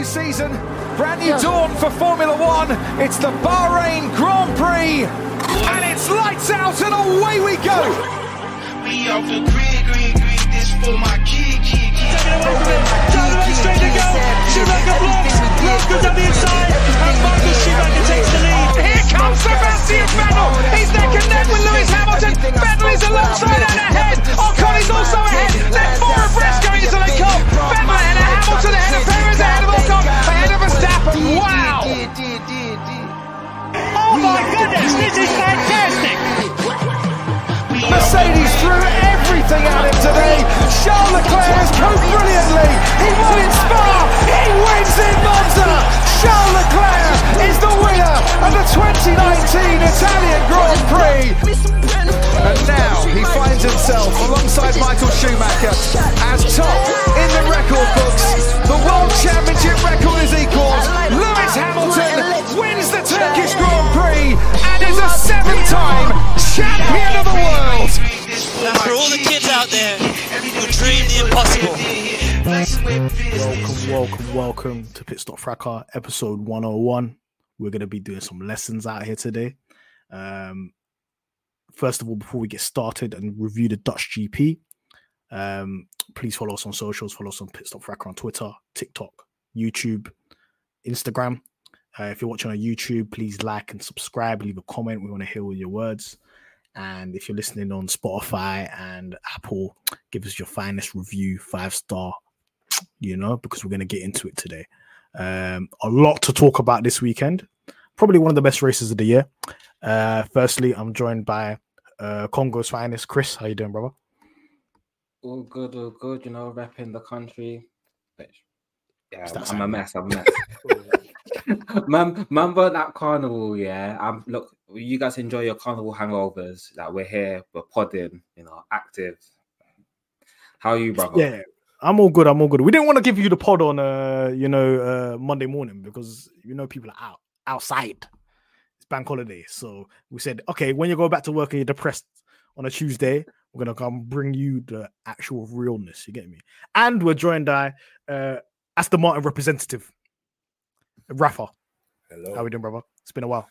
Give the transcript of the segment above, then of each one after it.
New season, brand new dawn for Formula One. It's the Bahrain Grand Prix, and it's lights out and away we go. We off the grid, grid, grid. This for my kid, kid, kid. Taken away from him. Down the straight to go. Schumacher blocks. Loco down the inside. And Michael Schumacher takes the lead. Here comes Sebastian Vettel. He's neck and neck with Lewis Hamilton. Vettel is alongside and ahead. Ocon is also ahead. They're four abreast going into the cup. Vettel ahead of Hamilton, ahead of Wow! Oh my goodness, this is fantastic. Mercedes threw everything at him today. Charles Leclerc has coped brilliantly. He won in Spa. He wins in Monza. Charles Leclerc is the winner of the 2019 Italian Grand Prix. And now he finds himself alongside Michael Schumacher as top in the record books. The World Championship record is equalled. Lewis Hamilton wins the Turkish Grand Prix and is a seven-time champion of the world. For all the kids out there who dream the impossible. Welcome, welcome, welcome to Pit Stop Fracas, episode 101. We're going to be doing some lessons out here today. Um, first of all, before we get started and review the Dutch GP, um, please follow us on socials. Follow us on Pit Stop on Twitter, TikTok, YouTube, Instagram. Uh, if you're watching on YouTube, please like and subscribe. Leave a comment. We want to hear all your words. And if you're listening on Spotify and Apple, give us your finest review, five star, you know, because we're going to get into it today. Um, a lot to talk about this weekend. Probably one of the best races of the year. Uh, firstly, I'm joined by uh, Congo's finest, Chris. How you doing, brother? all good, all good, you know, repping the country. Yeah, I'm, I'm a mess, I'm a mess. Man, remember that carnival, yeah. I'm look, you guys enjoy your carnival hangovers. Like we're here, we're podding, you know, active. How are you, brother? Yeah, I'm all good. I'm all good. We didn't want to give you the pod on, uh, you know, uh, Monday morning because you know people are out outside. It's bank holiday, so we said, okay, when you go back to work and you're depressed on a Tuesday, we're gonna come bring you the actual realness. You get me? And we're joined by uh, Aston Martin representative, Rafa. Hello. How we doing, brother? It's been a while.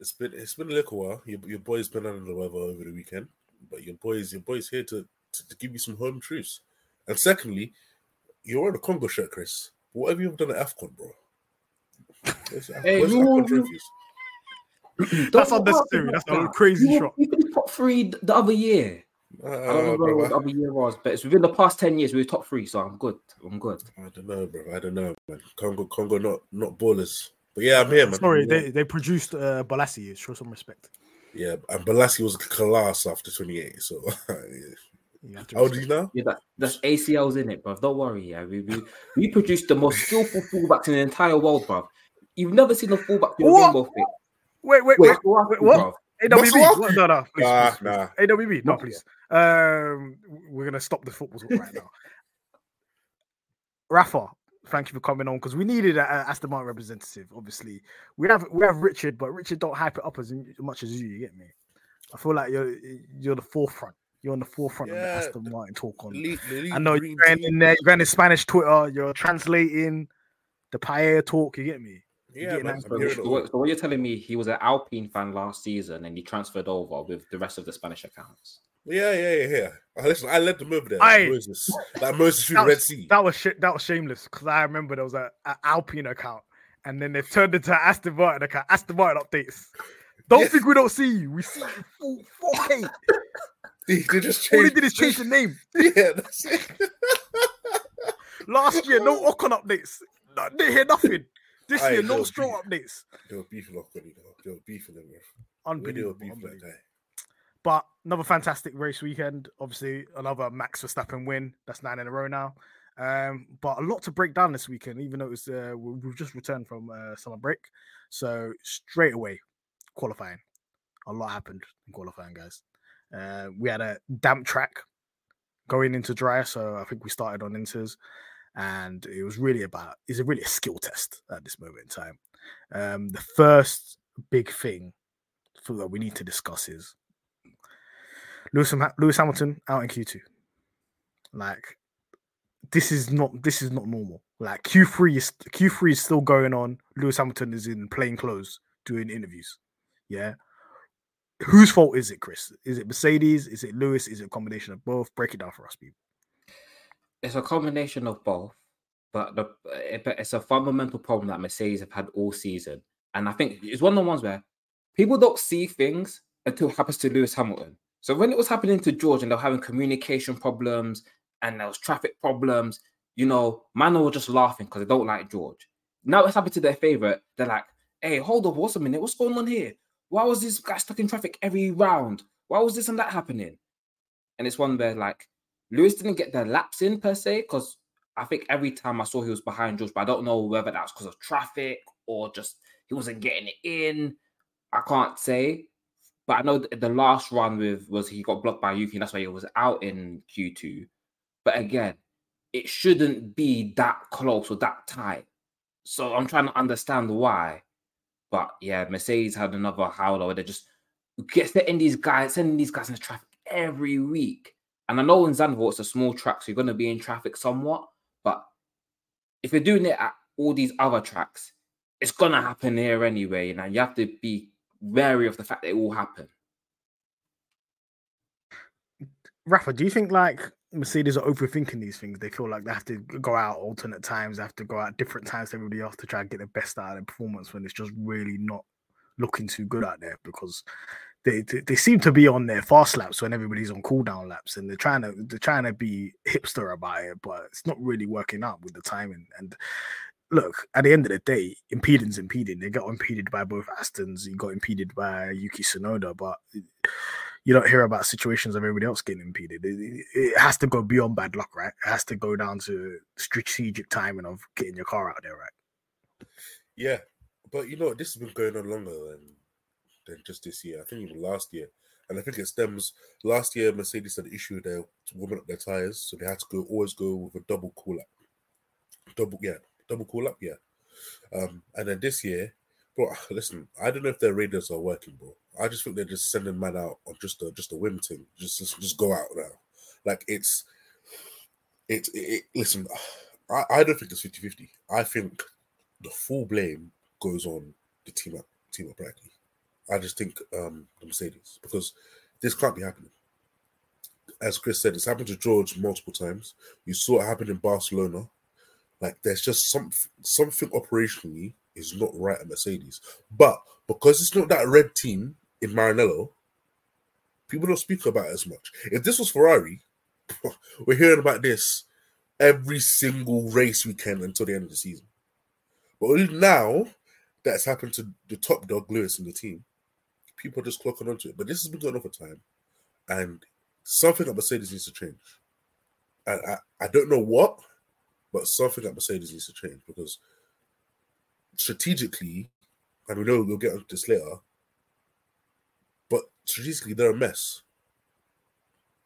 It's been it's been a little while. Your, your boy's been under the weather over the weekend, but your boy's your boy's here to, to, to give you some home truths. And secondly, you're wearing a Congo shirt, Chris. What have you done at AFCON, bro? Where's, Hey, where's you- AFCON you- trophies? That's Don't- unnecessary. That's a crazy you, shot. You finished top three the other year. I don't Uh, know what the other year was, but it's within the past 10 years we were top three, so I'm good. I'm good. I don't know, bro. I don't know, man. Congo, Congo, not not ballers. But yeah, I'm here, man. Sorry, they, they produced uh, Bolasie. Show some respect. yeah, and Bolasie was class after 28. So, yeah. You have to how old are you now? Yeah, that, that's ACLs in it, bro. Don't worry. Yeah, we, we, we produced the most skillful fullbacks in the entire world, bro. You've never seen a fullback do a rainbow flick. Wait, wait, Wait, wait. wait, what? AWB? Muscle What? No, no, please, Nah, please, please. nah. AWB, no, please. Um, we're gonna stop the football talk right now. Rafa, thank you for coming on because we needed a a Aston Martin representative. Obviously, we have we have Richard, but Richard don't hype it up as much as you. You get me? I feel like you're you're the forefront. You're on the forefront of the Aston Martin talk on. Elite- elite I know you're going in there. You're going in Spanish Twitter. You're translating the paella talk. You get me? Yeah, getting man. that I'm hearing it So what, so what you're telling me, he was an Alpine fan last season and he transferred over with the rest of the Spanish accounts. Yeah, yeah, yeah, yeah. Listen, I led the move there. Aye. Moses, like Moses through That the Red was, Sea. that was sh- that was shameless because I remember there was a, a Alpine account and then they've turned into Aston Martin account. Aston Martin updates. Don't Yeah. think we don't see you. We see you full 4K. They, they just All he did is change the name. Yeah, that's it. Last year, no Ocon updates. No, didn't hear nothing. This Aye, year, no no Stroll updates. They were beefing off, you know. They were beefing them, bro. They were Unbelievable. beefing unbelievable. But another fantastic race weekend. Obviously, another Max Verstappen win. That's nine in a row now. Um, but a lot to break down this weekend, even though it's uh, we- we've just returned from uh, summer break. So straight away, qualifying. A lot happened in qualifying, guys. Uh, we had a damp track going into dry, so I think we started on inters, and it was really about it's a really a skill test at this moment in time. Um, the first big thing for, that we need to discuss is Lewis, Lewis Hamilton out in Q2. Like this is not this is not normal. Like Q3 is Q3 is still going on. Lewis Hamilton is in plain clothes doing interviews. Yeah. Whose fault is it, Chris? Is it Mercedes? Is it Lewis? Is it a combination of both? Break it down for us, people. It's a combination of both, but the eh, it- it's a fundamental problem that Mercedes have had all season, and I think it's one of the ones where people don't see things until it happens to Lewis Hamilton. So when it was happening to George and they were having communication problems and there was traffic problems, you know, man were just laughing because they don't like George. Now it's happened to their favorite. They're like, "Hey, hold up, what's a minute? What's going on here? Why was this guy stuck in traffic every round? Why was this and that happening?" And it's one where like Lewis didn't get the laps in per se because I think every time I saw he was behind George, but I don't know whether that's because of traffic or just he wasn't getting it in. I can't say, but I know the last run with was he got blocked by Yuki, and that's why he was out in Q2. But again, it shouldn't be that close or that tight. So I'm trying to understand why. But yeah, Mercedes had another howler where they just get setting these guys, sending these guys in the traffic every week. And I know in Zandvoort it's a small track, so you're going to be in traffic somewhat. But if you're doing it at all these other tracks, it's going to happen here anyway. And you have to be wary of the fact that it will happen. Rafa, do you think like Mercedes are overthinking these things? They feel like they have to go out alternate times, they have to go out different times to everybody else to try and get the best out of their performance when it's just really not looking too good out there because they, they, seem to be on their fast laps when everybody's on cool down laps and they're trying to they're trying to be hipster about it, but it's not really working out with the timing. And look, at the end of the day, impedance impeding. They got impeded by both Astons, you got impeded by Yuki Tsunoda, but you don't hear about situations of everybody else getting impeded. It, it- it has to go beyond bad luck, right? It has to go down to strategic timing of getting your car out there, right? Yeah, but you know this has been going on longer than than just this year. I think even last year, and I think it stems. Last year, Mercedes had issue with their warming up their tires, so they had to go always go with a double cool up. Double, yeah, double cool up, yeah. Um, and then this year, bro, listen, I don't know if their radars are working, bro. I just think they're just sending man out on just a just a whim thing, just just, just go out now. Like it's, it, it, it listen, I, I don't think it's 50-50. I think the full blame goes on the team up team up Brackley. I just think um the Mercedes because this can't be happening. As Chris said, it's happened to George multiple times. You saw it happen in Barcelona. Like there's just some something operationally is not right at Mercedes. But because it's not that red team in Maranello, people don't speak about it as much. If this was Ferrari, we're hearing about this every single race weekend until the end of the season. But now that's happened to the top dog Lewis in the team, people are just clocking onto it. But this has been going on for time, and something at Mercedes needs to change. And I, I don't know what, but something at Mercedes needs to change because strategically, and we know we'll get onto this later, but strategically they're a mess.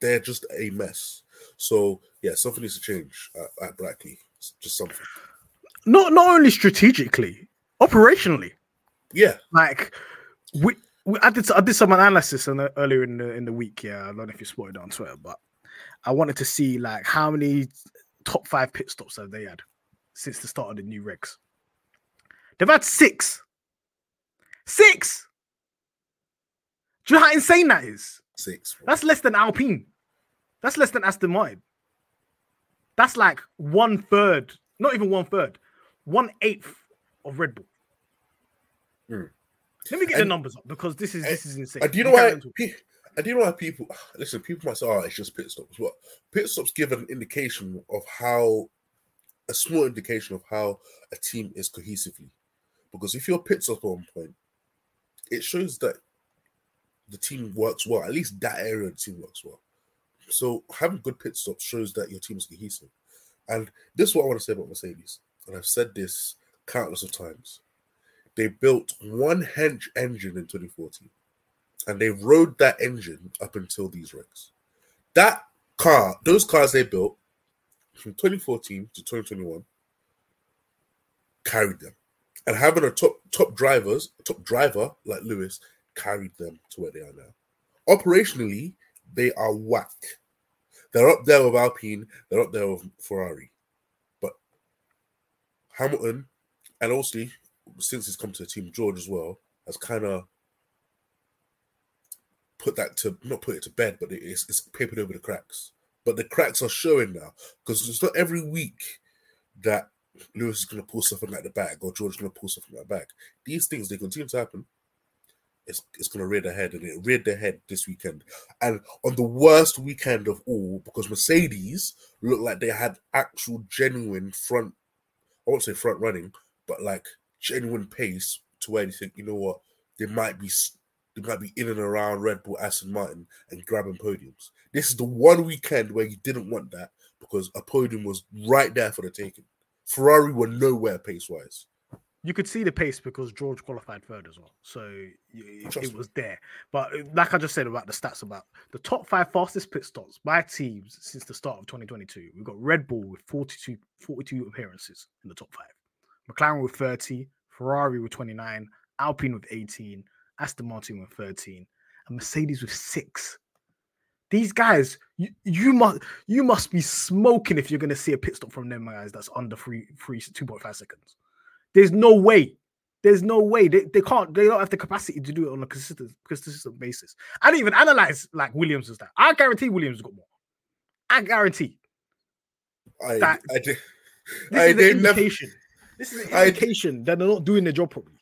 They're just a mess. So yeah, something needs to change at, at Brackley. It's Just something. Not not only strategically, operationally. Yeah, Like we I did I did some analysis on earlier in the in the week. Yeah, I don't know if you spotted it on Twitter, but I wanted to see like how many top five pit stops have they had since the start of the new regs. They've had six. Six. Do you know how insane that is? Six. That's less than Alpine. That's less than Aston Martin. That's like one third, not even one third, one eighth of Red Bull. Hmm. Let me get the numbers up because this is this is insane. And do you know why? on talking. pe- And do know why people listen? People might say, "Oh, it's just pit stops." But pit stops give an indication of how a small indication of how a team is cohesively. Because if your pit stop on point, it shows that the team works well. At least that area of the team works well. So having good pit stops shows that your team is cohesive. And this is what I want to say about Mercedes. And I've said this countless of times. They built one hench engine in 2014 and they rode that engine up until these regs. That car, those cars they built from 2014 to 2021 carried them. And having a top top drivers, top driver like Lewis carried them to where they are now. Operationally, they are whack. They're up there with Alpine, they're up there with Ferrari. But Hamilton, and also since he's come to the team, George as well, has kind of put that to not put it to bed, but it's, it's papered over the cracks. But the cracks are showing now because it's not every week that Lewis is going to pull something out the bag or George is going to pull something out the bag. These things they continue to happen. It's, it's going to rear their head, and it reared their head this weekend. And on the worst weekend of all, because Mercedes looked like they had actual, genuine front, I won't say front running, but like genuine pace to where you think, you know what, they might be they might be in and around Red Bull, Aston Martin, and grabbing podiums. This is the one weekend where you didn't want that because a podium was right there for the taking. Ferrari were nowhere pace wise. You could see the pace because George qualified third as well, so it, it was there. But uh, like I just said about the stats about the top five fastest pit stops by teams since the start of 2022, we've got Red Bull with 42, 42 appearances in the top five, McLaren with 30, Ferrari with 29, Alpine with 18, Aston Martin with 13, and Mercedes with six. These guys, you, you must you must be smoking if you're going to see a pit stop from them guys that's under three three two point five seconds. There's no way. There's no way they, they can't. They don't have the capacity to do it on a consistent consistent basis. I didn't even analyze like Williams as that. I guarantee Williams got more. I guarantee. I, That- I did. This I, is they an never, indication. This is an I- indication that they're not doing their job properly.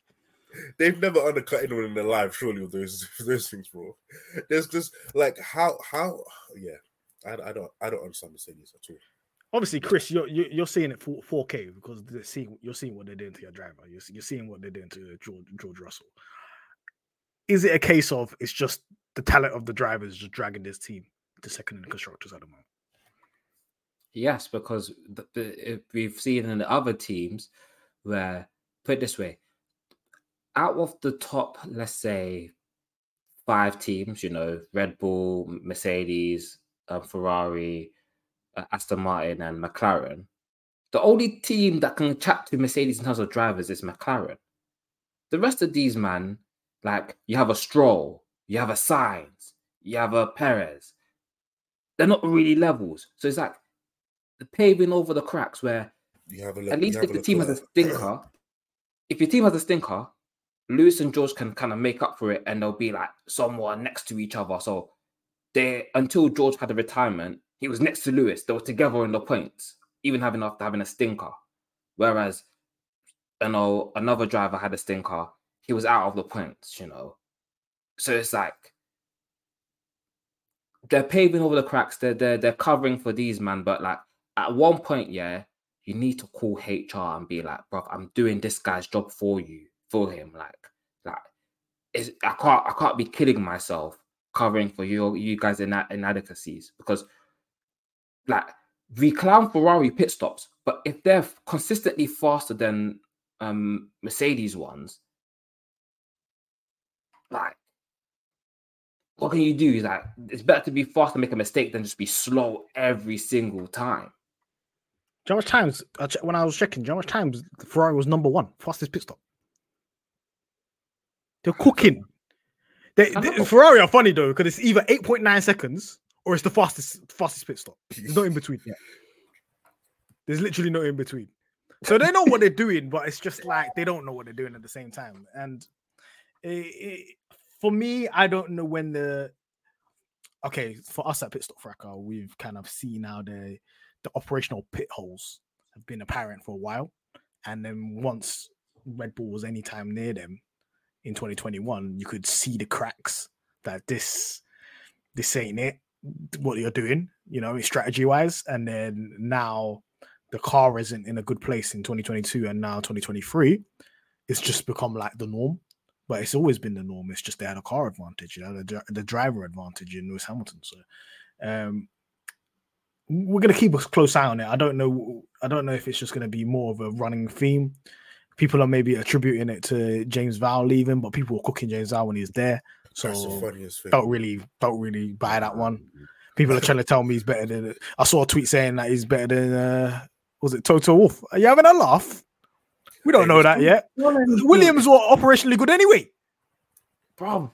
they've never undercut anyone in their life, surely, with those those things, bro. There's just like how how yeah. I, I don't I don't understand the Mercedes at all. Obviously, Chris, you're you're, you're seeing it for 4K because they're seeing you're seeing what they're doing to your driver. You're, you're seeing what they're doing to George George Russell. Is it a case of it's just the talent of the drivers just dragging this team to second in the constructors at the moment? Yes, because the, the, we've seen in the other teams where, put it this way, out of the top, let's say, five teams, you know, Red Bull, Mercedes, uh, Ferrari, uh, Aston Martin, and McLaren, the only team that can chat to Mercedes in terms of drivers is McLaren. The rest of these, man, like you have a Stroll, you have a Sainz, you have a Perez. They're not really levels. So it's like the paving over the cracks where You have a look, at least if the team has a stinker, if your team has a stinker, Lewis and George can kind of make up for it and they'll be like somewhere next to each other. So they until George had a retirement, he was next to Lewis. They were together in the points, even having after having a stinker. Whereas you know another driver had a stinker, he was out of the points, you know. So it's like they're paving over the cracks, they're they're, they're covering for these man, but like at one point, yeah, you need to call HR and be like, bro, I'm doing this guy's job for you, for him. Like, like it's, I can't I can't be killing myself covering for you you guys in that inadequacies because like we clown Ferrari pit stops, but if they're consistently faster than um Mercedes ones, like what can you do? Like it's better to be fast and make a mistake than just be slow every single time. Do you know how much times I uh, che- when I was checking? Do you know how much times Ferrari was number one fastest pit stop? They're cooking. They, they- Ferrari are funny though because it's either eight point nine seconds or it's the fastest fastest pit stop. There's no in between. There's literally no in between. So they know what they're doing, but it's just like they don't know what they're doing at the same time. And it, it, for me, I don't know when the okay, for us at Pit Stop Fracas, we've kind of seen how the the operational pit holes have been apparent for a while, and then once Red Bull was anytime near them in 2021, you could see the cracks that this this ain't it. What you're doing, you know, strategy wise, and then now the car isn't in a good place in 2022 and now 2023 it's just become like the norm but it's always been the norm it's just they had a car advantage you know the, the driver advantage in lewis hamilton so um we're going to keep a close eye on it i don't know i don't know if it's just going to be more of a running theme people are maybe attributing it to james vowles leaving but people were cooking james val when he's there so That's the funniest thing. don't really don't really buy that one people are trying to tell me he's better than i saw a tweet saying that he's better than uh was it Toto Wolff? Are you having a laugh? We don't know that yet. Williams were operationally good anyway. bro.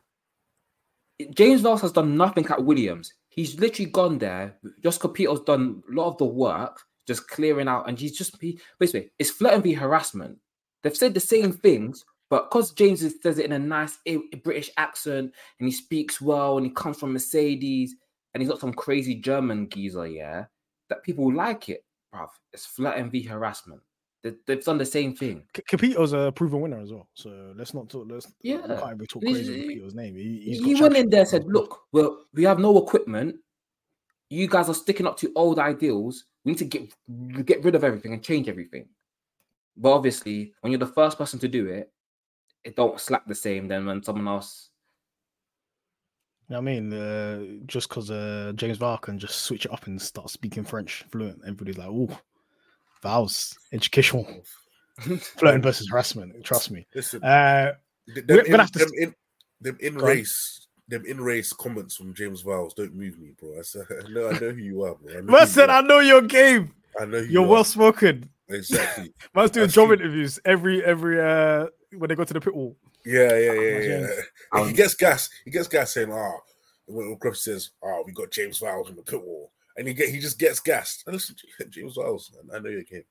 James Vowles has done nothing at Williams. He's literally gone there. Just Capito's done a lot of the work, just clearing out, and he's just he, basically it's flirt and be harassment. They've said the same things, but because James says it in a nice eh, British accent and he speaks well and he comes from Mercedes and he's not some crazy German geezer, yeah, that people like it, bruv. It's flirt and be harassment. They, they've done the same thing. C- Capito's a proven winner as well. So let's not talk. Let's we Yeah. can't even talk crazy on Capito's name. He, he went in there and said, "Look, well, we have no equipment. You guys are sticking up to old ideals. We need to get get rid of everything and change everything." But obviously, when you're the first person to do it, it don't slap the same then when someone else. You know what I mean, uh, just because uh, James Vowles can just switch it up and start speaking French fluent, everybody's like, "Oh, Val's educational, flirting versus harassment." Trust me. Listen, Uh, th- we're gonna in, have to them, in, them in Go on. race, them in race comments from James Vowles don't move me, bro. I said, I know, I know who you are, bro. I know, who man you are. "I know your game. I know you well spoken. Exactly. Man's doing job true. interviews every every uh when they go to the pit wall. Yeah, yeah, yeah, yeah. He gets gas. He gets gas saying, "Ah," when Griff says, "Ah, we got James Vowles in the pit wall," and he get he just gets gassed. And listen, James Vowles, I know your game.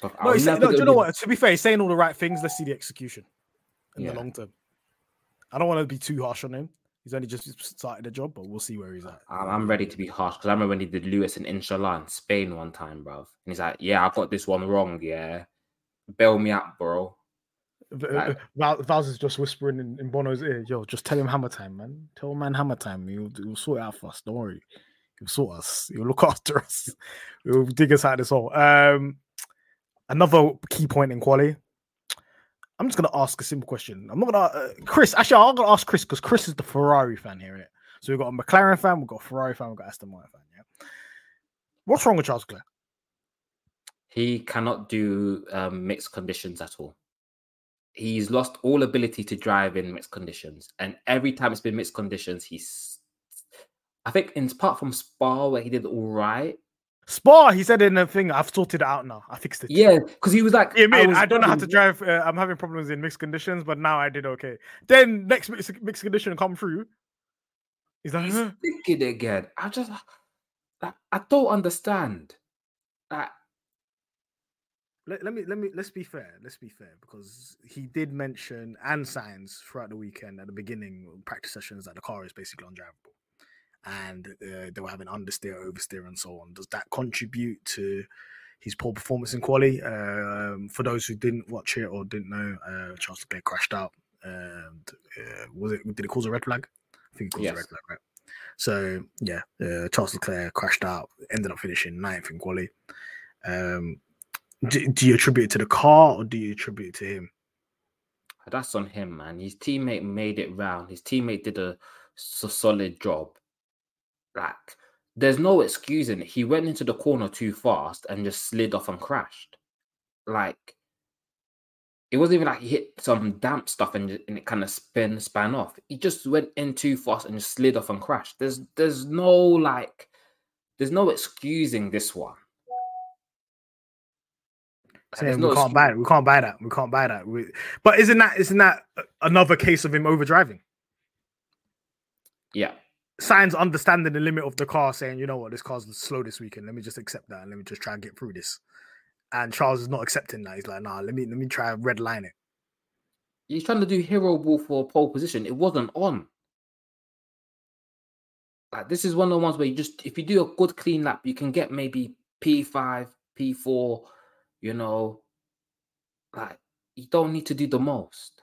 But No, he's saying, no, do you know what? To be fair, he's saying all the right things. Let's see the execution in Yeah. the long term. I don't want to be too harsh on him. He's only just started the job, but we'll see where he's at. I'm, I'm ready to be harsh because I remember when he did Lewis and Inshallah in Spain one time, bro. And he's like, "Yeah, I got this one wrong. Yeah, bail me out, bro." V- Like- uh, Val, Val's is just whispering in, in Bono's ear, "Yo, just tell him hammer time, man. Tell man hammer time. He'll, he'll sort it out for us. Don't worry. He'll sort us. He'll look after us. He'll dig us out of this hole." Um, another key point in quality. I'm just gonna ask a simple question. I'm not gonna, uh, Chris. Actually, I'm gonna ask Chris because Chris is the Ferrari fan here. So we've got a McLaren fan, we've got a Ferrari fan, we've got Aston Martin fan. Yeah. What's wrong with Charles Leclerc? He cannot do um, mixed conditions at all. He's lost all ability to drive in mixed conditions, and every time it's been mixed conditions, he's. I think in apart from Spa where he did all right. Spa, he said in the thing, I've sorted it out now. I fixed it. Yeah, because he was like, Yeah, man, was I, don't know how to drive. Uh, I'm having problems in mixed conditions, but now I did okay. Then next mixed, mixed condition come through. He's like, He's "Huh." thinking again. I just, I, I don't understand. Like, let, let me let me let's be fair. Let's be fair because he did mention and signs throughout the weekend at the beginning of practice sessions that the car is basically undrivable, and uh, they were having understeer, oversteer, and so on. Does that contribute to his poor performance in quali? Um, for those who didn't watch it or didn't know, uh, Charles Leclerc crashed out. And uh, was it? Did it cause a red flag? I think it caused a red flag, right? So yeah, uh, Charles Leclerc crashed out, ended up finishing ninth in quali. Um, do, do you attribute it to the car or do you attribute it to him? that's on him, man. His teammate made it round. His teammate did a solid job. Like, there's no excusing it. He went into the corner too fast and just slid off and crashed. Like, it wasn't even like he hit some damp stuff and, and it kind of spin span off. He just went in too fast and just slid off and crashed. There's there's no like, there's no excusing this one. Like, Saying no we can't excuse- buy it. We can't buy that. We can't buy that. We, but isn't that isn't that another case of him overdriving? Yeah. Sainz understanding the limit of the car, saying, you know what, this car's slow this weekend. Let me just accept that and let me just try and get through this. And Charles is not accepting that. He's like, nah, let me let me try and red line it. He's trying to do hero ball for pole position. It wasn't on. Like this is one of the ones where you just if you do a good clean lap, you can get maybe P5, P4, you know. Like you don't need to do the most.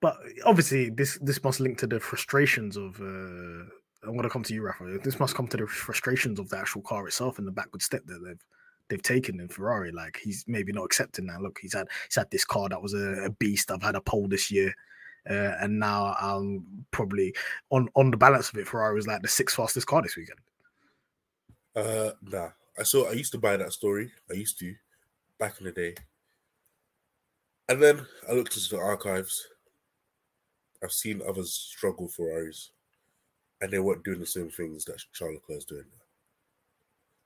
But obviously, this this must link to the frustrations of. Uh, I'm going to come to you, Rafa. This must come to the frustrations of the actual car itself and the backward step that they've they've taken in Ferrari. Like he's maybe not accepting that. Look, he's had he's had this car that was a, a beast. I've had a pole this year. Uh, and now I'm probably on on the balance of it. Ferrari was like the sixth fastest car this weekend. Uh, nah. I saw. I used to buy that story. I used to back in the day, and then I looked into the archives. I've seen others struggle Ferraris, and they weren't doing the same things that Charles is doing.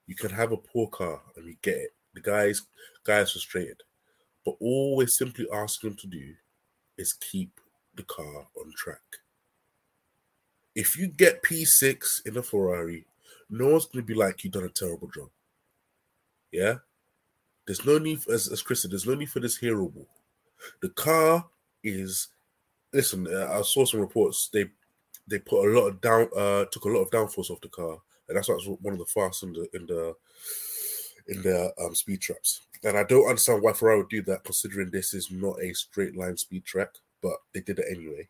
You can have a poor car and you get it. The guy's guy is frustrated, but all we're simply asking him to do is keep the car on track. If you get P6 in a Ferrari, no one's going to be like, you've done a terrible job. Yeah? There's no need, as, as Chris said, there's no need for this hero ball. The car is, listen, uh, I saw some reports, they they put a lot of down, uh, took a lot of downforce off the car, and that's why it's one of the fastest in the, in the, in the um, speed traps. And I don't understand why Ferrari would do that, considering this is not a straight line speed track but they did it anyway.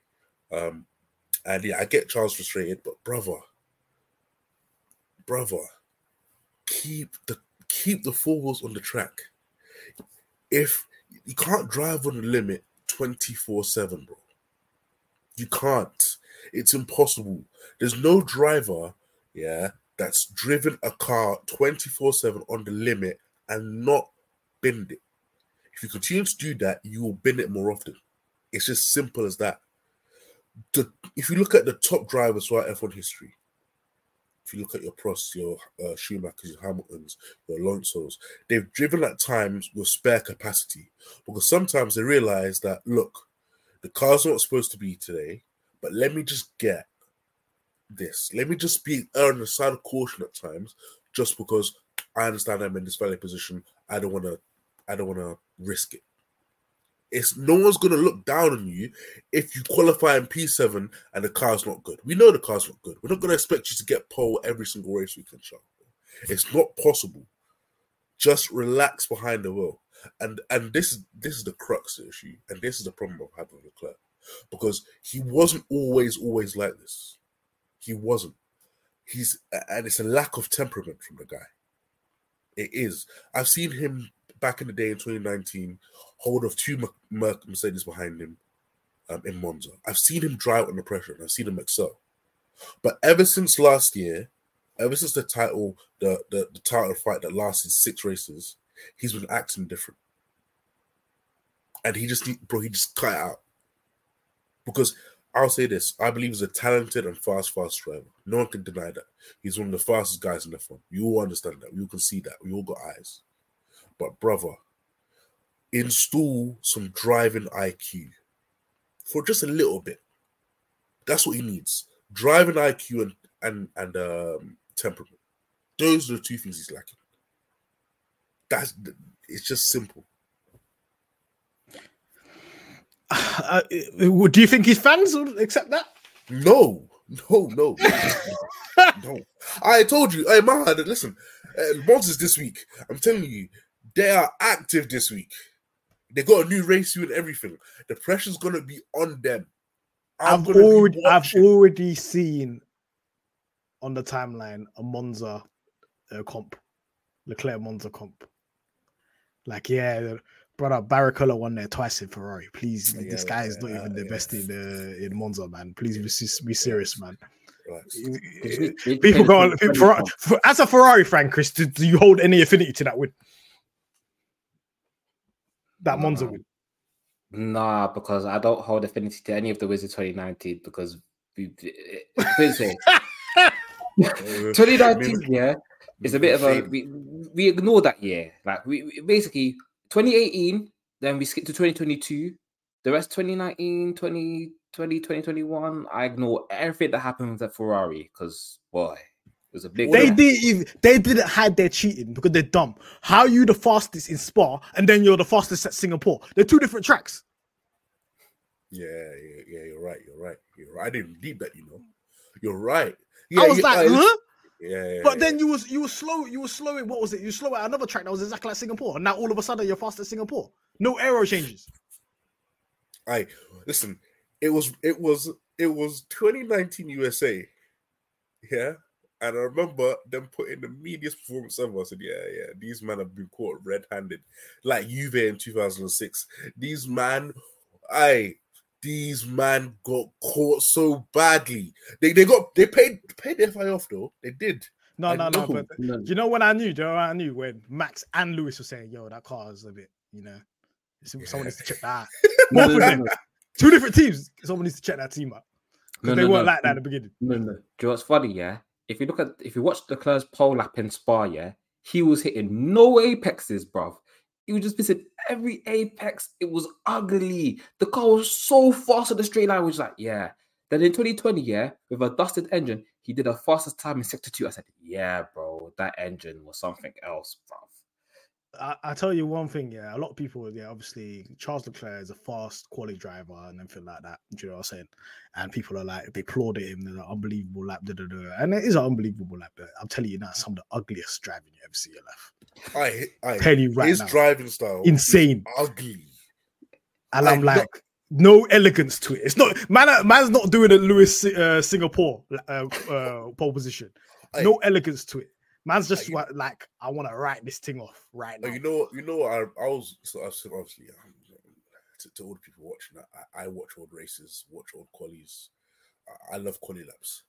Um, and yeah, I get Charles frustrated, but brother, brother, keep the keep the four wheels on the track. If you can't drive on the limit 24-7, bro. You can't. It's impossible. There's no driver, yeah, that's driven a car 24-7 on the limit and not bend it. If you continue to do that, you will bend it more often. It's just simple as that. The, if you look at the top drivers throughout F1 history, if you look at your Prost, your uh, Schumachers, your Hamiltons, your Alonso's, they've driven at times with spare capacity because sometimes they realize that look, the car's not supposed to be today, but let me just get this. Let me just be on the side of caution at times, just because I understand I'm in this valid position. I don't want to. I don't want to risk it. It's no one's gonna look down on you if you qualify in P7 and the car's not good. We know the car's not good. We're not gonna expect you to get pole every single race we can show. It's not possible. Just relax behind the wheel. And and this is this is the crux of the issue, and this is the problem of having Leclerc. Because he wasn't always, always like this. He wasn't. He's and it's a lack of temperament from the guy. It is. I've seen him back in the day in 2019 hold of two Mercedes behind him um, in Monza. I've seen him drive under pressure and I've seen him excel. But ever since last year, ever since the title, the, the, the title fight that lasted six races, he's been acting different. And he just, bro, he just cut out. Because I'll say this I believe he's a talented and fast, fast driver. No one can deny that. He's one of the fastest guys in the F1. You all understand that. You can see that. We all got eyes. But brother, install some driving IQ for just a little bit. That's what he needs. Driving IQ and and and um, temperament. Those are the two things he's lacking. That's it's just simple. Uh, do you think his fans will accept that? No, no, no, no. I told you, hey man, listen, uh, Monsters this week. I'm telling you, they are active this week. They got a new race suit and everything. The pressure's gonna be on them. i have already, I've already seen on the timeline a Monza uh, comp, Leclerc Monza comp. Like, yeah, brother, Barrichello won there twice in Ferrari. Please, yeah, this guy yeah, is not yeah, even the best in uh, in Monza, man. Please be, be serious, man. People go on. For, for, as a Ferrari fan, Chris, do, do you hold any affinity to that win? that Monza win? Nah, because I don't hold affinity to any of the Wizards 2019 because we, say 2019 yeah is a bit of a we, we ignore that year like we, we basically 2018 then we skip to 2022 the rest 2019 2020 2021 I ignore everything that happened with the Ferrari because boy it was a big. They did. Even, they didn't hide their cheating because they're dumb. How are you the fastest in Spa and then you're the fastest at Singapore? They're two different tracks. Yeah, yeah, yeah. You're right. You're right. You're right. I didn't deep that. You know, You're right. Yeah, I was you- like, uh, huh? Yeah, yeah, But yeah. then you was you were slow, you were slowing. What was it? You slow at another track that was exactly like Singapore, and now all of a sudden you're fast at Singapore. No aero changes. I listen. It was it was it was 2019 USA. Yeah, and I remember them putting the meatiest performance ever. I said, "Yeah, yeah, these men have been caught red-handed, like Juve in 2006. These man, I." These man got caught so badly. They they got they paid paid the FI off though. They did. No, I no, no. But No, do you know when I knew? Do you know when I knew when Max and Lewis were saying, "Yo, that car is a bit," you know, some- someone needs to check that. out. no, no, no, no, two different teams. Someone needs to check that team out no, because they no, weren't no. like that at the beginning. No, no. Do you know what's funny? Yeah, if you look at if you watch the Leclerc's pole lap in Spa, yeah, he was hitting no apexes, bruv. He was just missing every apex. It was ugly. The car was so fast on the straight line. I was like, yeah. Then in 2020, yeah, with a dusted engine, he did a fastest time in sector two. I said, yeah, bro, that engine was something else, bruv. I, I tell you one thing, yeah, a lot of people, yeah, obviously Charles Leclerc is a fast quality driver and everything like that. Do you know what I'm saying? And people are like, they applauded him, they're like, unbelievable lap, da, da, da. and it is an unbelievable lap. But I'm telling you now, some of the ugliest driving you ever see in your life. I I Tell you right his now, driving style insane. ugly. And like, I'm like, no elegance to it. It's not man. Man's not doing a Lewis uh, Singapore uh, uh, pole position. No elegance to it. Man's just wa- like, I want to write this thing off right now. You know, you know, I, I was so I obviously um, to, to all the people watching. I, I watch old races, watch old qualies. I, I love quali laps,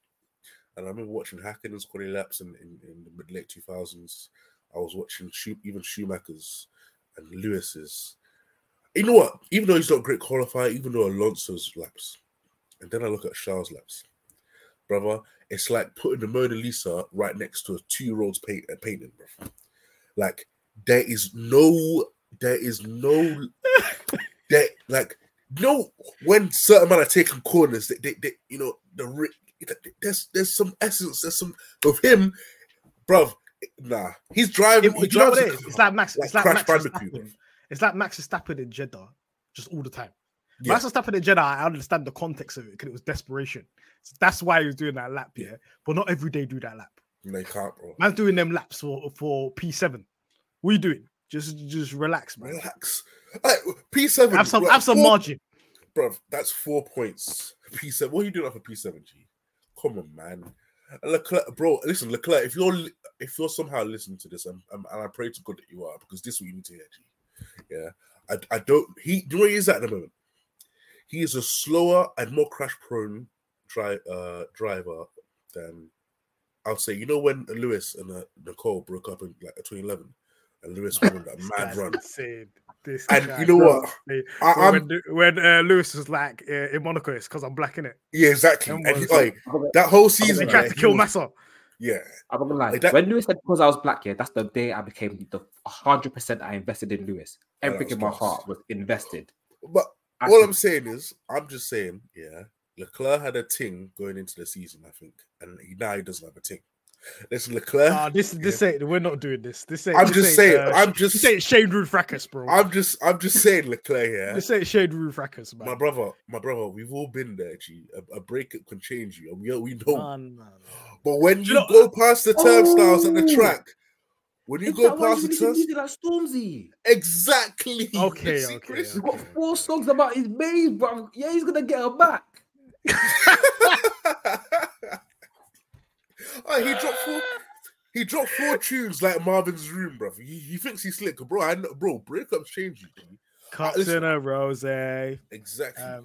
and I remember watching Hacken's quali laps in, in, in the mid late two thousands. I was watching even Schumacher's and Lewis's. You know what? Even though he's not a great qualifier, even though Alonso's laps, and then I look at Charles' laps, brother. It's like putting the Mona Lisa right next to a two-year-old's paint, uh, painting, bro. Like there is no, there is no, there like no. When certain men are taking corners, they, they, they you know, the there's there's some essence, there's some of him, bro. Nah, he's driving. It- he do you know what drives it? It's like Max. like It's like Max Bandicoot. It's like Max Verstappen in Jeddah, just all the time. Yeah. Max Verstappen in Jeddah, I understand the context of it because it was desperation. So that's why he was doing that lap, yeah. But not every day do that lap. You can't, bro. Man's doing them laps for for P7. What are you doing? Just just relax, man. Relax. Like, P7. Have some like, have some four- margin. Bro, that's four points. P7. What are you doing after P7, G? Come on, man. Leclerc, bro, listen, Leclerc, if you're if you're somehow listening to this, and, and and I pray to God that you are, because this is what you need to hear, G. Yeah. I, I don't he do you know where he is at the moment? He is a slower and more crash prone dri- uh, driver than I'll say, you know, when Lewis and uh, Nicole broke up in like 2011 and Lewis went on that mad Guy's run. insane. This And guy, you know bro, what? I, when I'm, when, when uh, Lewis was like uh, in Monaco, it's because I'm black in it. yeah, exactly. Them And he, like, that whole season, They tried yeah, to kill was- Massa. Yeah, I'm not gonna lie. Like that- when Lewis said because I was black, yeah, that's the day I became the 100 percent I invested in Lewis. Everything in my class. heart was invested. but I all said, I'm saying is, I'm just saying, yeah, Leclerc had a ting going into the season, I think, and he, now he doesn't have a ting. Listen, Leclerc, Ah, this this ain't we're not doing this. This ain't. I'm this just ain't, saying, uh, I'm sh- just- This ain't Shade Rude Fracas, bro. I'm just, I'm just saying, Leclerc, yeah, This ain't Shade Rude Fracas, man. my brother, my brother, we've all been there. G, a, a breakup can change you, and we, we know. Man, man, man. But when you, you know- go past the turnstiles on the Oh! track, when you Is go that why past the listen to turnstiles, music like Stormzy? exactly. Okay, See, okay, Chris? He's got four songs about his babe, bro. Yeah, he's gonna get her back. Oh, he dropped four. He dropped four tunes like Marvin's Room, bro. He, he thinks he's slick, bro. I know, bro. Breakups change you. G. Cups listen- in a rose. Um, Exactly. do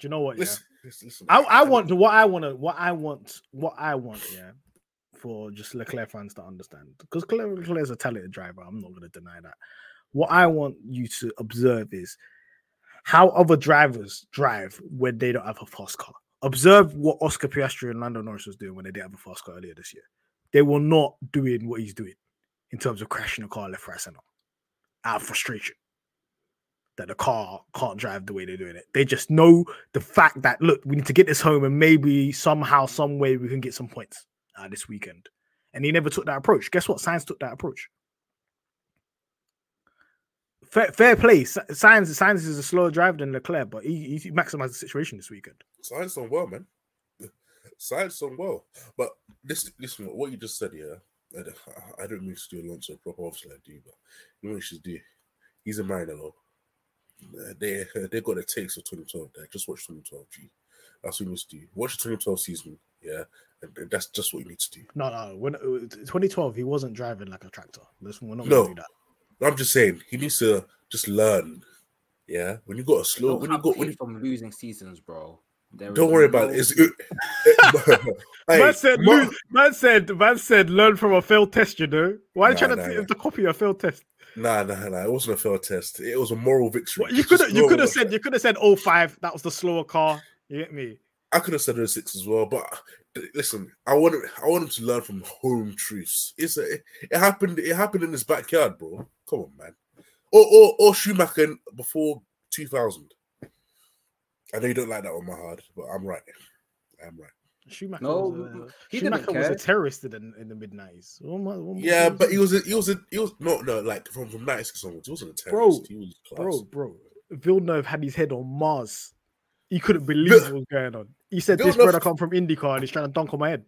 you know what? Yeah, listen, listen, listen. I, I want what I want to what I want what I want. Yeah, for just Leclerc fans to understand because Leclerc is a talented driver. I'm not going to deny that. What I want you to observe is how other drivers drive when they don't have a fast car. Observe what Oscar Piastri and Lando Norris was doing when they didn't have a fast car earlier this year. They were not doing what he's doing in terms of crashing a car left, right, center out of frustration that the car can't drive the way they're doing it. They just know the fact that look, we need to get this home and maybe somehow, some way we can get some points uh, this weekend. And he never took that approach. Guess what? Sainz took that approach. Fair, fair play. Sainz, Sainz is a slower driver than Leclerc, but he, he maximized the situation this weekend. Sainz done well, man. Sainz done well, but this, listen, what you just said, yeah. I don't, mean to do Alonso proper, obviously I do, but you know what you should do. He's a mariner, though. Uh, They they got the takes of 2012. There, just watch 2012. G. That's what you to do. Watch the 2012 season, yeah, that's just what you need to do. No, no. When uh, 2012, he wasn't driving like a tractor. Listen, we're not No. gonna do that. I'm just saying he needs to just learn. Yeah, when you got a slow, Don't when you have got when faith you, from losing seasons, bro. There don't is worry about no- it. It's, it, Hey, man said, Ma- lose, man said, man said, learn from a failed test. You know why are you Nah, trying nah, to, nah. to copy a failed test? Nah, nah, nah. It wasn't a failed test. It was a moral victory. What, you could have, you could have said, you could have said, oh five. That was the slower car. You get me? I could have said 06 as well, but listen, I want him, I want him to learn from home truths. It's a, it happened. It happened in his backyard, bro. Come on, man. Or or, or Schumacher before 2000. I know you don't like that one, Mahad, but I'm right. I'm right. Schumacher, No, was, a, he didn't Schumacher was a terrorist in, in the mid nineties. Yeah, but he was a, he was a, he was no no like from from 96 onwards. He wasn't a Bro, terrorist. he was class. bro, bro. Villeneuve had his head on Mars. He couldn't believe Vil- what was going on. He said, "This Villeneuve- brother come from IndyCar and he's trying to dunk on my head."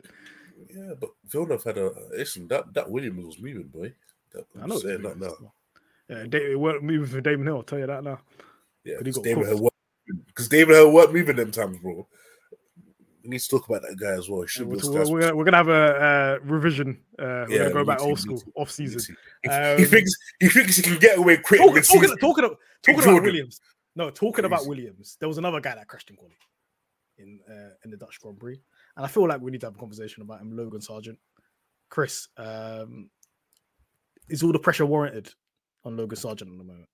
Yeah, but Villeneuve had a listen. That that Williams was moving, boy. That, I I'm know. saying that now. Yeah, they, it weren't moving for Damon Hill. I'll tell you that now. Yeah, he because David. Hill because David Hill weren't moving them times, bro. We need to talk about that guy as well. He Yeah, we're, we're, we're, gonna, have a uh, revision. Uh, we're Yeah, gonna go back to, old school, to, off season. he Um, thinks he thinks he can get away quick Talking, talking, talking, about, talking about Williams. No, talking about Williams. There was another guy that crashed in quali in uh, in the Dutch Grand Prix, and I feel like we need to have a conversation about him. Logan Sargent, Chris, um, is all the pressure warranted on Logan Sargent at the moment?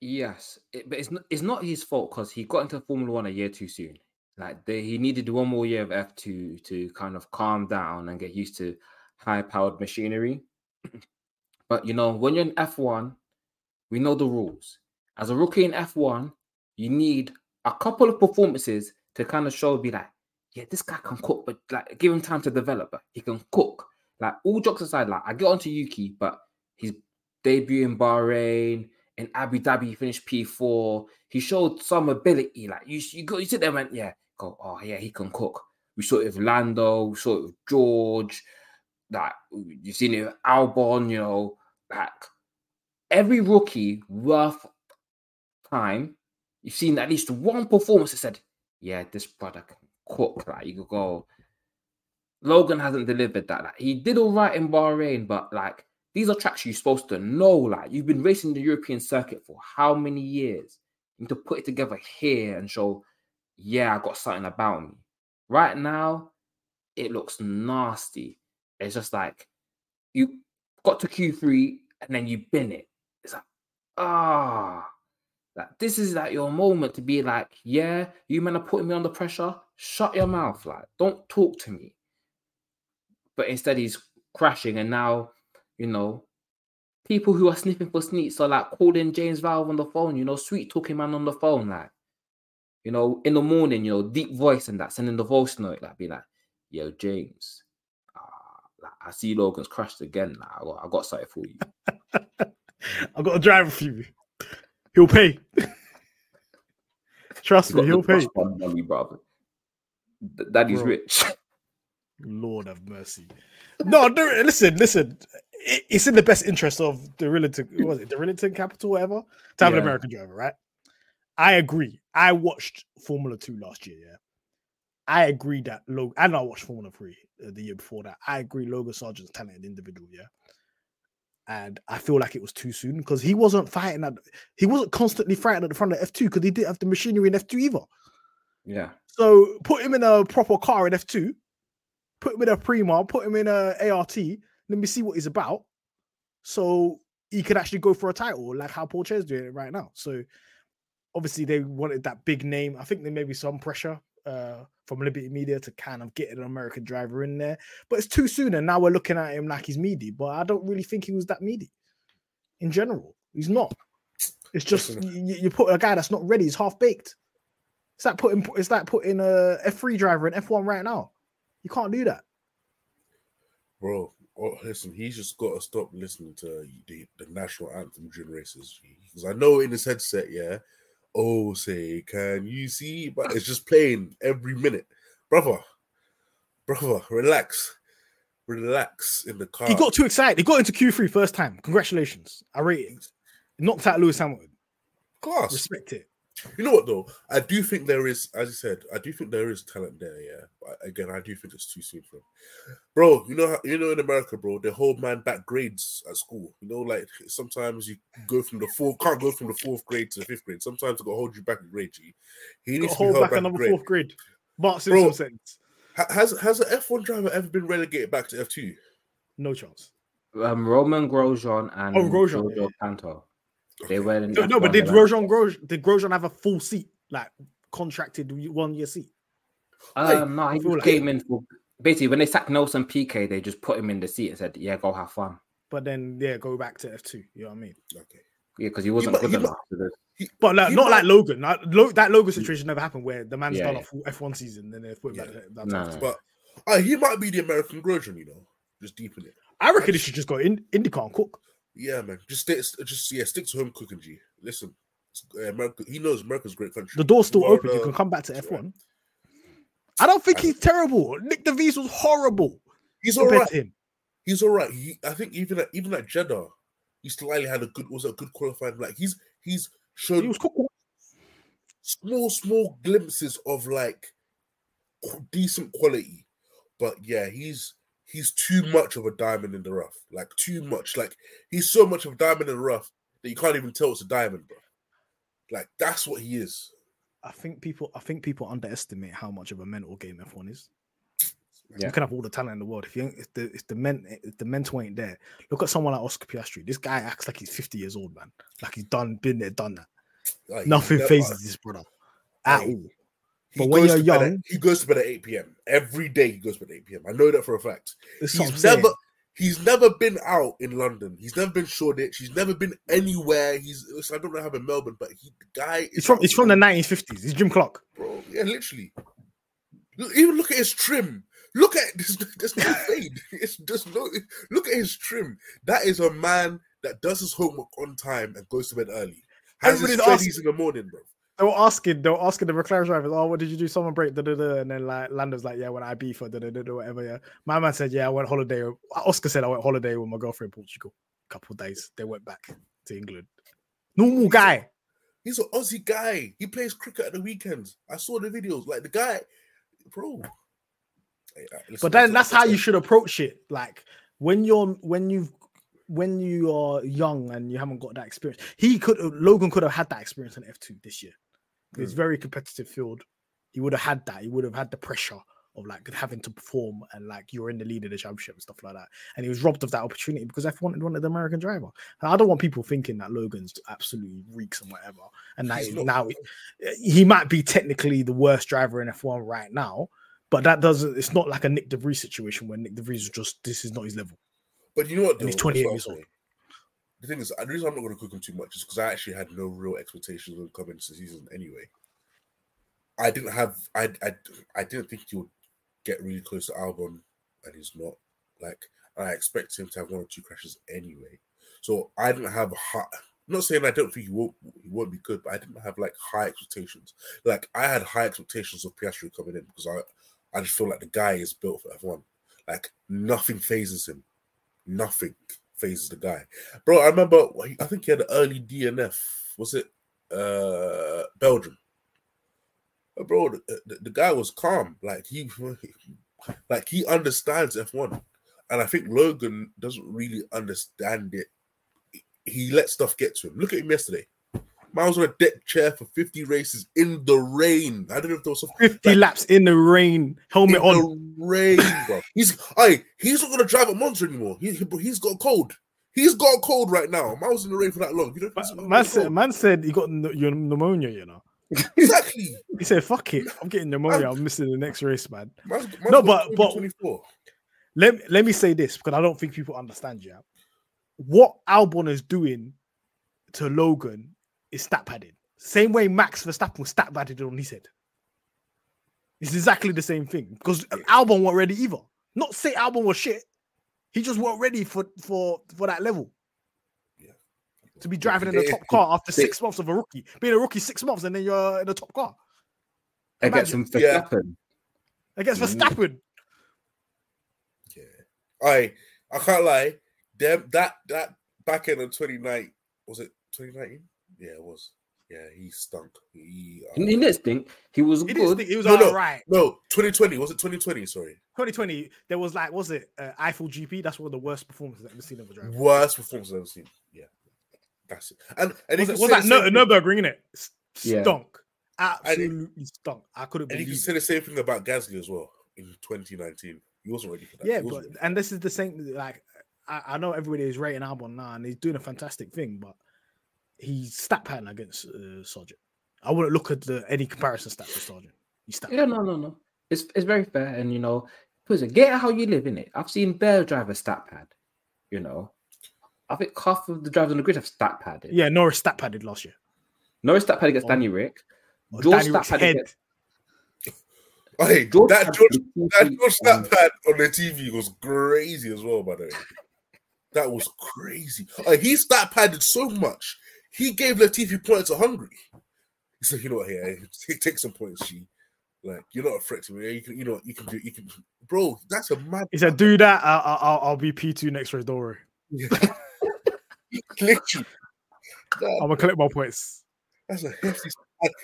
Yes, it, but it's not, it's not his fault because he got into Formula One a year too soon. Like they, he needed one more year of F two to kind of calm down and get used to high powered machinery. but you know, when you're in F one, we know the rules. As a rookie in F one, you need a couple of performances to kind of show, be like, yeah, this guy can cook, but like give him time to develop. But he can cook. Like all jokes aside, like I get onto Yuki, but his debut in Bahrain, in Abu Dhabi, he finished P4. He showed some ability. Like you, you go, you sit there and went, yeah, go, oh yeah, he can cook. We saw it with Lando, we saw it with George. Like you've seen it with Albon, you know, like every rookie worth time, you've seen at least one performance that said, yeah, this brother can cook. Like you could go. Logan hasn't delivered that. Like he did all right in Bahrain, but like these are tracks you're supposed to know. Like you've been racing the European circuit for how many years? To put it together here and show, yeah, I got something about me. Right now, it looks nasty. It's just like you got to Q3 and then you bin it. It's like, ah, like this is like your moment to be like, yeah, you men are putting me under pressure. Shut your mouth, like, don't talk to me. But instead, he's crashing, and now, you know, people who are sniffing for sneaks are like calling James Vowles on the phone, you know, sweet talking man on the phone, like, you know, in the morning, you know, deep voice and that, sending the voice note, like, be like, yo, James, uh, like, I see Logan's crashed again. Like, I, got, I got something for you. I've got a driver for you. He'll pay. Trust me, he'll pay. money, brother. Th- Daddy's Bro. rich. Lord have mercy. No, no, listen, listen. It's in the best interest of the Rillington, was it the Rillington Capital, whatever, to have an American driver, right? I agree. I watched Formula Two last year. Yeah, I agree that Logan, and I watched Formula Three uh, the year before that. I agree, Logan Sargent's talented individual. Yeah, and I feel like it was too soon because he wasn't fighting at, he wasn't constantly fighting at the front of F two because he didn't have the machinery in F two either. yeah. So put him in a proper car in F2, put him in a Prema, put him in a ART. Let me see what he's about. So he could actually go for a title, like how Pourchaire's doing it right now. So obviously they wanted that big name. I think there may be some pressure uh, from Liberty Media to kind of get an American driver in there, but it's too soon. And now we're looking at him like he's meaty, but I don't really think he was that meaty in general. He's not. It's just you, you put a guy that's not ready, he's half baked. It's like putting it's like putting a F3 driver in F1 right now. You can't do that. bro. Oh, listen, he's just got to stop listening to the, the national anthem during races because I know in his headset, yeah. Oh, say, can you see? But it's just playing every minute, brother. brother, relax, relax in the car. He got too excited. He got into Q3 first time. Congratulations. I rate it. Knocked out Lewis Hamilton. class. Respect it. You know what though? I do think there is, as you said, I do think there is talent there. Yeah, but again, I do think it's too soon for him, bro. You know, how, you know, in America, bro, they hold man back grades at school. You know, like sometimes you go from the fourth, can't go from the fourth grade to the fifth grade. Sometimes they got to hold you back a grade. G. He needs to to be hold held back back another grade. fourth grade. Mark Bro. Simpson sentence. Has has an F one driver ever been relegated back to F two? No chance. Um, Romain Grosjean and Oh, Grosjean, Giorgio yeah. Canto. They were No, no, but did event. Grosjean, Grosjean did Grosjean have a full seat, like contracted one year seat? Um, no, he I feel just like- came in for basically when they sacked Nelson Piquet, they just put him in the seat and said, "Yeah, go have fun." But then yeah, go back to F two. You know what I mean? Okay. Yeah, because he wasn't might- good he enough. might- to do- He- But like, he not might- like Logan. Like, Lo- that Logan situation never happened where the man's Yeah, done yeah. a full F one season and then they put him back. Yeah. to- down No, no. But uh, he might be the American Grosjean, you know, just deep in it. I reckon he should just go in IndyCar and cook. Yeah, man. Just stay, just yeah, stick to home cooking. G. Listen, uh, America. He knows America's a great country. The door's still open. You can come back to F one. I don't think he's terrible. Nick DeVries was horrible He's all right. him. He's all right. He, I think even at even at Jeddah, he slightly had a good was a good qualified. Like he's he's shown He was cooking. small small glimpses of like decent quality, but yeah, he's he's too mm. much of a diamond in the rough. Like too mm. much. Like he's so much of a diamond in the rough that you can't even tell it's a diamond, bro. Like that's what he is. I think people. I think people underestimate how much of a mental game F one is. Yeah. You can have all the talent in the world if you if the if the men if the mental ain't there. Look at someone like Oscar Piastri. This guy acts like he's fifty years old, man. Like he's done, been there, done that. Like, Nothing phases this brother at Hey, all. He But when goes you're to bed at- he goes to bed at 8 p.m. Every day he goes to bed at 8 p.m. I know that for a fact. That's what I'm He's never he's never been out in London. He's never been Shoreditch. He's never been anywhere. He's I don't know how in Melbourne, but he the guy is He's from he's from the 1950s. He's Jim Clark. bro. Yeah, literally. Even look at his trim. Look at this. There's no fade. It's just no. Look at his trim. That is a man that does his homework on time and goes to bed early. Has his Everybody's studies in the morning, bro. They were asking, they were asking the McLaren drivers, "Oh, what did you do? Someone break?" Da, da, da. And then like Lando's like, "Yeah, when I beef for da, da, da, da, whatever." Yeah, my man said, "Yeah, I went holiday." Oscar said, "I went holiday with my girlfriend in Portugal. A couple of days. They went back to England. Normal guy. He's an Aussie guy. He plays cricket at the weekends. I saw the videos. Like the guy, bro. Uh, listen, But then that's- that's how you should approach it. Like when you're when you've when you are young and you haven't got that experience. He could Logan could have had that experience in F2 this year. It's Mm. very competitive field. He would have had that. He would have had the pressure of like having to perform and like you're in the lead of the championship and stuff like that. And he was robbed of that opportunity because F1 wanted wanted the American driver. And I don't want people thinking that Logan's absolutely reeks and whatever. And that now he might be technically the worst driver in F1 right now, but that doesn't. It's not like a Nyck de Vries situation where Nyck de Vries is just this is not his level. But you know what? He's 28 That's years old. The thing is, the reason I'm not going to cook him too much is because I actually had no real expectations of him coming into the season anyway. I didn't have, I, I, I didn't think he would get really close to Albon, and he's not. Like, I expect him to have one or two crashes anyway. So I didn't have high. I'm not saying I don't think he won't, he won't be good, but I didn't have like high expectations. Like I had high expectations of Piastri coming in because I, I just feel like the guy is built for F1. Like nothing phases him nothing phases the guy. Bro, I remember I think he had an early DNF. Was it uh Belgium? Uh, Bro, the, the, the guy was calm. Like he like he understands F1. And I think Logan doesn't really understand it. He let stuff get to him. Look at him yesterday. Man was on a deck chair for 50 races in the rain. I don't know if there was some 50 laps in the rain, helmet in on. the rain, bro. He's I he's not gonna drive a monster anymore. He, he he's got a cold. He's got a cold right now. Man was in the rain for that long. You know, he's got a Man said, man said he got pn- your pneumonia, you know. exactly. He said, fuck it. I'm getting pneumonia. I'm missing the next race, man. Man's, man's No, but- but- 24. Let, let me say this because I don't think people understand you. What Albon is doing to Logan is stat padding. Same way Max Verstappen was stat padded on his head. It's exactly the same thing because Albon weren't ready either. Not say Albon was shit. He just weren't ready for for for that level. Yeah. To be driving in the top car after six months of a rookie, being a rookie six months, and then you're in the top car Against some Yeah. Verstappen. against Mhm. Verstappen. I I can't lie. Them that that back end of 2019 was it 2019? Yeah, it was. Yeah, he stunk. He, uh, He didn't stink. He was He good. think he was No, no. all right. no 2020 was it 2020? Sorry, 2020, there was like, was it uh, Eifel GP? That's one of the worst performances I've ever seen of a driver. worst performance I've ever seen. Yeah, that's it. And and Was, it, was that no, same thing- Nurburgring, innit? S- Yeah. Stunk. Absolutely stunk. I couldn't and you can say the same thing about Gasly as well in 2019. He wasn't ready for that. Yeah, but ready. and this is the same. Like I, I know everybody is rating Albon now, and he's doing a fantastic thing, but he's stat pattern against uh, Sargent. I wouldn't look at the any comparison stats for Sargent. He's stat. Yeah, no, no, no. It's it's very fair, and you know, listen, get how you live in it. I've seen Bear drive a stat pad. You know, I think half of the drivers on the grid have stat padded. Yeah, Norris stat padded last year. Norris stat pad against Oh. Danny Rick. Oh, George Danny stat Rick's pad against Hey, George that George, that George stat pad on the TV was crazy as well, by the way. That was crazy. Like, he stat padded so much, he gave Latifi points to Hungary. He said, "You know what? Here, take, take some points, G. Like, you're not a threat to me. You can, you know, you can do, you can, bro. That's a mad. He said, "Do that. I'll, I'll, I'll be P two next race. Don't worry. Literally. Nah, I'm gonna collect my points." That's a hefty.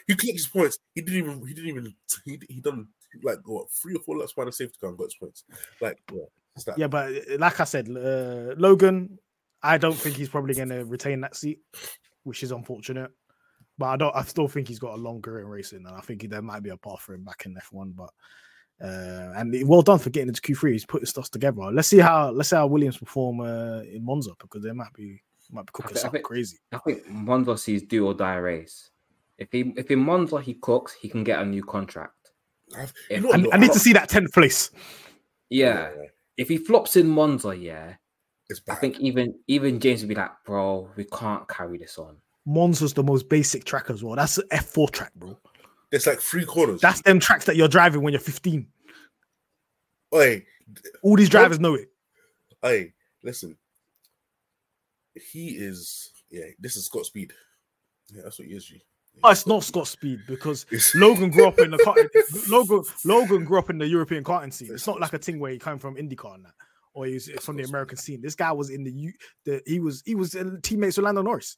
He collected his points. He didn't even. He didn't even. He, he done like what three or four laps by the safety car and got his points. Like, yeah. Yeah, but like I said, uh, Logan, I don't think he's probably going to retain that seat, which is unfortunate. But I don't. I still think he's got a long career in racing, and I think there might be a path for him back in F1. But uh, and well done for getting into Q3. He's putting stuff together. Let's see how let's see how Williams perform uh, in Monza because they might be might be cooking think- I something crazy. I think Monza sees do or die race. If he if in Monza he cooks, he can get a new contract. I've- Yeah. you know what, I. I need to see that tenth place. Yeah. If he flops in Monza, yeah, It's I think even even James would be like, bro, we can't carry this on. Monza's the most basic track as well. That's an F4 track, bro. It's like three corners. That's them tracks that you're driving when you're 15. Hey, All these drivers know it. hey, listen. He is. Yeah, this is Scott Speed. Yeah, that's what he is. G. Oh, it's not Scott Speed because It's- Logan grew up in the car- Logan Logan grew up in the European karting scene. It's not like a thing where he came from IndyCar and that, or he's from the American scene. This guy was in the U. The he was he was teammates with Lando Norris.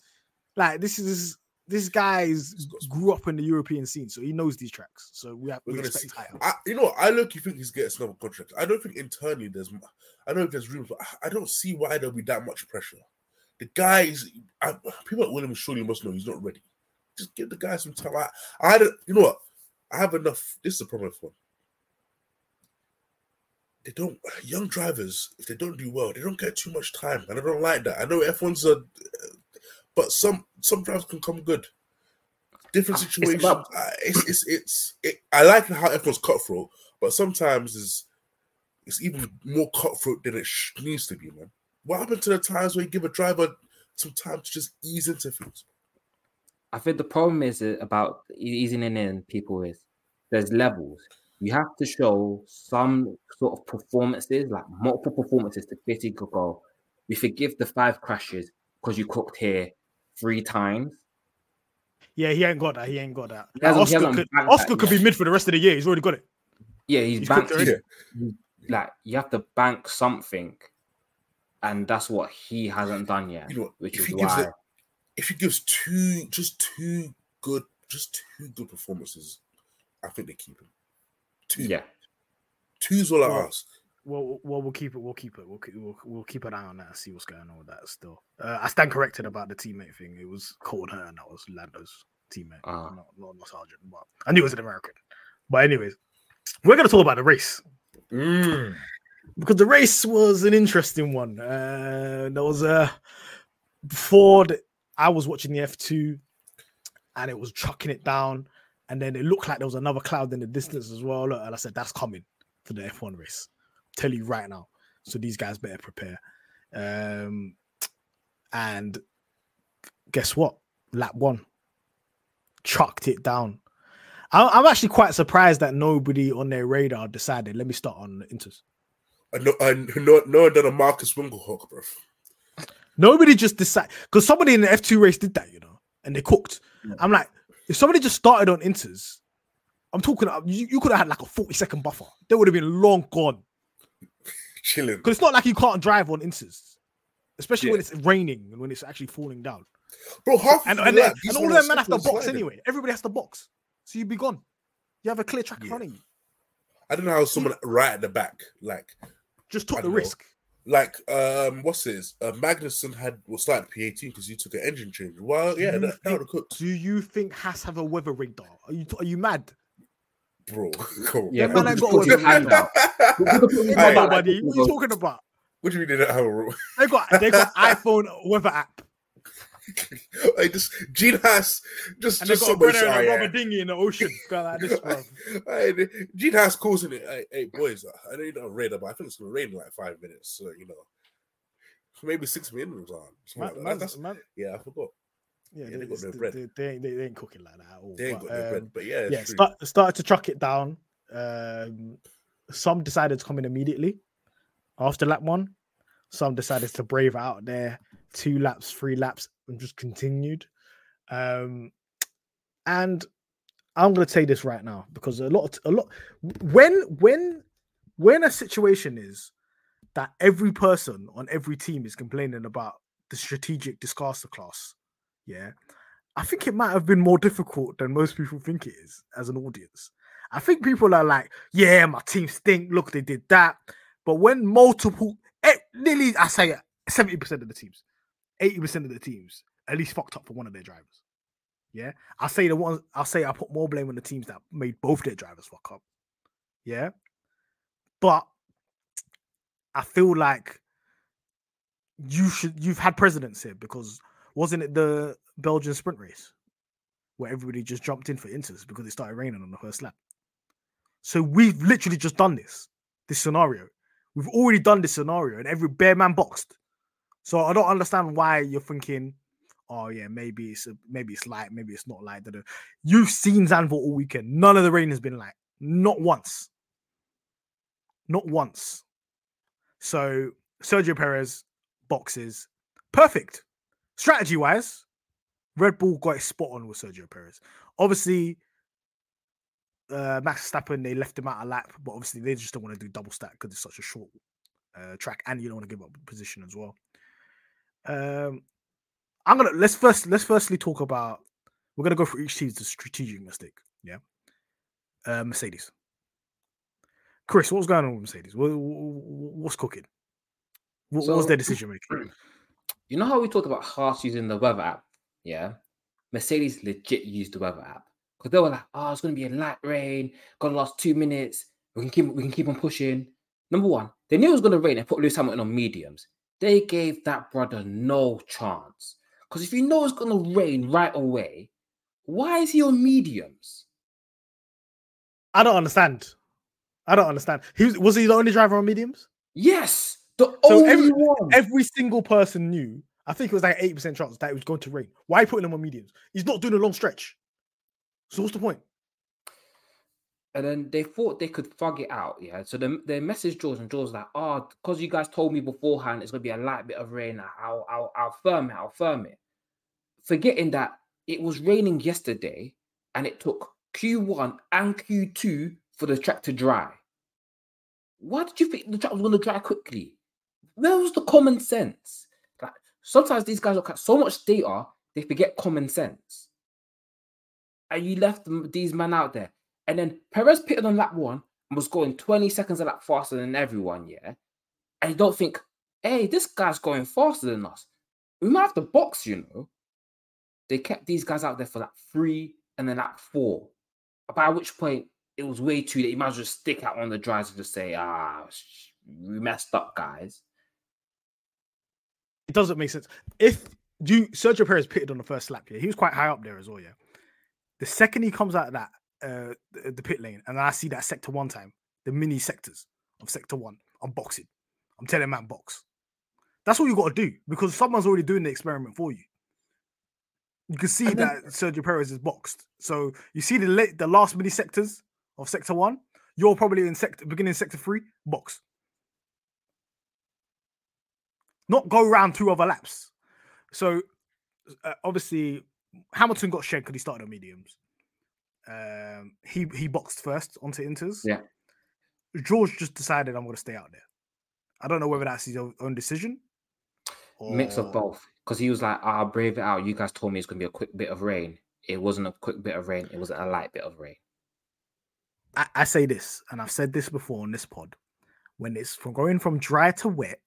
Like this is this guy's grew up in the European scene, so he knows these tracks. So we have We're we expect higher. I, you know. I look. You think he's getting another contract? I don't think internally there's. I know there's room, but I- don't see why there'll be that much pressure. The guys, I, people at Williams surely must know he's not ready. Just give the guy some time. I, I don't. You know what? I have enough. This is a problem for. one. They don't. Young drivers, if they don't do well, they don't get too much time, and I don't like that. I know F1's a, but some some drivers can come good. Different It's situations. about- uh, It's it's it's. It, I like how F1's cutthroat, but sometimes is it's even more cutthroat than it sh- needs to be, man. What happened to the times where you give a driver some time to just ease into things? I think the problem is uh, about easing in in people is there's levels. You have to show some sort of performances, like multiple performances, to basically go. We forgive the five crashes because you cooked here three times. Yeah, he ain't got that. He ain't got that. He Oscar could, banked Oscar that could be mid for the rest of the year. He's already got it. Yeah, he's, He's banked. cooked already. Yeah. Like you have to bank something, and that's what he hasn't done yet. You know, which if is he gives why it, if he gives two, just two good, just two good performances, I think they keep him. Two, yeah. two's all I Well, ask. Well, well, we'll keep it. We'll keep it. We'll keep, we'll, we'll keep an eye on that and see what's going on with that. Still, uh, I stand corrected about the teammate thing. It was Colton Herta, and that was Lando's teammate, Ah. not, not not Sargent. But I knew it was an American. But anyways, we're gonna talk about the race because the race was an interesting one. Uh, there was a Ford. I was watching the F two, and it was chucking it down, and then it looked like there was another cloud in the distance as well. Look, and I said, "That's coming for the F one race." Tell you right now. So these guys better prepare. Um, and guess what? Lap one, chucked it down. I- I'm actually quite surprised that nobody on their radar decided. Let me start on the Inters. I know, I know, no done a Marcus Winglehawk, bro. Nobody just decided because somebody in the F2 race did that, you know, and they cooked. I'm like, if somebody just started on inters, I'm talking. Uh, you, you could have had like a 40 second buffer. They would have been long gone. chilling. Because it's not like you can't drive on inters, especially when it's raining and when it's actually falling down. Bro, half And, and, and all of them men have to box sliding. anyway. Everybody has to box, so you'd be gone. You have a clear track Yeah. you. I don't know how someone right at the back, like, Just took the know. risk. Like, um, what's this? Uh, Magnussen had was started P18 because he took an engine change. Well, yeah, you that, that would have cooked, Do you think Haas have a weather radar? Are you are you mad? bro. Come on, Yeah, man man, ain't got put a his hand out. Hey, Aye. nobody, what are you talking about? What do you mean they don't have a? They got they got iPhone weather app, I just Gene Haas just and just got a somebody brother in a "Oh, rubber yeah." dinghy in the ocean. Go like this, bro. Hey, Gene Haas calls in it. Hey, hey, boys, I know you don't rain, but I think it's gonna rain in like five minutes. So you know, maybe six minutes on. Man, like that. That's- man- yeah, I forgot. yeah, Yeah, they they, got no bread. they- they ain't, they, they ain't cooking like that at all. They ain't but, got no um, bread, but yeah, yeah, start, started to truck it down. Um, some decided to come in immediately after lap one. Some decided to brave out there, two laps, three laps, and just continued. Um, and I'm going to say this right now because a lot, a lot, when when when a situation is that every person on every team is complaining about the strategic disaster class, yeah, I think it might have been more difficult than most people think it is as an audience. I think people are like, yeah, my team stink. Look, they did that. But when multiple, eh, nearly, I say 70% of the teams, 80% of the teams at least fucked up for one of their drivers. Yeah. I say the ones, I'll say I put more blame on the teams that made both their drivers fuck up. Yeah. But I feel like you should, you've had precedence here because wasn't it the Belgian sprint race where everybody just jumped in for inters because it started raining on the first lap? So we've literally just done this, this scenario. We've already done this scenario and every bare man boxed. So I don't understand why you're thinking, oh yeah, maybe it's a, maybe it's light, maybe it's not light. da-da." You've seen Zandvoort all weekend. None of the rain has been light. Not once. Not once. So Sergio Perez boxes perfect. Strategy wise, Red Bull got it spot on with Sergio Perez. Obviously, uh, Max Verstappen they left him out a lap, but obviously they just don't want to do double stack because it's such a short uh, track, and you don't want to give up position as well. Um, I'm gonna let's first let's firstly talk about we're gonna go through each team's strategic mistake. Yeah, uh, Mercedes. Chris, what was going on with Mercedes? What, what's cooking? What, was their decision making? You know how we talked about Haas using the weather app? Yeah. Mercedes legit used the weather app because they were like, "Oh, it's to be a light rain. Gonna last two minutes. We can keep we can keep on pushing." Number one, they knew it was to rain and put Lewis Hamilton on mediums. They gave that brother no chance because if you know it's going to rain right away, why is he on mediums? I don't understand. I don't understand. He was, was he the only driver on mediums? Yes, the So only every, one. every single person knew. I think it was like eighty percent chance that it was going to rain. Why putting him on mediums? He's not doing a long stretch. So what's the point? And then they thought they could fug it out, yeah. So the they messaged George and George was like, ah, "Oh, because you guys told me beforehand it's gonna be a light bit of rain. I'll I'll I'll firm it. I'll firm it." Forgetting that it was raining yesterday, and it took Q1 and Q2 for the track to dry. Why did you think the track was gonna dry quickly? Where was the common sense? Like sometimes these guys look at so much data, they forget common sense. And you left these men out there. And then Perez pitted on lap one and was going 20 seconds a lap faster than everyone, yeah. And you don't think, hey, this guy's going faster than us. We might have to box, you know. They kept these guys out there for lap three and then lap four. By which point it was way too late. You might as well just stick out on the drives and just say, ah, we messed up, guys. It doesn't make sense. If you Sergio Perez pitted on the first lap, yeah, he was quite high up there as well. Yeah, the second he comes out of that uh the, the pit lane, and I see that sector one time, the mini sectors of sector one, I'm boxing. I'm telling man box. That's what you got to do because someone's already doing the experiment for you. You can see And then- that Sergio Perez is boxed. So you see the late, the last mini sectors of sector one. You're probably in sector beginning sector three box. Not go around two other laps. So uh, obviously Hamilton got shed because he started on mediums. Um, he he boxed first onto inters. Yeah. George just decided I'm going to stay out there. I don't know whether that's his own, decision. Mix of both. Because he was like, "Ah, I'll brave it out. You guys told me it's gonna be a quick bit of rain. It wasn't a quick bit of rain. It was a light bit of rain. I, I say this, and I've said this before on this pod. When it's from going from dry to wet,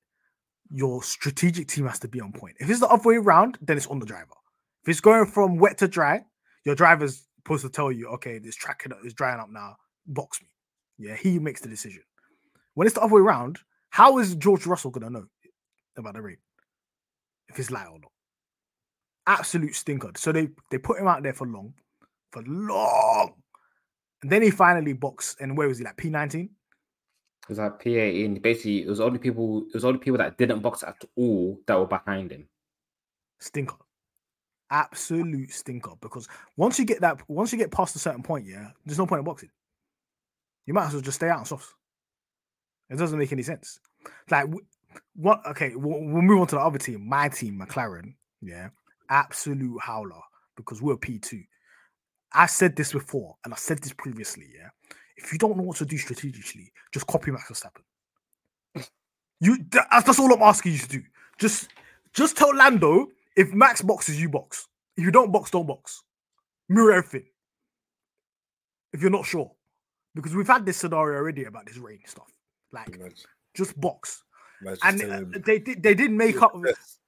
your strategic team has to be on point. If it's the other way around, then it's on the driver. If it's going from wet to dry, your driver's supposed to tell you, okay, this track is drying up now. Box me. Yeah, he makes the decision. When it's the other way around, how is George Russell gonna know about the rain? If it's light or not. Absolute stinker. So they they put him out there for long, for long. And then he finally boxed, and where was he? Like P19? It was like P18. Basically, it was only people. It was only people that didn't box at all that were behind him. Stinker. Absolute stinker. Because once you get that, once you get past a certain point, yeah, there's no point in boxing. You might as well just stay out on softs. It doesn't make any sense. Like what? Okay, we'll, we'll move on to the other team. My team, McLaren. Yeah, absolute howler because we're P two. I said this before, and I said this previously. Yeah, if you don't know what to do strategically, just copy Max Verstappen. you that's, that's all I'm asking you to do. Just just tell Lando if Max boxes, you box. If you don't box, don't box. Mirror everything. If you're not sure, because we've had this scenario already about this rain stuff. Like Imagine- just box, imagine and uh, they did they did make up Yes.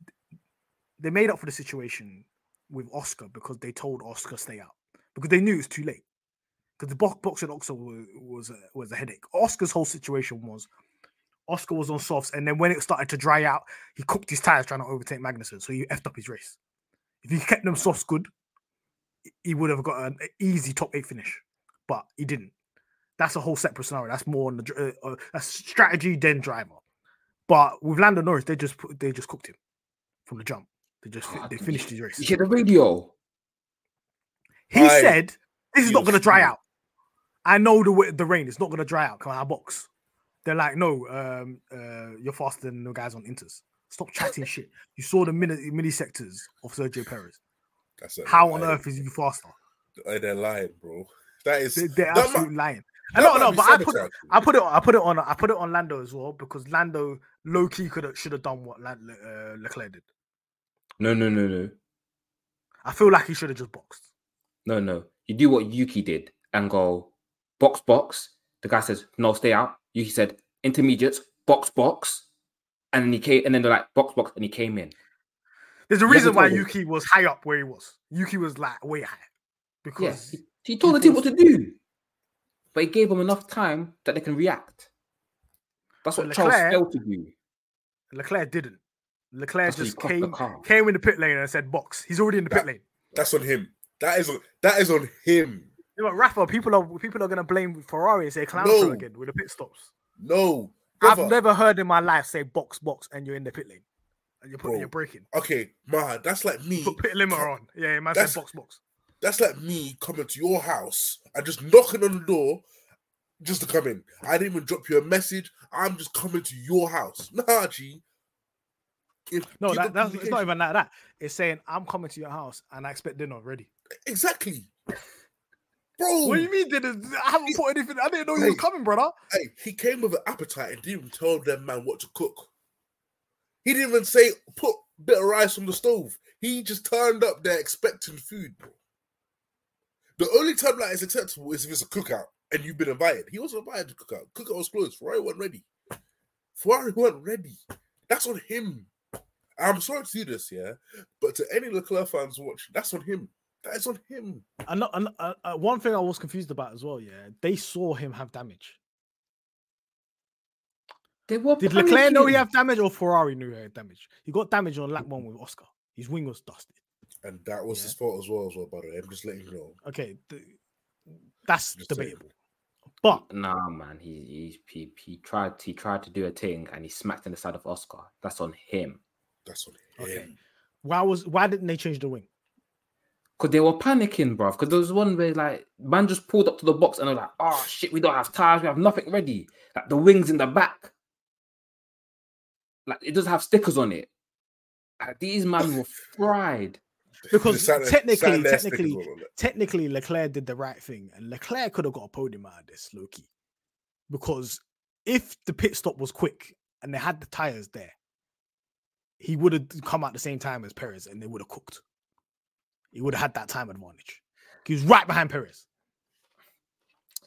they made up for the situation with Oscar because they told Oscar stay out because they knew it was too late. Because the box boxing Oscar was was a, was a headache. Oscar's whole situation was Oscar was on softs, and then when it started to dry out, he cooked his tires trying to overtake Magnussen, so he effed up his race. If he kept them softs good, he would have got an easy top eight finish, but he didn't. That's a whole separate scenario. That's more on the uh, uh, strategy than driver. But with Lando Norris, they just put, they just cooked him from the jump. They just fi- they finished his race. You hear the radio? He I- said, "This is not going to dry out. I know the the rain. It's not going to dry out. Come on, I box." They're like, "No, um, uh, you're faster than the guys on Inters. Stop chatting shit. You saw the mini mini sectors of Sergio Perez. That's a How on earth is you faster? They're lying, bro. That is They, they're that absolutely might- lying." that No, no, but I put it. I put it, I put it on, I put it on Lando as well because Lando low key could have should have done what Le- Le- uh, Leclerc did. No, no, no, no, I feel like he should have just boxed. no, no. You do what Yuki did and go box, box. The guy says no, stay out. Yuki said intermediates, box, box, and then he came, and then they're like box, box, and he came in. There's a reason why told him. Yuki was high up where he was. Yuki was like way high Yeah, because he, he told the team what to do, but he gave them enough time that they can react. That's So what Charles Leclerc- failed to do. Leclerc didn't. Leclerc That's just came came in the pit lane and said box. He's already in the pit lane. That's on him. That is on that is on him. You know, Rafa, people are people are gonna blame Ferrari and say clown No. again with the pit stops. No, brother. I've never heard in my life say box box and you're in the pit lane and you're putting Bro, you're breaking. Okay, Mahad, that's like me. Put pit limiter on. Yeah, man said box box. That's like me coming to your house and just knocking on the door just to come in. I didn't even drop you a message. I'm just coming to your house. Nah, G. If- No, that, that's it's not even like that. It's saying I'm coming to your house and I expect dinner already. exactly, bro. What do you mean dinner? I haven't put anything. I didn't know you was coming, brother. Hey, he came with an appetite and didn't even tell them man what to cook. He didn't even say put bit of rice on the stove. He just turned up there expecting food, bro. The only time that is acceptable is if it's a cookout and you've been invited. He wasn't invited to cookout. Cookout was closed. Ferrari wasn't ready. Ferrari weren't ready. That's on him. I'm sorry to do this, yeah, but to any Leclerc fans watching, that's on him. That is on him. And, not- and uh, uh, one thing I was confused about as well, yeah, they saw him have damage. They were Did Leclerc know he panicking. had damage or Ferrari knew he had damage? He got damage on lap one with Oscar. His wing was dusted. And that was Yeah. his fault as well, as well, by the way. I'm just letting you know. Okay, th- that's Just debatable. But Nah, man. He, he he he tried he tried to do a thing and he smacked in the side of Oscar. That's on him. That's on him. Okay. why was why didn't they change the wing? Cause they were panicking, bro. Cause there was one where like man just pulled up to the box and they're like, "Oh shit, we don't have tires, we have nothing ready." Like the wings in the back, like it does have stickers on it. Like, these man were fried. Because Sat technically, sat technically, technically, Leclerc did the right thing, and Leclerc could have got a podium out of this, Loki. Because if the pit stop was quick and they had the tires there, he would have come out the same time as Perez, and they would have cooked. He would have had that time advantage. He was right behind Perez.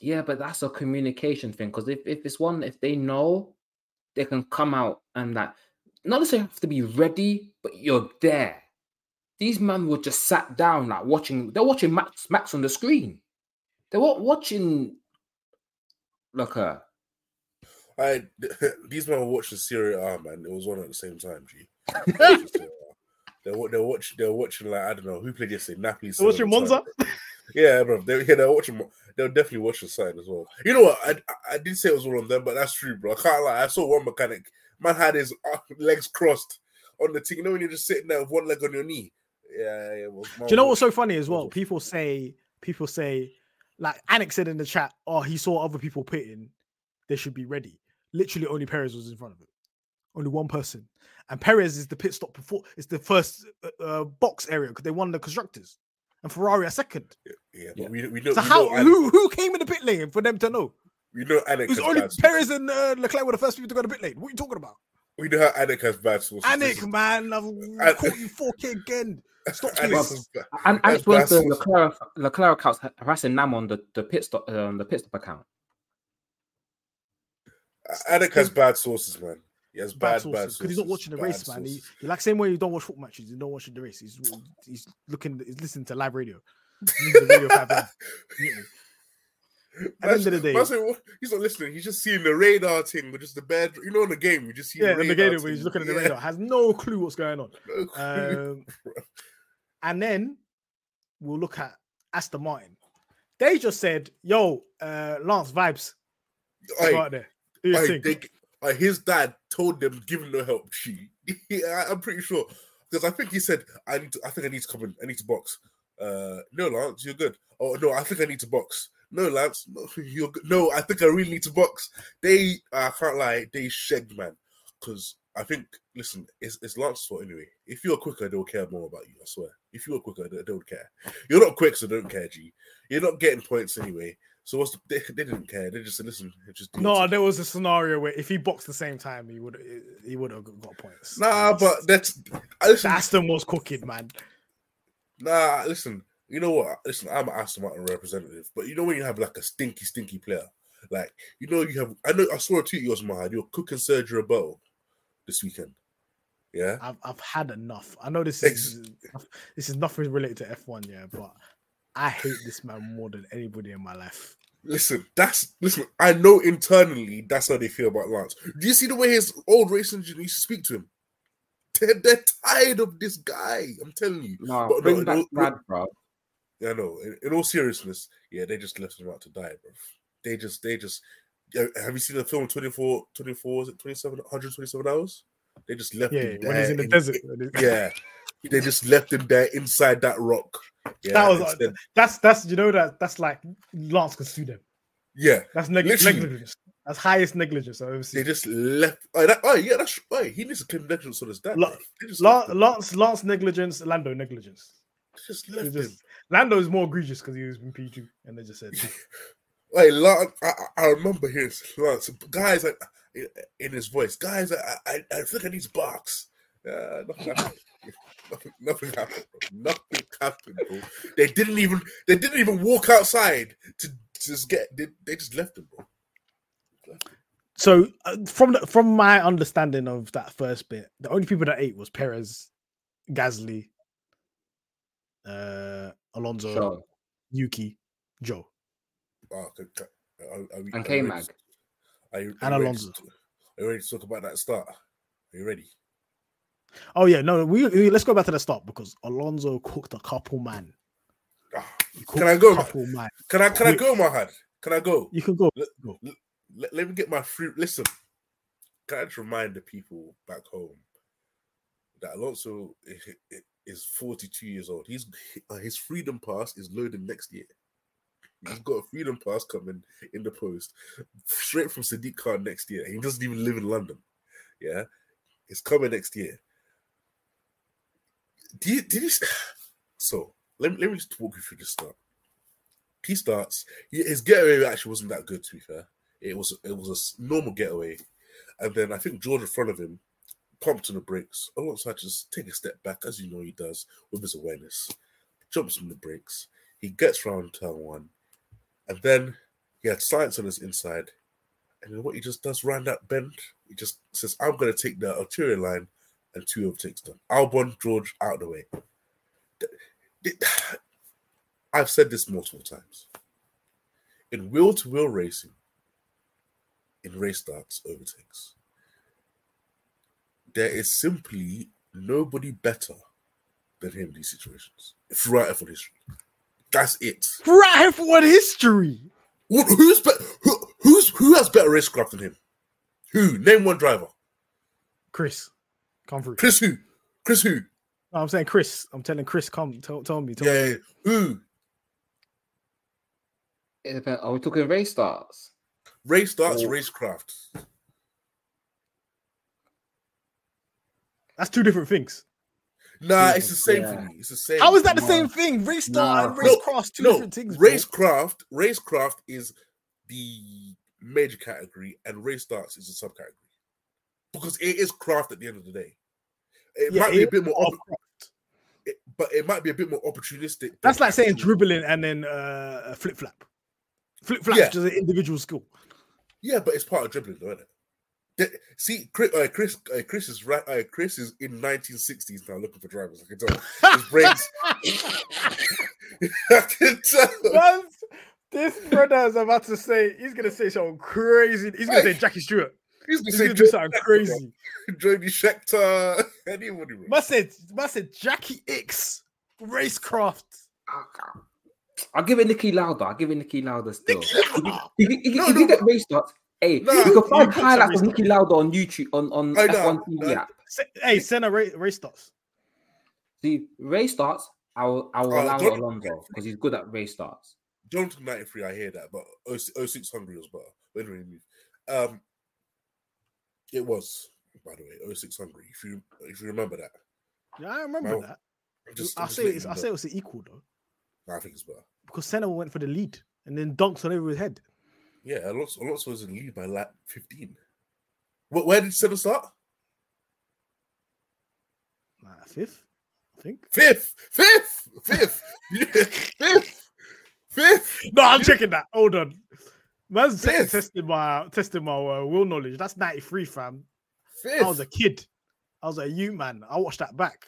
Yeah, but that's a communication thing. Because if, if it's one, if they know, they can come out and that not necessarily have to be ready, but you're there. These men were just sat down, like watching. They're watching Max Max on the screen. They were watching. Look, uh, I these men were watching Serie A, man. It was on at the same time, G. they're they're watching they're watching like I don't know who played yesterday. Napoli. They're watching Monza? Yeah, bro. They, yeah, they're watching. They're definitely watching side as well. You know what? I I did say it was all on them, but that's true, bro. I can't lie. I saw one mechanic. Man had his uh, legs crossed on the thing. You know when you're just sitting there with one leg on your knee. Yeah, yeah. Well, Do you know what's so funny as well? People say, people say, like Anik said in the chat, oh, he saw other people pitting, they should be ready. Literally, only Perez was in front of it. Only one person, and Perez is the pit stop before. It's the first uh, uh, box area because they won the constructors, and Ferrari are second. Yeah, but we we know. So we how know Anik- who who came in the pit lane for them to know? we know Anik It was has only bad. Perez and uh, Leclerc were the first people to go to the pit lane. What are you talking about? We know how Anik has bad sources. Anik, man, I've caught you 4K again. Stop Anik this. has ba- and Alex was the. Leclerc Leclerc accounts harassing Nam on the the pit stop um, the pit stop account. Anik has bad sources, man. He has bad bad, bad because he's not watching the bad race, man. He, he like same way you don't watch football matches, you don't watch the race. He's he's looking, he's listening to live radio. He's listening to radio Five Live. You get me? At the end of the day, he's not listening. He's just seeing the radar thing with just the bed. You know, in the game, you just see yeah, the in the radar game where he's looking at the Yeah. radar, has no clue what's going on. No clue, Um, and then we'll look at Aston Martin. They just said, "Yo, uh, Lance vibes, Oi, go there, do your thing." they- his dad told them, "Give him no help." She, I'm pretty sure because I think he said, "I need to. I think I need to come in. I need to box." Uh, no, Lance, you're good. Oh no, I think I need to box. No, Lance, no, you're good. No, I think I really need to box. They, I can't lie, they shagged man because I think. Listen, it's, it's Lance's fault anyway. If you're quicker, they'll care more about you. I swear. If you're quicker, they don't care. You're not quick, so don't care. G. You're not getting points anyway. So what's the, they, they didn't care. They just said, listen, just No, thing." there was a scenario where if he boxed the same time, he would he would have got points. Nah, but that's listen. Aston was cooking, man. Nah, listen. You know what? Listen, I'm an Aston Martin representative, but you know when you have like a stinky, stinky player, like you know you have. I know I saw a tweet yours, Mahad. You're cooking Sergio Roberto this weekend. Yeah, I've I've had enough. I know this Ex- is this is nothing related to F1, yeah, but I hate this man more than anybody in my life. listen. That's listen. I know internally that's how they feel about Lance. Do you see the way his old race engineer used to speak to him? They're, they're tired of this guy. I'm telling you. No, But bring no, back no, Brad, bro. Yeah, no. In, in all seriousness, yeah, they just left him out to die, bro. They just, they just. Yeah, have you seen the film 24, 24, is it 27, 127 hours? They just left Yeah, him when he's in the in- desert. yeah, they just left him there inside that rock. Yeah, that was instead- that's that's you know that that's like Lance could sue them. yeah. That's neg- negligence. That's highest negligence I've ever They just left. Oh, that, oh yeah, that's right. He needs to claim negligence on his dad. La- bro. They just, La- Lance Lance negligence, Lando negligence. just left just- him. Lando is more egregious because he was in P2 and they just said Like Lance, I, I remember hearing Lance, guys, like in his voice, guys, I, I, I think I need to box. Yeah, nothing happened. nothing, nothing happened. Bro. Nothing happened, bro. They didn't even, they didn't even walk outside to just get. They, they just left him, bro. So uh, from the, from my understanding of that first bit, the only people that ate was Perez, Gasly, uh, Alonso, Sure. Yuki, Zhou, Oh, okay, okay. Are, are we, And K-Mag. ready to- Are you, And are you ready Alonso. to- Are you ready to talk about that start? Are you ready? Oh yeah, no, we, we- let's go back to the start because Alonso cooked a couple man. Can I go? couple man. Can I? Can I Quick. go, Mahad? Can I go? You can go. Let- go. let, let me get my free. Listen, can I just remind the people back home that Alonso i- i- is 42 years old. He's his freedom pass is loading next year. He's got a freedom pass coming in the post straight from Sadiq Khan next year. He doesn't even live in London. Yeah, it's coming next year. Do you, did you, so let me, let me just walk you through the start. He starts. His getaway actually wasn't that good. To be fair, it was it was a normal getaway. And then I think George in front of him pumped on the brakes. Oh, had to just take a step back, as you know he does with his awareness. Jumps on the brakes. He gets round turn one. And then he had Sainz on his inside. And then what he just does round that bend, he just says, I'm going to take the arterial line and two overtakes done. Albon, George, out of the way. I've said this multiple times. In wheel to wheel racing, in race starts, overtakes, there is simply nobody better than him in these situations throughout F1 history. That's it. Right for the history. Who- Who's be- who, who's who has better racecraft than him? Who? Name one driver. Chris, come through. Chris who? Chris who? No, I'm saying Chris. I'm telling Chris, come, tell, tell me. Tell me. Yeah, yeah. who? It depends- Are we talking race starts? Race starts, Oh. racecraft. That's two different things. Nah, it's the same Yeah. for me. It's the same. How is that the same thing? Race start and No. race cross, two no, different things. bro. Racecraft, racecraft is the major category, and race starts is a subcategory because it is craft at the end of the day. It Yeah, might be a bit more, it- but it might be a bit more opportunistic. That's like saying dribbling and then uh, flip flap. Flip flap Yeah. is just an individual skill. Yeah, but it's part of dribbling, though, isn't it? See, Chris, uh, Chris, uh, Chris is right. Uh, Chris is in 1960s now, looking for drivers. I can tell his brains. I can tell. Once this brother is about to say, he's gonna say something crazy. He's gonna say Jackie Stewart. He's gonna He's say do something crazy. Jody Scheckter, anybody. Must said, must said Jacky Ickx racecraft. I'll give it Niki Lauda. I'll give it Niki Lauda still. Niki If Lauda. if you, if No, if no, you get race starts, hey, No, you can find you highlights of Niki Lauda on YouTube on, on I know, F1 TV app. Se- Hey, Senna race, race starts. See, race starts, I will, I will Oh, allow don't- Alonso because he's good at race starts. Donington 93, I hear that, but 06 Hungary was better. When we moved. Um, it was, by the way, 06 Hungary. If you if you remember that, Yeah, I remember that. just, I say it's, I say it's equal though, Nah, I think it's better. because Senna went for the lead and then dunks on over his head. Yeah, Alonso, Alonso was in the lead by lap 15. Where, where did Senna start? Nah, fifth, I think. Fifth, fifth, fifth, fifth, fifth. No, I'm checking that. Hold on. Man's te- Fifth. testing my testing my uh, will knowledge. That's 93, fam. Fifth. I was a kid. I was a youth man. I watched that back.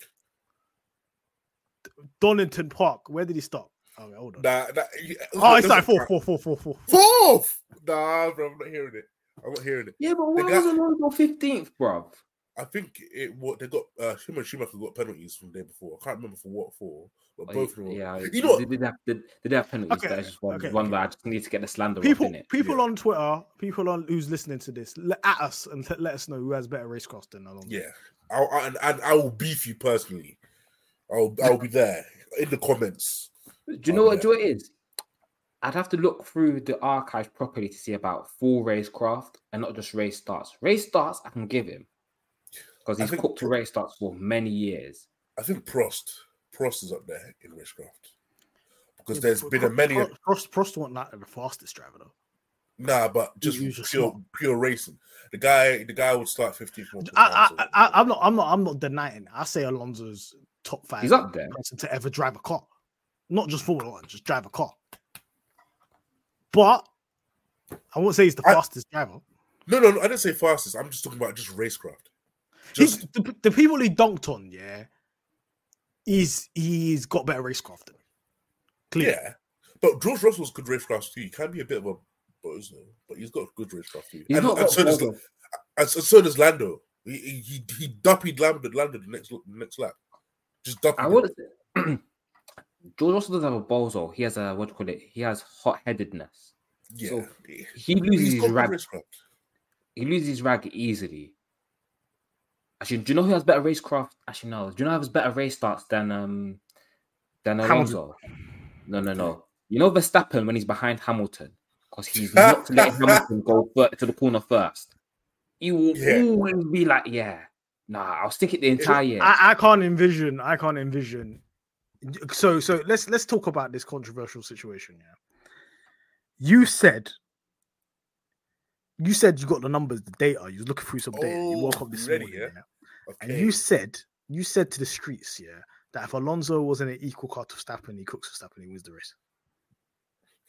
Donington Park. Where did he stop? Oh, wait, hold on. Nah, nah, yeah, oh, it's doesn't like four, count. four, four, four, four. Fourth. Nah, bro, I'm not hearing it. I'm not hearing it. Yeah, but why guy- was Alonso 15th, bro? I think it what they got. Uh, him and Schumacher got penalties from the day before. I can't remember for what for, but both of them. yeah, you know, they what? did have, they, they did have penalties. Okay, That's just one, okay, one okay. where I just need to get the slander People, off, innit? people Yeah. on Twitter, people on who's listening to this, let, at us and let, let us know who has better racecross than Alonso. yeah. I'll, I, and, and I will beef you personally. I'll I'll be there in the comments. Do you know Oh, what do it is? I'd have to look through the archives properly to see about full racecraft and not just race starts. Race starts I can give him because I he's think cooked to race starts for many years. I think Prost Prost is up there in racecraft because Yeah, there's but been a many. Prost, Prost wasn't like the fastest driver though. Nah, but just He was just pure smart. pure racing. The guy the guy would start 15th. I, I, I, I'm not, I'm not, I'm not denying. it. I say Alonso's top five. He's up there. person to ever drive a car, not just Formula One, just drive a car. But I won't say he's the I- fastest driver. No, no, no, I didn't say fastest. I'm just talking about just racecraft. He's, Just the, the people he dunked on, yeah, he's he's got better racecraft than. Clear. yeah, but George Russell's good racecraft too. He can be a bit of a bozo, but he's got good racecraft too. He's And, not and so does Volvo. and so, so does Lando. He he he, he duppied Lando Lando the next next lap. Just duppied. I him. would George also doesn't have a bozo. He has a what do you call it? He has hot headedness. yeah. so he- He loses his rag. He loses his rag easily. Actually, do you know who has better racecraft? Actually, no. Do you know who has better race starts than um than Hamilton. Alonso? No, no, no. You know Verstappen when he's behind Hamilton because he's not letting Hamilton go to the corner first. He will Yeah. always be like, yeah, nah, I'll stick it the entire year. I, I can't envision. I can't envision. So so let's let's talk about this controversial situation. Yeah, you said you said you got the numbers, the data. You was looking through some data. you Oh, woke up this oh, ready, morning, yeah? yeah? Okay. and you said you said to the streets, yeah, that if Alonso wasn't an equal car to Verstappen, he cooks Verstappen, he wins the race.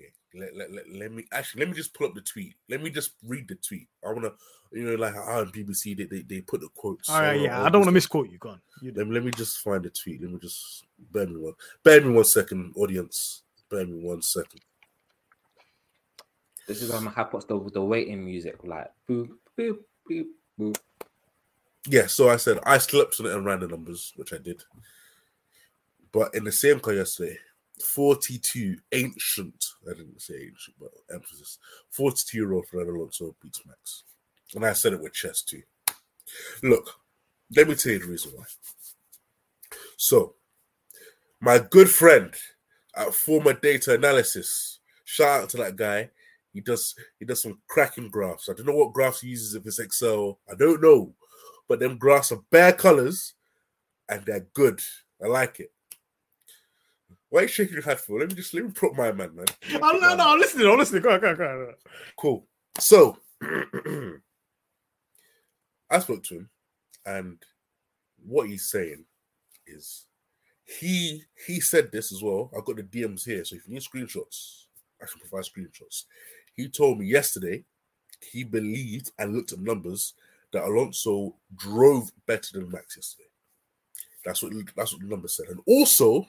Okay. Let, let, let, let me actually let me just pull up the tweet. Let me just read the tweet. I wanna you know like how on BBC they, they, they put the quotes. All right, yeah, I don't want to misquote you. Go on. You. Let me, let me just find the tweet. Let me just bear me one. Bear me one second, audience. Bear me one second. This is on my hot the the waiting music, like boop boop boop boop. Yeah, so I said I slept on it and ran the numbers, which I did. But in the same car yesterday, 42 ancient, I didn't say ancient, but emphasis 42 year old Fernando Alonso beats Max. And I said it with chest too. Look, let me tell you the reason why. So, my good friend at former data analysis, shout out to that guy. He does he does some cracking graphs. I don't know what graphs he uses if it's Excel. I don't know but them graphs are bare colors and they're good. I like it. Why are you shaking your head for? Let me just let me prop my man, man. Oh, no, no, I'm listening. I'm listening. Go on, go on, go on. Cool. So I spoke to him, and what he's saying is he he said this as well. I've got the DMs here, so if you need screenshots, I can provide screenshots. He told me yesterday he believed and looked at numbers that Alonso drove better than Max yesterday. That's what that's what the number said. And also,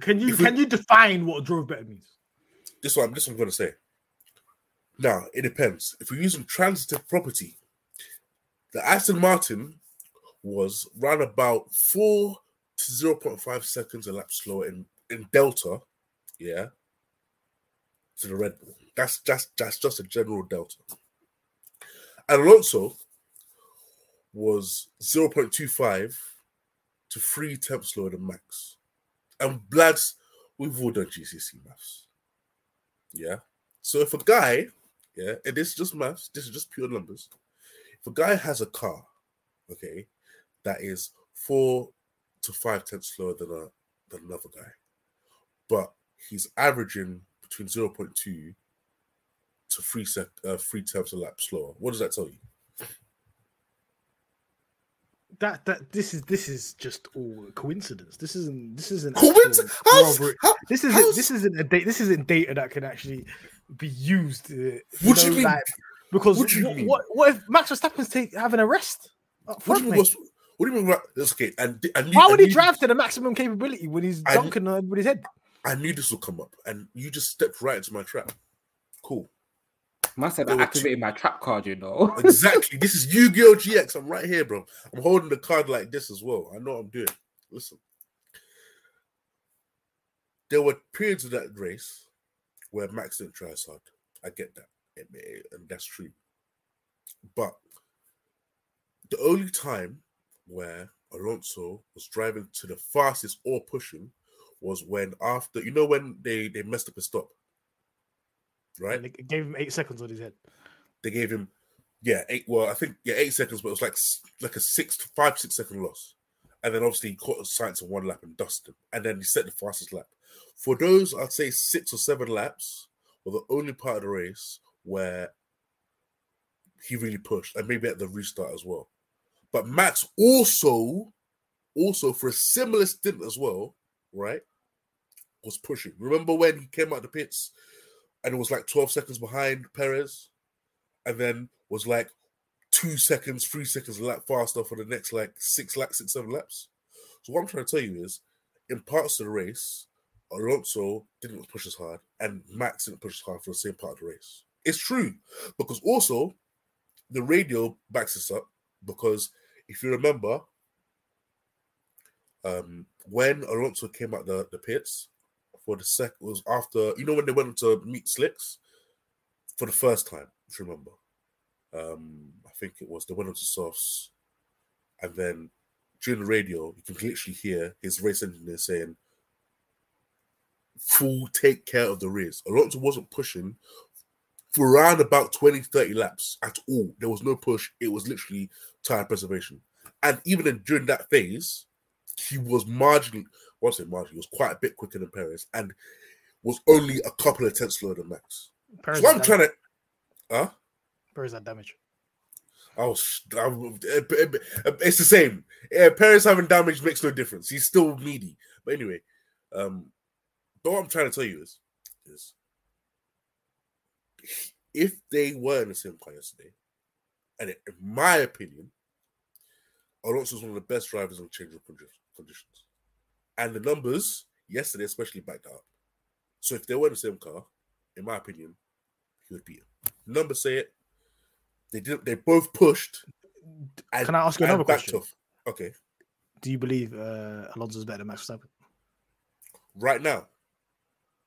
Can you If we- can you define what drove better means? this one, this one I'm gonna say. Now it depends. If we're using transitive property, the Aston Martin was round about four to zero point five seconds a lap slower in, in delta, yeah, to the Red Bull. That's just that's just a general delta. And Alonso was 0.25 to three tenths lower than Max. And Blads, we've all done GCSE maths. Yeah. So if a guy, yeah, and this is just maths, this is just pure numbers. If a guy has a car, okay, that is four to five tenths slower than a than another guy, but he's averaging between 0.2 to three sec uh, three tenths a lap slower. What does that tell you? That that this is this is just all coincidence. This isn't this isn't Coincidence? How's- how- this isn't how's- this isn't a date. this isn't data that can actually be used. Uh, What do you mean? like- because What you what, mean? what what if Max Verstappen's take, having a rest? What do you mean? What do you mean? right- That's okay. And, and Why would he drive to the maximum capability when he's dunking uh, with his head? I knew this would come up, and you just stepped right into my trap. Said I activated my trap card, you know. Exactly. this is Yu-Gi-Oh! GX. I'm right here, bro. I'm holding the card like this as well. I know what I'm doing. Listen. There were periods of that race where Max didn't try as hard. I get that. And that's true. But the only time where Alonso was driving to the fastest or pushing was when after you know when they they messed up his stop. Right? And they gave him eight seconds on his head. they gave him yeah eight well i think yeah eight seconds but it was like like a six to five six second loss. And then obviously he caught a Sainz in one lap and dusted him. And then he set the fastest lap. For those i'd say six or seven laps were the only part of the race where he really pushed and maybe at the restart as well. But max also also for a similar stint as well right was pushing. Remember when he came out the pits and was like 12 seconds behind Perez, and then was like two seconds, three seconds a lap faster for the next like six laps, six, seven laps. So what I'm trying to tell you is, in parts of the race, Alonso didn't push as hard, and Max didn't push as hard for the same part of the race. It's true because also the radio backs this up because if you remember, um, when Alonso came out the, the pits for the sec was after you know when they went to meet Slicks for the first time, if you remember. Um, I think it was they went into softs, and then during the radio, you can literally hear his race engineer saying, "Full take care of the rears." Alonso wasn't pushing for around about 20, 30 laps at all. There was no push. It was literally tire preservation. And even in, during that phase, he was marginally, Marginally, he was quite a bit quicker than Perez and was only a couple of tenths slower than Max. Perez so I'm damn- trying to, huh? Is that damage? Oh, sh- I'm- it's the same. Yeah, Perez having damage makes no difference. He's still needy. But anyway, um, but what I'm trying to tell you is, is if they were in the same car yesterday, and in my opinion, Alonso is one of the best drivers on change of condi- conditions, and the numbers yesterday especially backed up. So if they were in the same car, in my opinion, he would beat him. Numbers say it. They did. They both pushed. and- Can I ask you another question? off. Okay, Do you believe uh, Alonso's better than Max Verstappen? right now,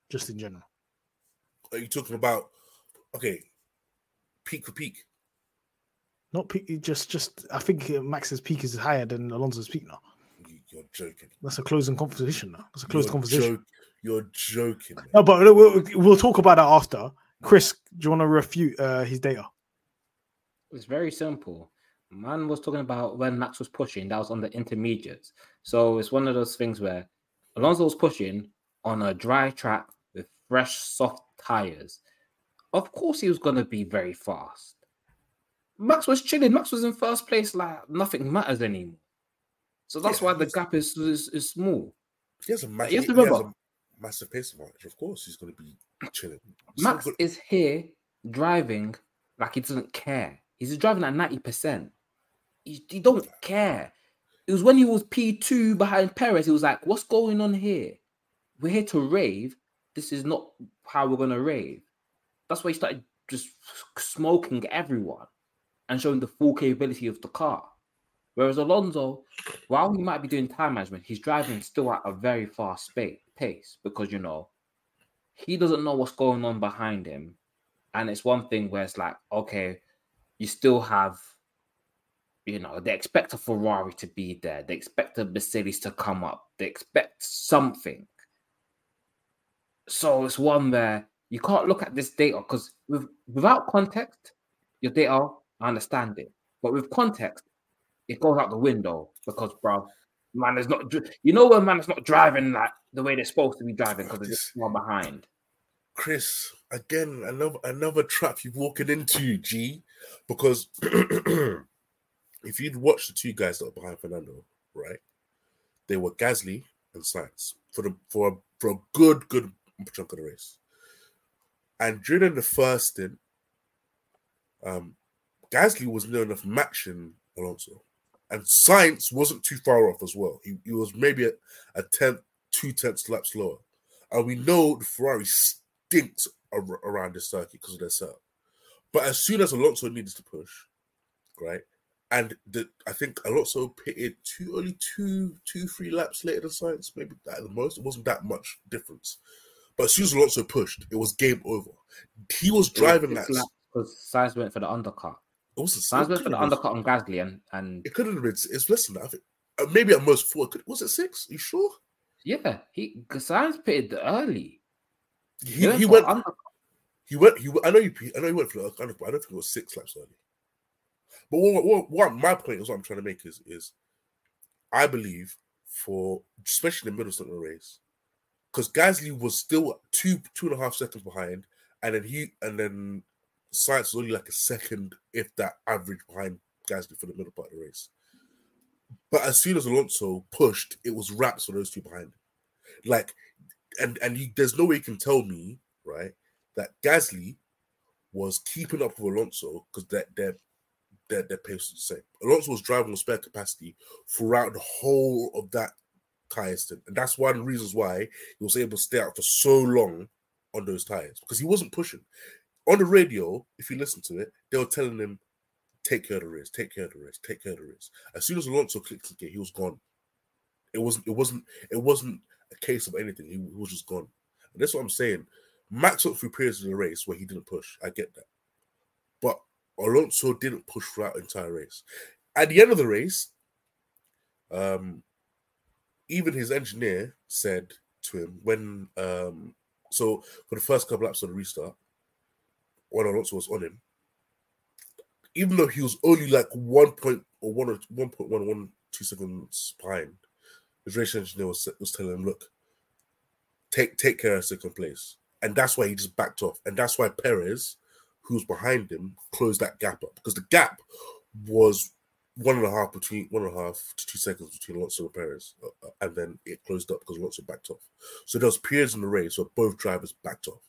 Just in general. are you talking about? Okay, peak for peak. Not peak, just just. I think Max's peak is higher than Alonso's peak now. You- You're joking. That's a closing conversation now. That's a closed You're conversation. joke- You're joking. man. No, but we'll, we'll talk about that after. Chris, do you want to refute uh, his data? It's very simple. Man was talking about when Max was pushing, that was on the intermediates. So it's one of those things where Alonso was pushing on a dry track with fresh, soft tires. Of course, he was going to be very fast. Max was chilling. Max was in first place, like nothing matters anymore. So that's Yeah, why the gap is, is, is small. He has a massive. you have to has remember- a massive pace advantage. Of course, he's going to be chilling. He's Max not go- is here driving like he doesn't care. He's driving at 90%. He, he don't care. It was when he was P2 behind Perez, he was like, What's going on here? We're here to rave. This is not how we're gonna rave. That's why he started just smoking everyone and showing the full capability of the car. Whereas Alonso, while he might be doing time management, he's driving still at a very fast spa- pace because you know he doesn't know what's going on behind him. And it's one thing where it's like, okay, you still have, you know, they expect a Ferrari to be there, they expect a Mercedes to come up, they expect something. So it's one where you can't look at this data because with, without context, your data, I understand it. But with context, it goes out the window because, bro, man is not, you know, when man is not driving like the way they're supposed to be driving because they're just far behind. Chris, again, another another trap you're walking into, G, because if you'd watched the two guys that were behind Fernando, right, they were Gasly and Sainz for the for a, for a good good chunk of the race, and during the first stint, um, Gasly was near enough matching Alonso, and Sainz wasn't too far off as well. He, he was maybe a, a tenth, two tenths laps lower, and we know the Ferrari stinks ar- around this circuit because of their setup. But as soon as Alonso needed to push, right, and the I think Alonso pitted two only two two three laps later than Sainz, maybe at the most. It wasn't that much difference. But as soon as Alonso pushed, it was game over. He was driving that. because Sainz went for the undercut. It wasn't. Sainz for the undercut on Gasly and and It couldn't have been. It's less than that. I think, uh, maybe at most four. Could, was it six? you sure? yeah, he Sainz pitted early. He, went he went. undercut. He went. He. I know. He. I know he went for the undercut. I don't think it was six laps early. But what, what, what my point is, what I'm trying to make is, is I believe for especially in the middle of the race, because Gasly was still two two and a half seconds behind, and then he and then Sainz was only like a second, if that, average behind Gasly for the middle part of the race. But as soon as Alonso pushed, it was wraps for those two behind. Like, and and you, there's no way you can tell me right that Gasly was keeping up with Alonso because their their their their pace was the same. Alonso was driving with spare capacity throughout the whole of that tire stint, and that's one of the reasons why he was able to stay out for so long on those tires because he wasn't pushing. On the radio, if you listen to it, they were telling him, "Take care of the race, take care of the race, take care of the race." As soon as Alonso clicked gate, he was gone. It wasn't. It wasn't. It wasn't a case of anything. He, was just gone. And that's what I'm saying. Max went through periods of the race where he didn't push. I get that. But Alonso didn't push throughout the entire race. At the end of the race, um, even his engineer said to him when um so for the first couple laps of the restart, when Alonso was on him, even though he was only like one point or one or one point one one two seconds behind, his race engineer was was telling him, "Look, take take care of second place," and that's why he just backed off, and that's why Perez, who's behind him closed that gap up because the gap was one and a half between one and a half to two seconds between Alonso and Perez, uh, uh, and then it closed up because Alonso backed off. So there was periods in the race where both drivers backed off.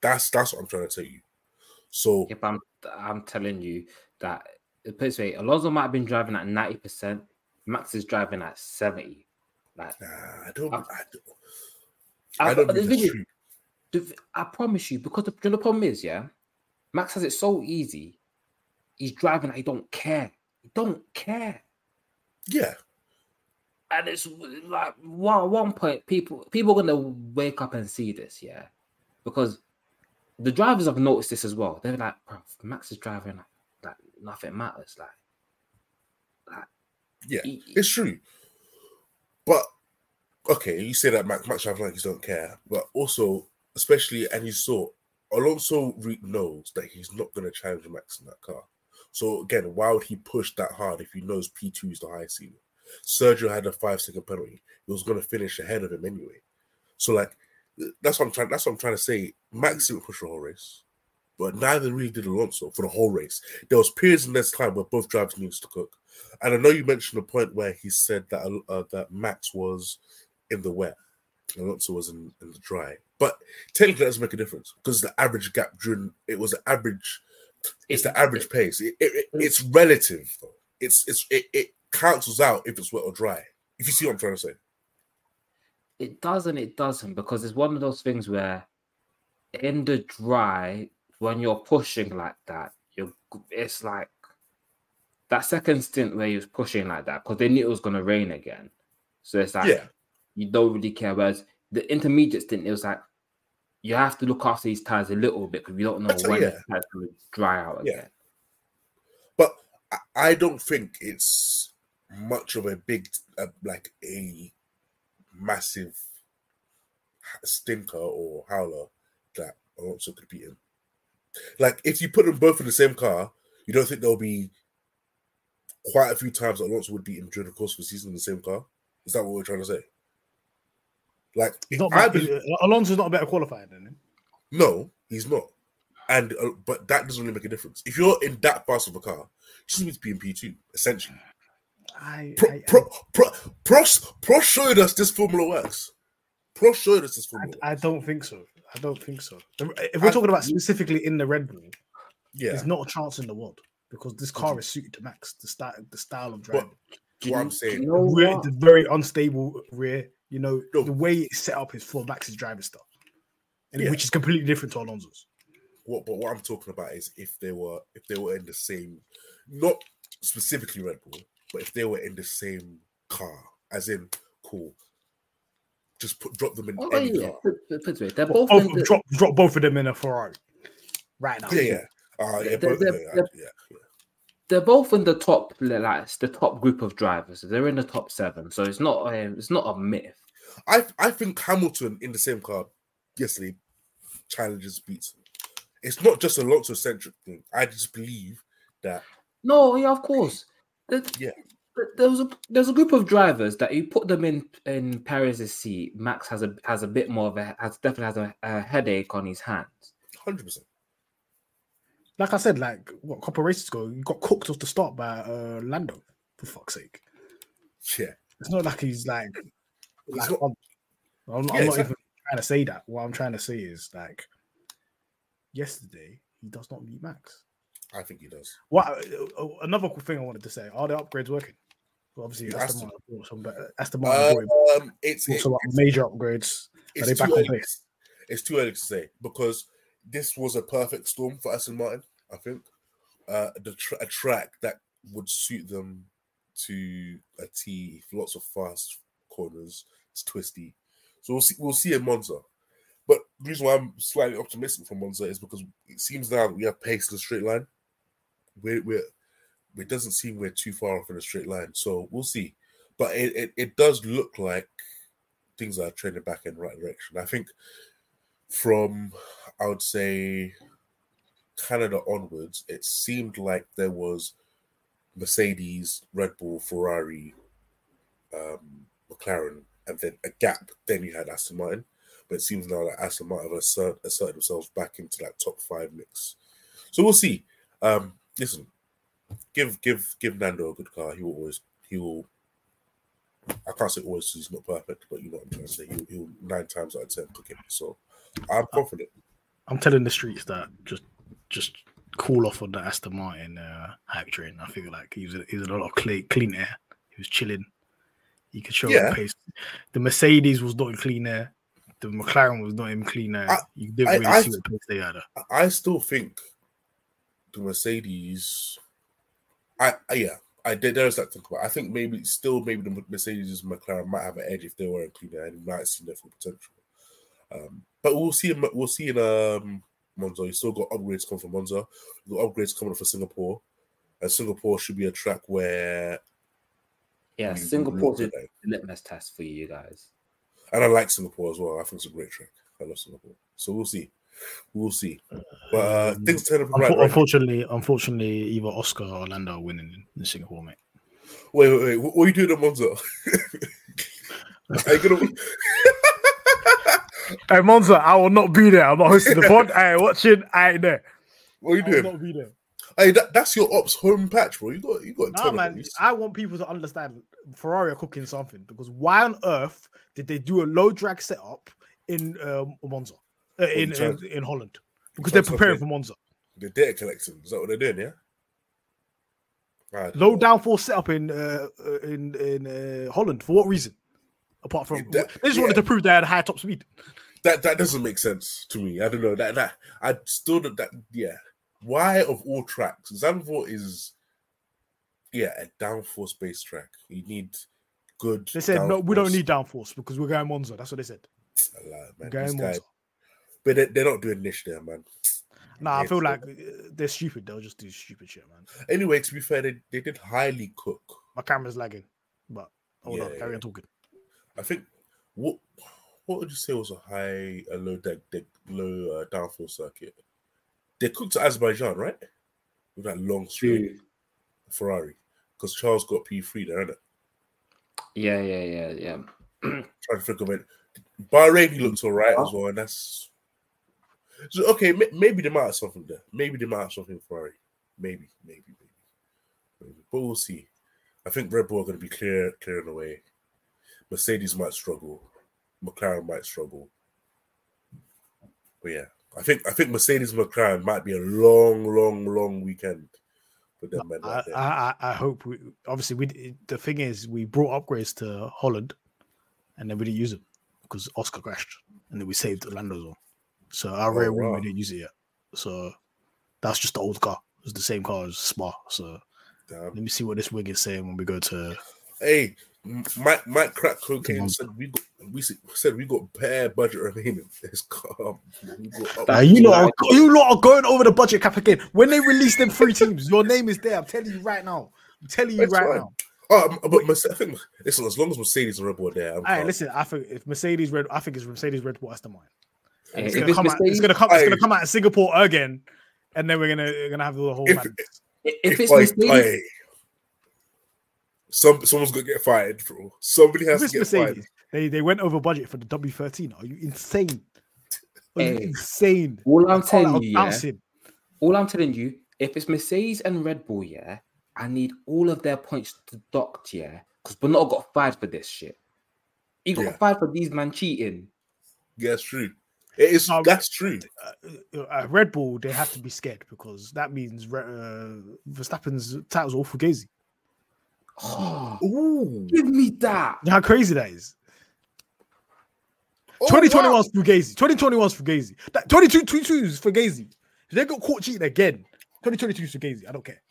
That's that's what I'm trying to tell you. So If I'm I'm telling you that put this way, Alonso might have been driving at 90%, Max is driving at 70. Like nah, I don't. I've- I don't, I, I don't the think that's true. the- I promise you, because the, you know, the problem is, yeah, Max has it so easy. He's driving I don't care. He don't care. Yeah, And it's like one one point, people people are gonna wake up and see this, yeah, because the drivers have noticed this as well. They're like, bro, Max is driving like, like nothing matters. Like, like yeah, he- it's true. But okay, you say that Max Max driving like he don't care, but also, especially, and you saw Alonso knows that he's not going to challenge Max in that car. So again, why would he push that hard if he knows P two is the high ceiling? Sergio had a five second penalty. He was going to finish ahead of him anyway. So like, that's what I'm trying. That's what I'm trying to say. Max didn't push the whole race, but neither really did Alonso for the whole race. There was periods in this time where both drivers needed to cook. And I know you mentioned a point where he said that uh, that Max was in the wet, and Alonso was in, in the dry. But technically, that doesn't make a difference because the average gap during it was the average. It's the average pace. It, it, it- it's relative. Though. It's it's it, it cancels out if it's wet or dry. If you see what I'm trying to say. It does and it doesn't because it's one of those things where in the dry when you're pushing like that you're it's like that second stint where he was pushing like that because they knew it was going to rain again so it's like Yeah. you don't really care whereas the intermediate stint it was like you have to look after these tires a little bit because you don't know That's- when yeah. the tires going to dry out Yeah. again But I, I don't think it's much of a big, uh, like a massive stinker or howler that Alonso could beat him. Like if you put them both in the same car, you don't think there'll be quite a few times that Alonso would beat him during the course of the season in the same car. Is that what we're trying to say? Like He's not I believe, Alonso's not a better qualifier than him. no, he's not. And uh, but that doesn't really make a difference. If you're in that fast of a car, you just need to be in P two essentially. I, Pro, I, pro, pro, Prost, Prost showed us this formula works. Prost showed us this formula. I, I don't think so. I don't think so. If we're I- talking about specifically in the Red Bull, yeah, there's not a chance in the world because this car is suited to Max. The style, the style of but driving, Do what you- I'm saying, you know rear, what? the very unstable rear. You know, No. the way it's set up is for Max's driving style, and Yeah. which is completely different to Alonso's. what, but what I'm talking about is if they were if they were in the same, not specifically Red Bull, but if they were in the same car, as in cool, just put drop them in Oh, any yeah. car. Put, put, put it they're Both, both in the, drop, drop both of them in a Ferrari right now. Yeah, yeah, uh, yeah, They're- both, they're- yeah, they're- yeah, yeah. they're both in the top like it's the top group of drivers. They're in the top seven, so it's not a, it's not a myth. I I think Hamilton in the same car yesterday challenges beats. It's not just a Alonso centric thing. I just believe that No, yeah, of course. There- Yeah. there- There was a there's a group of drivers that you put them in in Perez's seat. Max has a has a bit more of a has definitely has a, a headache on his hands. hundred percent. Like I said, like what a couple of races ago, he got cooked off the start by uh, Lando. For fuck's sake, Yeah, it's not like he's like. Like not- I'm, I'm, I'm not exactly. even trying to say that. What I'm trying to say is like, yesterday he does not meet Max. I think he does. What uh, another cool thing I wanted to say: Are the upgrades working? Well, obviously, Yeah, Aston Aston- Martin but Aston Martin brought Um, it's brought it- some it's- major upgrades. it's they too back on early. It's too early to say because this was a perfect storm for Aston Martin. I think uh, the tra- a track that would suit them to a T. Lots of fast corners. It's twisty, so we'll see. We'll see in Monza. But the reason why I'm slightly optimistic for Monza is because it seems now that we have pace in a straight line. We're, we're it doesn't seem we're too far off in a straight line, so we'll see. But it, it, it does look like things are trending back in the right direction. I think from I would say Canada onwards, it seemed like there was Mercedes, Red Bull, Ferrari, um, McLaren, and then a gap. Then you had Aston Martin, but it seems now that Aston Martin have assert, asserted themselves back into that top five mix. So we'll see. Um, listen, give give give Nando a good car. He will always he will. I can't say always he's not perfect, but you know what I'm trying to say. He'll, he'll nine times out of ten cook it. So I'm confident. I'm telling the streets that just just cool off on the Aston Martin uh, hype train. I feel like he was he was a lot of clean, clean air. He was chilling. He could show Yeah. the pace. The Mercedes was not in clean air. The McLaren was not in clean air. I- you didn't I- really I- see what pace they had. I- I still think the Mercedes. I, I yeah, I there- there's that to think about. I think maybe still maybe the Mercedes and McLaren might have an edge if they were in cleaner and you might see their full potential. Um, but we'll see. We'll see in um, Monza. You still got upgrades coming from Monza. You got upgrades coming up for Singapore, and Singapore should be a track where Yeah, Singapore's a litmus test for you guys. And I like Singapore as well. I think it's a great track. I love Singapore. So we'll see. We'll see. But uh, Um, things turn up Unfo- right. right. Unfortunately, unfortunately, either Oscar or Lando are winning in, in Singapore, mate. Wait, wait, wait. What, what are you doing at Monza? are you gonna? Hey Monza, I will not be there. I'm not hosting the pod. I ain't watching. I ain't there. What are you I will not be there. Hey, that, that's your ops home patch, bro. You got you got. a Nah, man. I want people to understand Ferrari are cooking something because why on earth did they do a low drag setup in um, Monza, uh, in, in in Holland? Because they're preparing for Monza. The data collecting. Is that what they're doing? Yeah. Right. Low downforce setup in uh, uh, in in uh, Holland for what reason? Apart from that- they just wanted to prove they had high top speed. That that doesn't make sense to me. I don't know that that I still don't- that yeah. Why of all tracks, Zandvoort is yeah a downforce based track. You need good. They said no, we don't need downforce because we're going Monza. That's what they said. Lie, man. Going guys, Monza. But they, they're not doing niche there, man. Nah, I feel like uh, they're stupid. They'll just do stupid shit, man. Anyway, to be fair, they, they did highly cook. My camera's lagging, but hold on, carry yeah. on talking. I think what what would you say was a high, a low deck, deck low uh, downforce circuit? They cooked at Azerbaijan, right? With that long straight Dude. Ferrari, because Charles got P three there, innit? Yeah, yeah, yeah, yeah. Trying to think of it. Bahrain he looked alright as well, and that's so okay. ma- Maybe they might have something there. Maybe they might have something Ferrari. Maybe, maybe, maybe, maybe. But we'll see. I think Red Bull are going to be clear, clearing away. Mercedes might struggle. McLaren might struggle. But yeah, I think I think Mercedes McLaren might be a long, long, long weekend for them. I, right. I, I hope we obviously we the thing is we brought upgrades to Holland and then we didn't use them because Oscar crashed and then we saved Orlando as well. So our rear wing Oh, wow. we didn't use it yet. So that's just the old car. It's the same car as Spa. So Damn. let me see what this wig is saying when we go to Hey, Mike Mike crack cocaine said we got we said we got bare budget remaining. It's calm. Uh, you lot, are, you lot are going over the budget cap again. When they release them three teams, your name is there. I'm telling you right now. I'm telling you It's right fine. now. Oh, but Mercedes, I think listen, as long as Mercedes and Red Bull are there, I'm All right, calm. listen. I think if Mercedes Red, I think it's Mercedes Red Bull Aston Martin. Yeah, It's gonna it's come out. It's gonna come. It's gonna come out in Singapore again, and then we're gonna we're gonna have the whole. If- madness. If it's I- Mercedes, I- some someone's gonna get fired, bro. Somebody has to get Mercedes, they they went over budget for the W13. Are you insane? Are you Hey. insane? all I'm The car that telling you, yeah, all I'm telling you, if it's Mercedes and Red Bull, yeah, I need all of their points deduct, yeah, because Bernardo got fired for this shit. He got Yeah. fired for these man cheating. Yeah, that's true. It is. No, that's true. Uh, uh, Red Bull, they have to be scared because that means Re- uh, Verstappen's titles all Fugazi. Oh, Ooh. give me that. You know how crazy that is. Oh, 2021 wow. is Fugazi. 2021 is Fugazi. That 22 22 is Fugazi. If they got caught cheating again, 2022 is Fugazi. I don't care.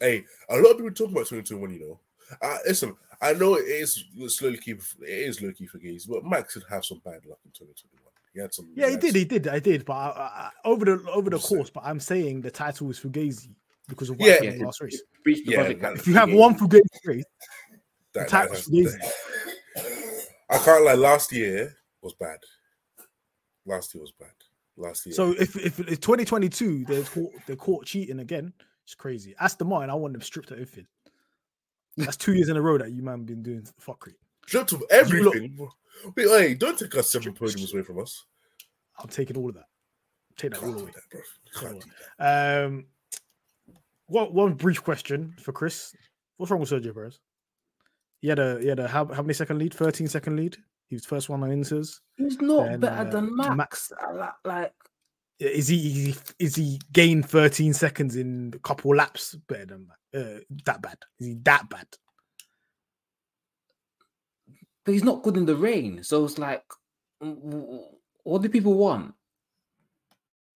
Hey, a lot of people talk about 2021, you know. Uh, listen, I know it is slowly keep it is low key for gays, but Max should have some bad luck in 2021. He had some. Yeah, he had did. some- He did. I did. But I, I, I- over the over the course, but I'm saying the title is Fugazi because of what Yeah. happened in Yeah, the last race. The Yeah, budget cap. If you have one Fugazi race, that- the title's that- Fugazi. I can't lie. Last year was bad. Last year was bad. Last year. So if if it's 2022, they're caught they're caught cheating again. It's crazy. Aston Martin, I want them stripped of everything. That's two years in a row that you man been doing fuckery. Stripped of look- everything. Wait, hey, don't take us seven podiums away from us. I'm taking all of that. Take that all Can't away. that, bro. Can't do that. Um, what one brief question for Chris? What's wrong with Sergio Perez? He had a he had a how, how many second lead? 13 second lead. He was first one on Inters. He's not Then, better uh, than Max. Max- Like, like Is he, is he is he gained 13 seconds in a couple laps better than that? Uh, that bad? Is he that bad? But he's not good in the rain. So it's like, w- w- what do people want?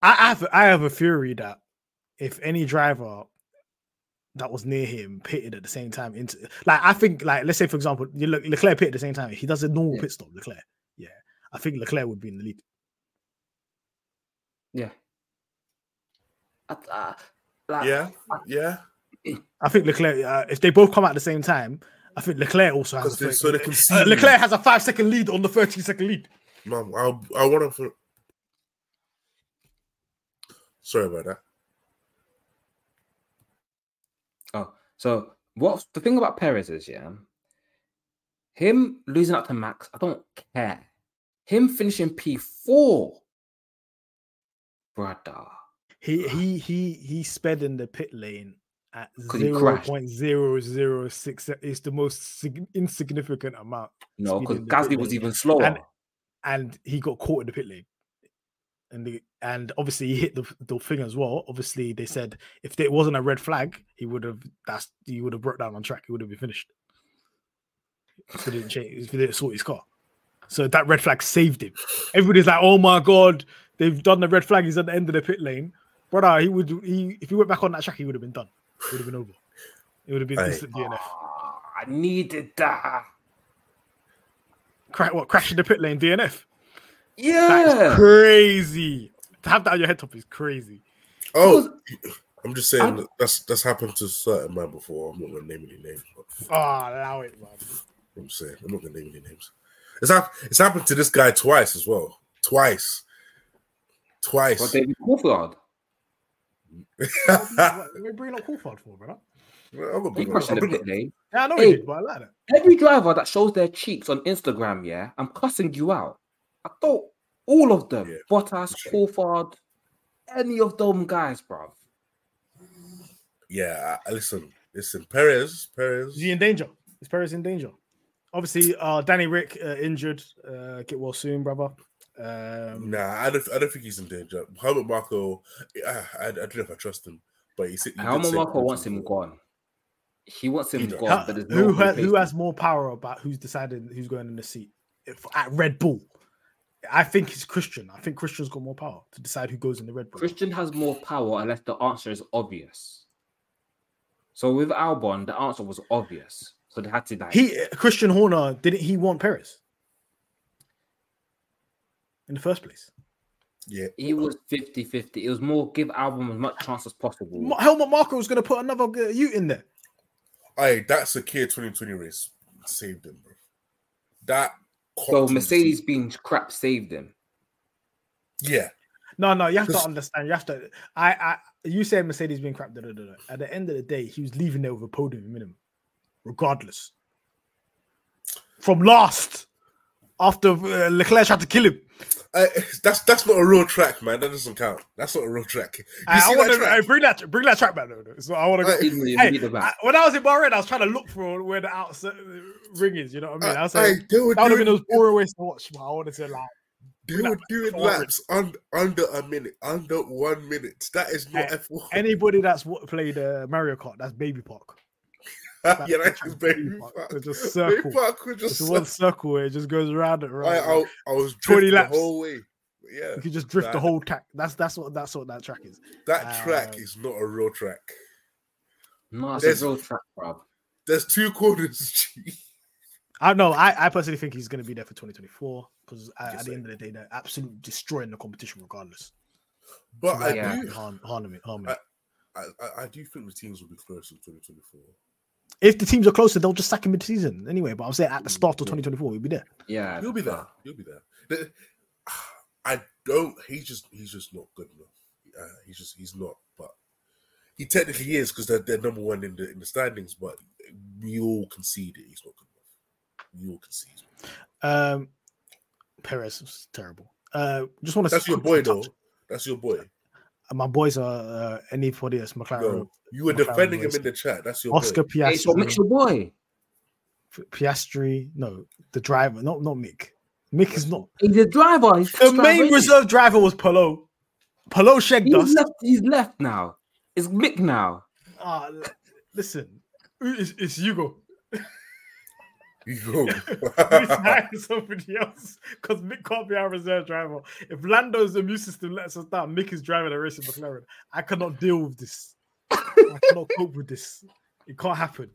I I have I have a theory that if any driver that was near him pitted at the same time into like I think like let's say for example you look Leclerc pit at the same time he does a normal Yeah. pit stop Leclerc yeah I think Leclerc would be in the lead Yeah. I, I, like, Yeah, yeah. I think Leclerc uh, if they both come out at the same time I think Leclerc also has a 'Cause they- so they can uh, Leclerc has a five second lead on the 13 second lead Mom, I I want to. Sorry about that. Oh, so what's the thing about Perez is, yeah, him losing out to Max, I don't care. Him finishing P4, brother. he he he he sped in the pit lane at 'Cause he crashed. 0.006 it's the most sig- insignificant amount No, because in the pit Gasly was even slower. And- and he got caught in the pit lane. And the and obviously he hit the the thing as well. Obviously, they said if it wasn't a red flag, he would have that's he would have broke down on track. He would have been finished. If he didn't change, if he didn't sort his car. So that red flag saved him. Everybody's like, "Oh my god, they've done the red flag. He's at the end of the pit lane." Brother, he would he if he went back on that track, he would have been done. It would have been over. It would have been Aye. instant DNF. Ah, I needed that. Cra- what crashing the pit lane DNF? Yeah. is crazy. To have that on your head top is crazy. Oh, I'm just saying I- that that's that's happened to certain man before. I'm not gonna name any names. But Oh, allow it, man. I'm saying I'm not gonna name any names. It's hap- it's happened to this guy twice as well. Twice. Twice. But David Coulthard, what are we bringing up Coulthard for, brother? Well, I'm not he bringing- crashed in I'm the bringing- pit lane. Yeah, I know Hey. he did, but I like that. Every driver that shows their cheeks on Instagram, yeah, I'm cussing you out. I thought all of them, Yeah, Bottas, sure. Coulthard, any of them guys, bro. Yeah, I- listen, listen, Perez, Perez. Is he in danger? Is Perez in danger? Obviously, uh, Danny Ric uh, injured. Uh, get well soon, brother. Um, Nah, I don't. I don't think he's in danger. Helmut Marko, I, I, I don't know if I trust him, but he said he Helmut say Marko wants him gone. He wants him He gone, how- but there's who no has, who has more power about who's deciding who's going in the seat if, at Red Bull? I think it's Christian. I think Christian's got more power to decide who goes in the Red Bull. Christian has more power unless the answer is obvious. So with Albon, the answer was obvious. So they had to like He Christian Horner didn't he want Perez in the first place? Yeah, he was 50-50. It was more give Albon as much chance as possible. Ma- Helmut Marko was going to put another Ute in there. Hey, that's Sakhir 2020 race saved him, bro. That So cocked him. Mercedes being crap saved him. yeah, No, no, you have to understand. You have to. I, I, you say Mercedes being crap. Da, da, da, da. At the end of the day, he was leaving there with a podium minimum, regardless. From last, after uh, Leclerc tried to kill him. Uh, that's that's not a real track, man. That doesn't count. That's not a real track. You I, see I want to track? bring that, bring that track back though. So I want to. Hey, Didn't really Hey, need the I- back. when I was in Bahrain, I was trying to look for where the outside ring is. You know what I mean? I was Uh, like, hey, they were that would have been those boring ways to watch. But I wanted to like, they were doing laps un, under a minute, under one minute. That is not Hey, F1. anybody that's played uh, Mario Kart, that's Baby Park. yeah, that that's track's baby Baby Park. park. It's just Baby circle. park was just It's one circle. It just goes around and I, around. I, I was 20 drifting the laps. whole way. Yeah, you could just drift the whole track. That's that's what that's what that track is. that track Um, is not a real track. No, it's There's- a real track, bro. There's two corners. G. I know. I, I personally think he's going to be there for 2024 because at, at the end of the day, they're absolutely destroying the competition regardless. But I Yeah. do, Harm, harm, it, harm. I, I, I do think the teams will be close in 2024. If the teams are closer, they'll just sack him mid-season anyway. But I'm saying at the start of 2024, he'll be there. Yeah. He'll be there. He'll be there. I don't. He's just. He's just not good enough. Uh, he's just. He's not. But he technically is because they're, they're number one in the in the standings. But we all concede it. He's not good enough. We all concede. Um, Perez was terrible. Uh, just want to. Say that's your boy, though. That's your boy. And my boys are uh, anybody that's McLaren. No, you were McLaren defending him in the chat. That's your Oscar boy. Hey, so Mick's Piastri. your boy. Piastri. No, the driver. Not not Mick. Mick is not. He's a driver. He's The main racing. reserve driver was Palou. Palou shagged He's us. left. He's left now. It's Mick now. Ah, l- listen, it's, it's Hugo. Yo. We hired somebody else because Mick can't be our reserve driver. If Lando's immune system lets us down, Mick is driving a racing McLaren. I cannot deal with this. I cannot cope with this. It can't happen.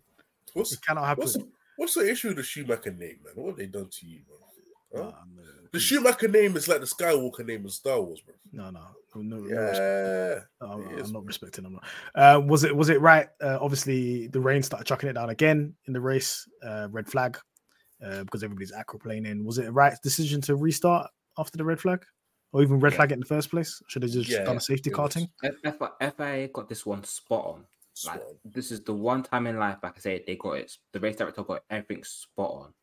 what's, It cannot happen. what's, the, what's the issue with the Schumacher name, man? What have they done to you, man? Huh? Nah, no, The please. Schumacher name is like the Skywalker name in Star Wars, bro. no, no, no, no, no. Yeah. I'm, it is, I'm not respecting them. Uh, was it was it right? Uh, obviously, the rain started chucking it down again in the race. Uh, red flag uh, because everybody's aquaplaning. Was it a right decision to restart after the red flag, or even red Yeah. flag it in the first place? Should have just Yeah, done a safety it car was. thing? F- F- FIA got this one spot on. Like, Spot on. this is the one time in life, like I say, they got it. The race director got everything spot on.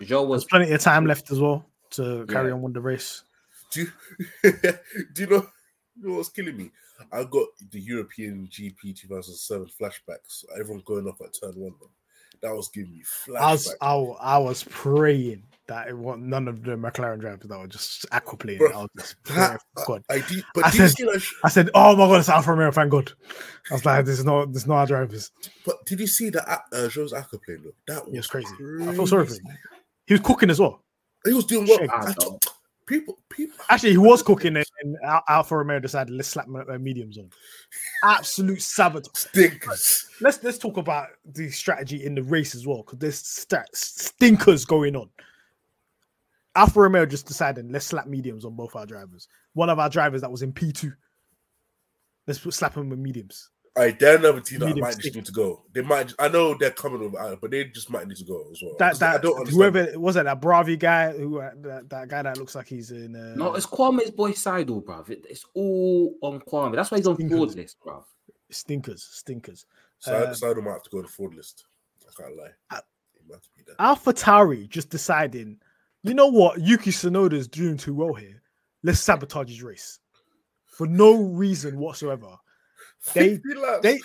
Joe There's was plenty of time left as well to carry Yeah. on with the race. Do you, do you know, you know what's killing me? I got the European GP 2007 flashbacks. Everyone going off at turn one. Man. That was giving me I was flashbacks. I, I was praying that it was none of the McLaren drivers that were just aquaplaning. Bro, I was just That- praying for God. I did, but I did said- see I said, "Oh my God, it's Alfa Romeo! Thank God." I was like, "This is not this is not our drivers." But did you see that uh, Joe's aquaplane? Look, that was He was crazy. I feel sorry for him. He was cooking as well. He was doing well. I people, people. Actually, he was cooking, and, and Al- Alfa Romeo decided let's slap mediums on. Absolute sabotage. Stinkers. Let's let's talk about the strategy in the race as well, because there's st- stinkers going on. Alfa Romeo just decided let's slap mediums on both our drivers. One of our drivers that was in P two. Let's put, slap him with mediums. All right, they're another team that Medium might just stick. need to go. They might. I know they're coming with, uh, but they just might need to go as well. That 'Cause I that don't understand. whoever was it that Bravi guy who uh, that, that guy that looks like he's in uh, no, it's Kwame's boy Seidl, bruv. It, it's all on Kwame. That's why he's on Stinkers. fraud list, bruv. stinkers stinkers. Side, Um, Seidl might have to go on the Ford list. I can't lie. Uh, He might have to be there. AlphaTauri just deciding, you know what, Yuki Tsunoda's doing too well here. Let's sabotage his race for no reason whatsoever. They laps. they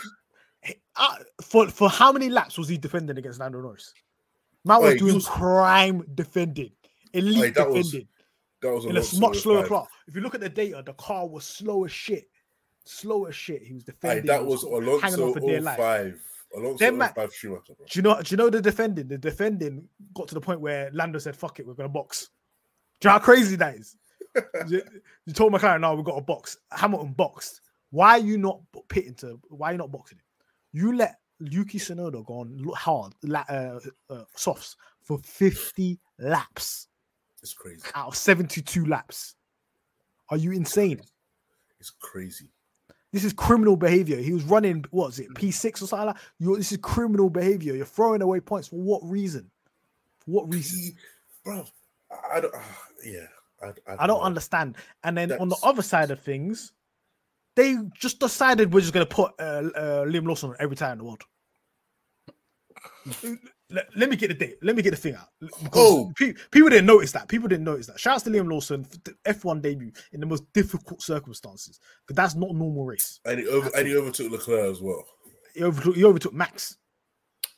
uh, for for how many laps was he defending against Lando Norris? Man was Oi, doing you s- crime defending, elite Oi, that was defending that was a in a much slower five. car. If you look at the data, the car was slow as shit, slow as shit. He was defending. that was hanging Alonso on for dear life. 05. Alonso Them ma- 05 Schumacher, bro. Do you know? Do you know the defending? The defending got to the point where Lando said, "Fuck it, we're gonna box." Do you know how crazy that is? you, you told McLaren, "No, we've got a box." Hamilton boxed. Why are you not pitting to? Why are you not boxing him? You let Yuki Tsunoda go on look hard, la- uh, uh, softs for fifty laps It's crazy. out of seventy-two laps. Are you insane? It's crazy. This is criminal behavior. He was running, what was it, P6 or something like that? you this is criminal behavior. You're throwing away points for what reason? For what reason? He, bro, I, don't. ah, yeah, I, I, I don't understand. And then on the other side of things, they just decided we're just going to put uh, uh, Liam Lawson on every time in the world. let, let me get the date. Let me get the thing out. Because Oh. pe- people didn't notice that. People didn't notice that. Shouts to Liam Lawson for the F1 debut in the most difficult circumstances. But that's not normal race. And he, over, and he overtook Leclerc as well. He overtook, he overtook Max.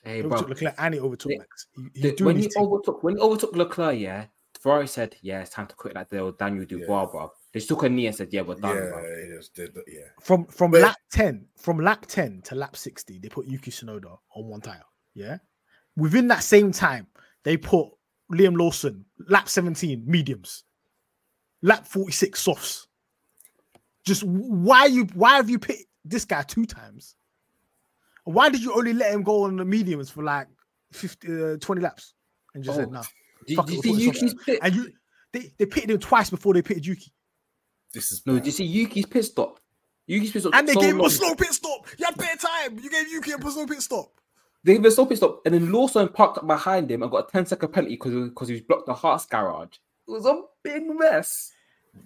Hey, He bro. overtook Leclerc and he overtook the- Max. He, he's the- when he overtook when he overtook Leclerc, yeah, Ferrari said, "Yeah, it's time to quit like the old Daniel Dubois, bruv." They took a knee and said, "Yeah, we're done." Yeah, bruv." he just did that, yeah. from from But- lap 10 from lap 10 to lap 60 they put yuki Tsunoda on one tire yeah within that same time they put liam lawson lap 17 mediums lap 46 softs just why you why have you picked this guy two times why did you only let him go on the mediums for like 50 uh, 20 laps and just said Oh, no Did, Fuck did you we'll see put this on Yuki's pit? and you they, they pitted him twice before they pitted yuki This is No, bad. did you see Yuki's pit stop? Yuki's pit stop. and they so gave him a slow pit stop you had better time you gave yuki a slow pit stop They gave him a slow pit stop, and then Lawson parked up behind him and got a 10 second penalty because because he was blocked the Hearts garage. It was a big mess.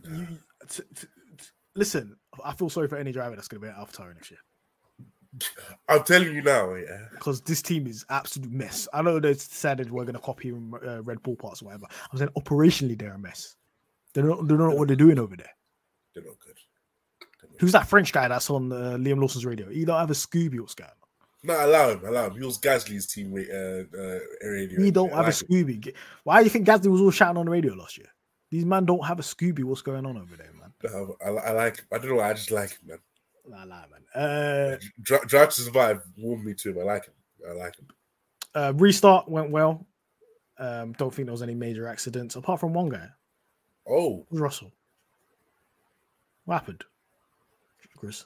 you, t- t- t- listen, I feel sorry for any driver that's going to be at AlphaTauri next year I'm telling you now, yeah. because this team is absolute mess. I know they decided we're going to copy uh, Red Bull parts or whatever. I'm saying operationally they're a mess. They don't, they don't know what they're doing over there. They're not good. They're not Who's that French guy that's on uh, Liam Lawson's radio? He don't have a Scooby. What's going on? No, allow him, allow him. He was Gasly's teammate, uh, uh, radio. He don't I have a like him. Scooby. G- Why do you think Gasly was all shouting on the radio last year? These man don't have a Scooby. What's going on over there, man? No, I, I like him. I don't know I just like him, man. Nah, nah, man. Uh, Dri- Drive to Survive warmed me to him. I like him. I like him. uh, restart went well. Um, don't think there was any major accidents apart from one guy. Oh, Russell. What happened, Chris?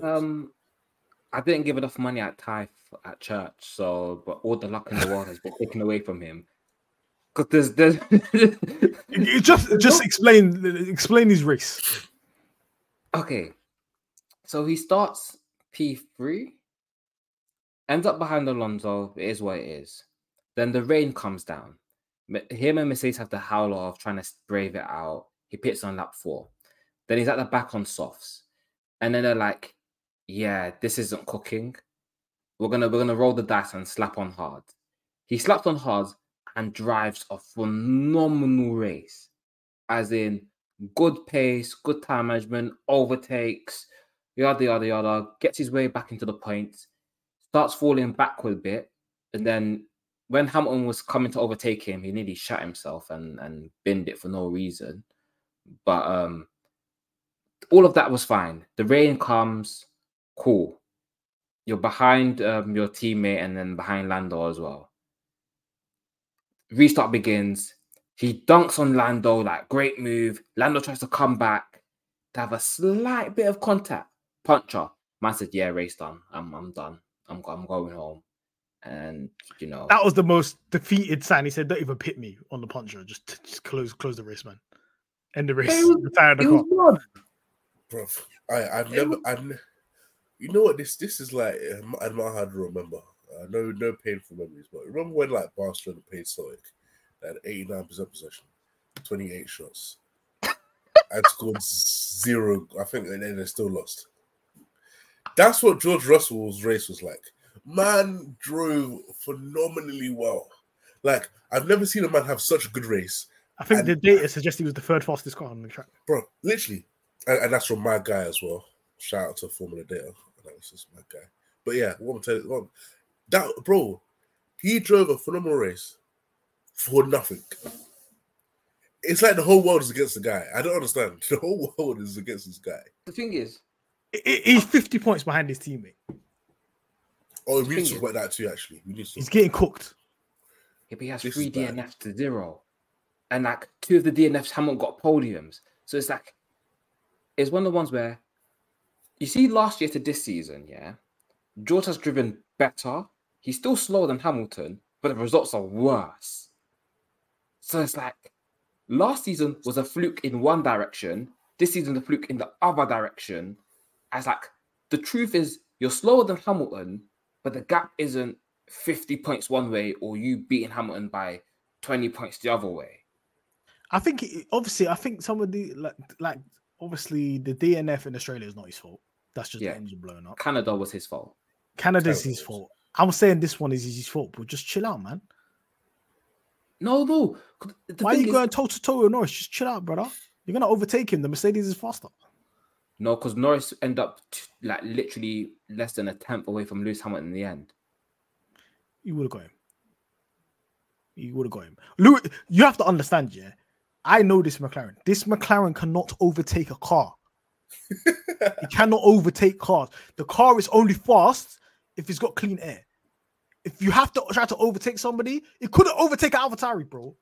Um, I didn't give enough money at tithe at church, so but all the luck in the world has been taken away from him. Because there's there's just just explain explain his race. okay, so he starts P three, ends up behind Alonso. It is what it is. Then the rain comes down. Him and Mercedes have the howl of trying to brave it out. He pits on lap four. Then he's at the back on softs, and then they're like, "Yeah, this isn't cooking. We're gonna we're gonna roll the dice and slap on hard." He slaps on hard and drives a phenomenal race, as in good pace, good time management, overtakes, yada yada yada. Gets his way back into the points, starts falling backward a bit, and then when Hamilton was coming to overtake him, he nearly shot himself and and binned it for no reason. But um, all of that was fine. The rain comes, cool. You're behind um, your teammate and then behind Lando as well. Restart begins. He dunks on Lando, like great move. Lando tries to come back to have a slight bit of contact. Puncher. Man said, "Yeah, race done. I'm I'm done. I'm I'm going home." And you know, That was the most defeated sign. He said, "Don't even pit me on the puncher. Just, just close close the race, man. End the race. It was- Retire the it car." was done. bro. I, I've never, I've, you know what this, this is like. I don't know how to remember. Uh, no, no painful memories. But remember when like Barcelona played Celtic, they had eighty nine percent possession, twenty eight shots, and scored zero. I think, and then they still lost. That's what George Russell's race was like. Man drove phenomenally well. Like I've never seen a man have such a good race I think And- the data suggests he was the third fastest car on the track. bro. Literally, and, and that's from my guy as well. Shout out to Formula Data Analysis, my guy. But yeah, what I'm telling you, that bro, he drove a phenomenal race for nothing. It's like the whole world is against the guy. I don't understand. The whole world is against this guy. the thing is, I- I- He's 50 points behind his teammate. Oh, we need to Thing talk about that too. Actually, we need to. He's getting cooked. Yeah, but he has This three is. DNFs to zero. And like two of the DNFs haven't got podiums. So it's like it's one of the ones where you see last year to this season, yeah. George has driven better. He's still slower than Hamilton, but the results are worse. So it's like last season was a fluke in one direction, this season the fluke in the other direction. As like the truth is you're slower than Hamilton, but the gap isn't 50 points one way or you beating Hamilton by 20 points the other way. I think it- obviously, I think some of the like, like obviously the DNF in Australia is not his fault. That's just Yeah. the engine blowing up. Canada was his fault. Canada's his fault. I'm saying this one is his fault, but just chill out, man. No, no. The Why are you is- going toe to toe with Norris? Just chill out, brother. You're gonna overtake him. The Mercedes is faster. No, because Norris end up t- like literally less than a tenth away from Lewis Hamilton in the end. You would have got him. You would have got him. Lewis, you have to understand, yeah. I know this McLaren. This McLaren cannot overtake a car. it cannot overtake cars. The car is only fast if it's got clean air. If you have to try to overtake somebody, it couldn't overtake an AlphaTauri, bro.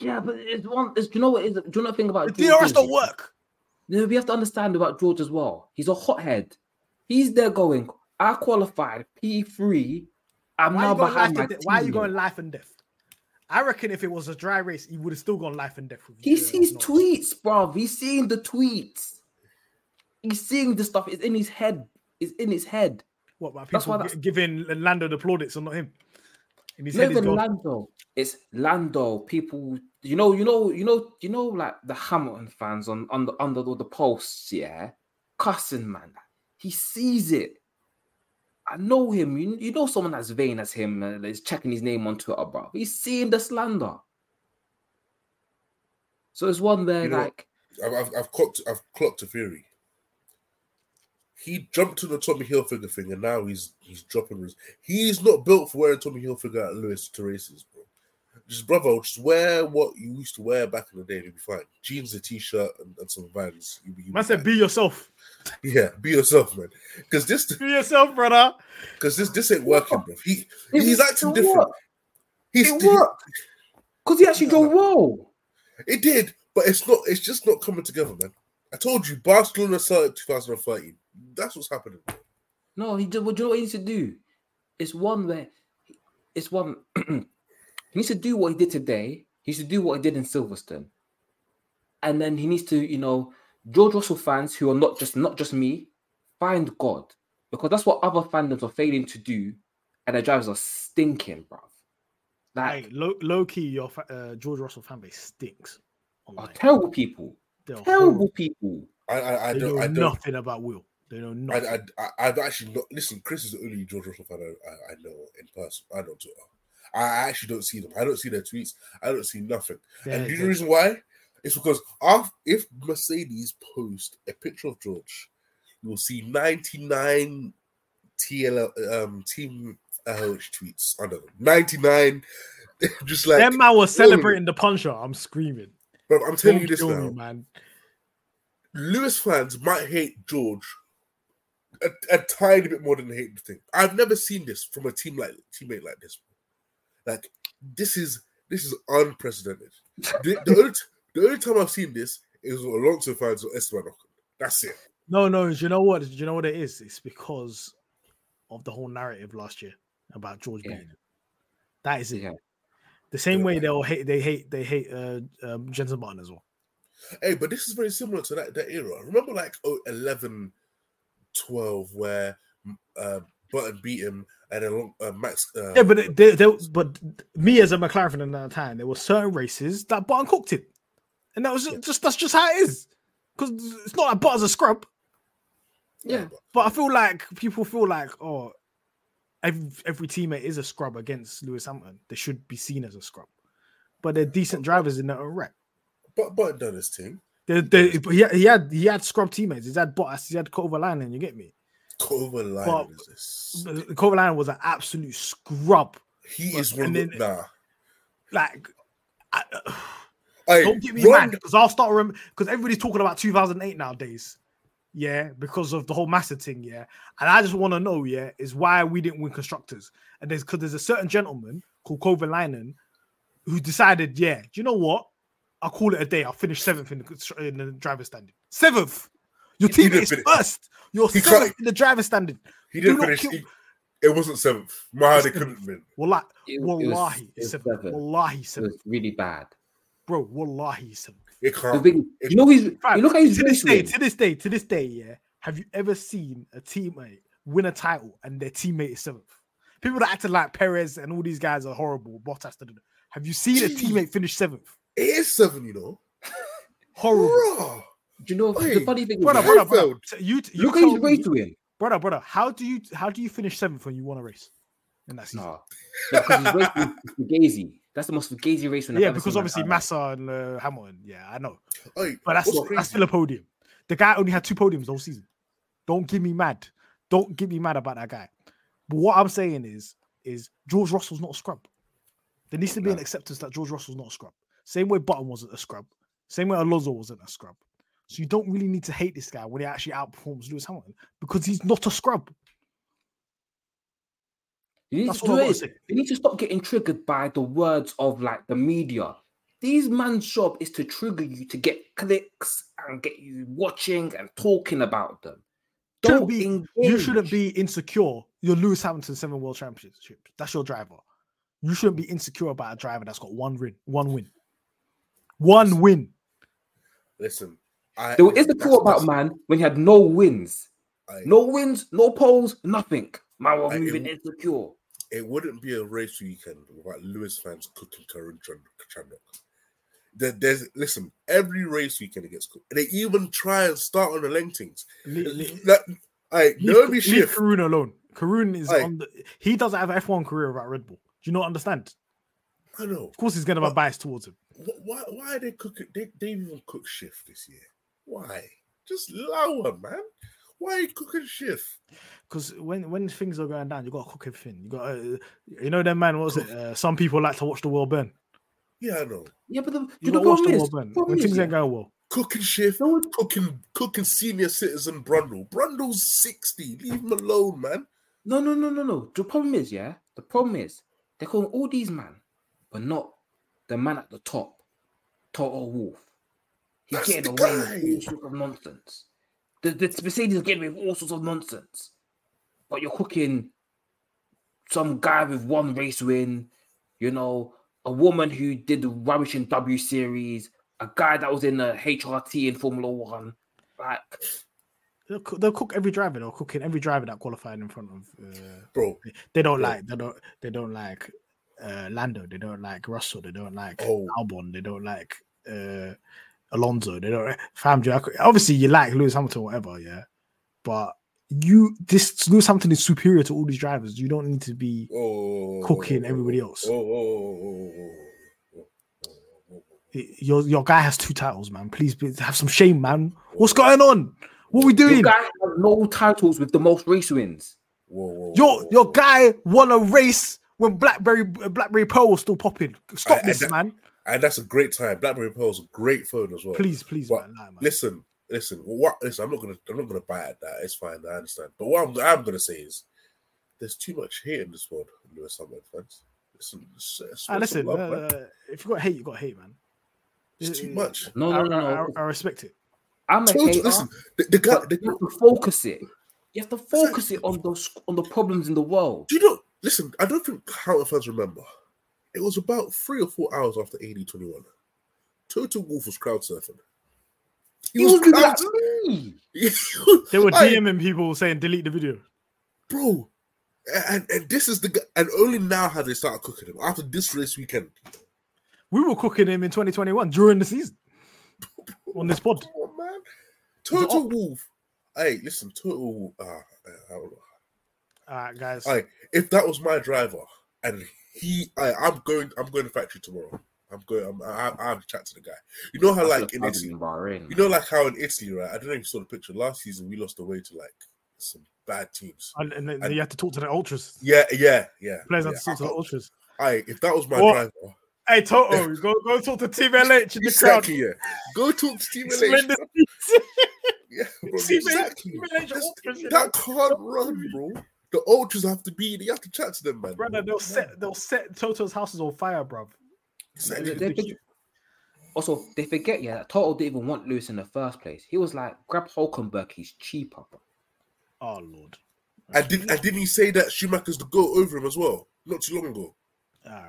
Yeah, but it's one. It's, do you know what is? Do you know the thing about The George DRS is? don't work. You know, we have to understand about George as well. He's a hothead. He's there going. I qualified P three. I'm Why, now going behind my why are you going life and death? I reckon if it was a dry race, he would have still gone life and death. With He uh, sees Norris. tweets, bro. He's seeing the tweets. He's seeing the stuff. It's in his head. It's in his head. What about That's people why that's- giving Lando the plaudits or not him? Not head, even Lando. It's Lando. People, you know, you know, you know, you know, like the Hamilton fans on under under all the posts, yeah, cussing man. He sees it. I know him. You, you know someone as vain as him uh, is checking his name on Twitter, bro. He's seeing the slander. So it's one there You know like I've, I've, I've clocked I've clocked a theory. He jumped to the Tommy Hilfiger thing, and now he's he's dropping. His, he's not built for wearing Tommy Hilfiger at Lewis to races. Just brother, just wear what you used to wear back in the day. You'll be fine. Jeans, a t-shirt, and, and some vans. You'll be, you'll Man be said, fine. "Be yourself. yeah, be yourself, man. Because this Be yourself, brother." because this this ain't working, bro. He It he's acting it different. worked. He's it worked. Because he actually drove well. It did, but it's not. It's just not coming together, man. I told you, Barcelona started 2013. That's what's happening. No, he did. What do you know what he needs to do? It's one where it's one. he needs to do what he did today. He needs to do what he did in Silverstone, and then he needs to, you know, George Russell fans who are not just not just me, find God because that's what other fandoms are failing to do, and their drivers are stinking, bruv. Like Hey, low, low key, your fa- uh, George Russell fan base stinks. are Online. terrible people, They're terrible horrible. people. I I, I They don't. know I don't. nothing about Will. They know I, nothing. I, I, I've actually not listen. Chris is the only George Russell fan I, I, I know in person. I don't. Twitter. I actually don't see them. I don't see their tweets. I don't see nothing. They're- and the reason why? It's because if Mercedes post a picture of George, you will see 99 TL um team LH tweets. I don't know 99. Just like Them man was all of it. celebrating the puncher. I'm screaming. But I'm telling Don't you this now. me, man. Lewis fans might hate George a, a tiny bit more than they hate the thing. I've never seen this from a team like teammate like this. Like this is this is unprecedented. The, the, only, the only time I've seen this is with Alonso fans or Esteban Ocon. That's it. No, no. Do you know what? Do you know what it is? It's because of the whole narrative last year about George Yeah. beating him. That is it. Yeah. The same way Yeah. they'll hate, they hate, they hate uh, um, Jensen Button as well. Hey, but this is very similar to that, that era. Remember like oh, 11, 12, where uh, Button beat him and then uh, Max. Uh, Yeah, but they, they, but me as a McLaren fan at that time, there were certain races that Button cooked it, and that was just, just that's just how it is. Because it's not like Button's a scrub, yeah, Yeah. but- but I feel like people feel like oh, every every teammate is a scrub against Lewis Hamilton. They should be seen as a scrub, but they're decent drivers in their own right. but Button done his thing. They, they, he, had, he had he had scrub teammates. He had Bottas. He had Kovalainen. You get me? Kovalainen But- is this. Kovalainen was an absolute scrub. He but- is one of then- nah. Like, I, Hey, don't get me Ron- mad because I'll start rem because everybody's talking about 2008 nowadays. Yeah, because of the whole Massa thing. Yeah, and I just want to know. Yeah, is why we didn't win constructors, and there's because there's a certain gentleman called Kovalainen who decided. Yeah, do you know what? I'll call it a day. I'll finish seventh in the, in the driver's standing. Seventh. Your He team is finish. first. You're He seventh can't- in the driver's standing. He didn't not finish. kill- he- it wasn't seventh. Mahdi It's couldn't win. Wallahi, It- it was- wallahi, it was seventh. seventh. Wallahi, It seventh. was really bad. Bro, wallahi, seventh. It The can't. thing, you know, he's you look at his to this day, win. to this day, to this day, yeah. Have you ever seen a teammate win a title and their teammate is seventh? People that acted like Perez and all these guys are horrible. Bottas, da, da, da. have you seen a teammate finish seventh? It is seven, you know. Horrible, Bruh. Do you know Hey, the funny thing? brother, is, brother, brother. Heifeld. So You, you look at tell his race me, win. brother, brother. How do you how do you finish seventh when you won a race? And that's No, no, because his race win Fugazi. That's the most Fugazi race win. I've yeah, ever because seen obviously life. Massa and uh, Hamilton. Yeah, I know, Hey, but that's that's still a podium. The guy only had two podiums the whole season. Don't get me mad. Don't get me mad about that guy. But what I'm saying is, is George Russell's not a scrub. There needs to be an acceptance that George Russell's not a scrub. Same way Button wasn't a scrub. Same way Alonso wasn't a scrub. So you don't really need to hate this guy when he actually outperforms Lewis Hamilton because he's not a scrub. You need to. You need to stop getting triggered by the words of like the media. These man's job is to trigger you to get clicks and get you watching and talking about them. Don't be- engage. You shouldn't be insecure. You're Lewis Hamilton seven world championships. That's your driver. You shouldn't be insecure about a driver that's got one win. One win. One win. Listen, I, There is the that's- about that's- man when he had no wins, I- no wins, no polls, nothing. Man was moving it- insecure. it wouldn't be a race weekend without Lewis fans cooking Karun Chan- Chandhok. There, there's listen, every race weekend it gets cooked. They even try and start on the lengthings. Le- le- leave, no be leave shift. Karun alone. Karun is Aye. on the, he doesn't have an F1 career without Red Bull. Do you not understand? I know. Of course, he's going to have a bias towards him. Why? Why are they cooking? They they even cook shift this year. Why? Just lower, man. Why are you cooking shift? Because when when things are going down, you got to cook everything. You got, uh, you know, that man. What was it? Uh, some people like to watch the world burn. Yeah, I know. Yeah, but the, You you know to watch problem the is, world burn problem when is, things yeah, ain't going well. Cooking shift, cooking cooking senior citizen Brundle. Brundle's sixty. Leave him alone, man. No, no, no, no, no. The problem is, yeah. The problem is they're calling all these man, but not the man at the top, Toto Wolff. He's That's getting the away guy. with all sorts of nonsense. The, the Mercedes is getting away with all sorts of nonsense. But you're cooking some guy with one race win, you know, a woman who did the rubbish in W Series, a guy that was in the HRT in Formula One. Like, They'll cook, they'll cook every driver. They'll cook in every driver that qualified in front of. Uh, Bro, they don't bro. like. They don't. They don't like uh, Lando. They don't like Russell. They don't like Oh. Albon. They don't like uh, Alonso. They don't. Fam, Joe, obviously you like Lewis Hamilton, whatever. Yeah, but you this Lewis Hamilton is superior to all these drivers. You don't need to be oh, cooking everybody else. Oh, oh. Your your guy has two titles, man. Please, please have some shame, man. What's going on? What are we your doing? guy has no titles with the most race wins. Whoa, whoa, Your whoa, your guy won a race when BlackBerry Blackberry Pearl was still popping. Stop I- I- this, that- man. And that's a great time. BlackBerry Pearl's a great phone as well. Please, please, man. Nah, man. Listen, listen. What? Listen. I'm not gonna. I'm not gonna bite at that. It's fine. I understand. But what I'm, I'm gonna say is, there's too much hate in this world. Lewis Hamilton fans. Listen, s- s- Ah, listen, love, man. uh, if you got hate, you got hate, man. It's too Uh, much. No, I, no, no, I- no. I, I respect it. I'm a Toto- hater, listen, the, the guy. but The, you have to focus it. You have to focus it on those on the problems in the world. do you know? Listen, I don't think Hamilton fans remember. It was about three or four hours after AD 21. Toto Wolff was crowd surfing. He was moving crowd- like me. They were Aye, DMing people saying delete the video. bro. And and this is the guy, and only now have they started cooking him after this race weekend. We were cooking him in 2021 during the season on this pod. Come on, man. Toto Wolff. Hey, listen, Toto Wolff. Uh, I don't know. All right, guys. Hey, if that was my driver and he, I, I'm going, I'm going to factory tomorrow. I'm going. I'm, I, I have to chat to the guy. You know how, like in Italy, in Bahrain. you know, like how in Italy, right? I don't know if you saw the picture. Last season, we lost away to like some bad teams. And, and then and- you have to talk to the ultras. Yeah, yeah, yeah. Players yeah. have to talk to the ultras. I, if that was my What? driver, Hey, Toto, go go talk to Team LH in the exactly, crowd. yeah. Go talk to Team LH. Yeah, bro, Team exactly. LH That's- ultras, that know? can't run, bro. The ultras have to be. You have to chat to them, man. Brother, they'll set they'll set Toto's houses on fire, bruv. Exactly. They- they- also, they forget, yeah, that Toto didn't even want Lewis in the first place. He was like, grab Hulkenberg, he's cheaper. bro." Oh lord. And did and didn't he say that Schumacher's the go over him as well? Not too long ago. Uh,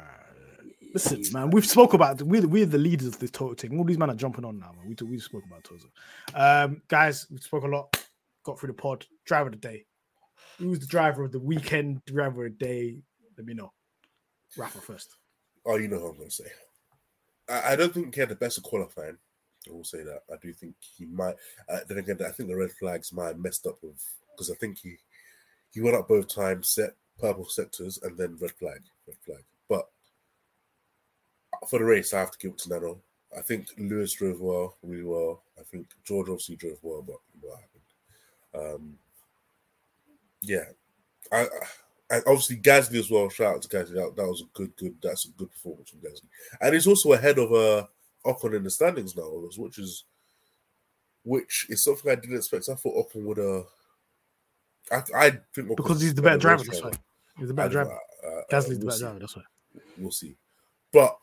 listen, man, we've spoke about we're, we're the leaders of this Toto thing. All these men are jumping on now, man. We we spoke about Toto. Um, guys, we spoke a lot. Got through the pod. Driver of the day. Who's the driver of the weekend? Driver of the day. Let me know. Rafa first. Oh, you know what I'm gonna say. I, I don't think he had the best of qualifying. I will say that. I do think he might. Uh, then again, I think the red flags might have messed up with because I think he he went up both times, set purple sectors, and then red flag, red flag. But for the race, I have to give it to Nano. I think Lewis drove well, really well. I think George obviously drove well, but what happened? Um, yeah, I, I and obviously Gasly as well. Shout out to Gasly. That, that was a good, good. That's a good performance from Gasly, and he's also ahead of uh Ocon in the standings now, which is which is something I didn't expect. I thought Ocon would uh. I, I think Ocon's Because he's the better better driver, race that's why. He's the better driver. uh, uh, Gasly's we'll the better see. driver, that's why. We'll see, but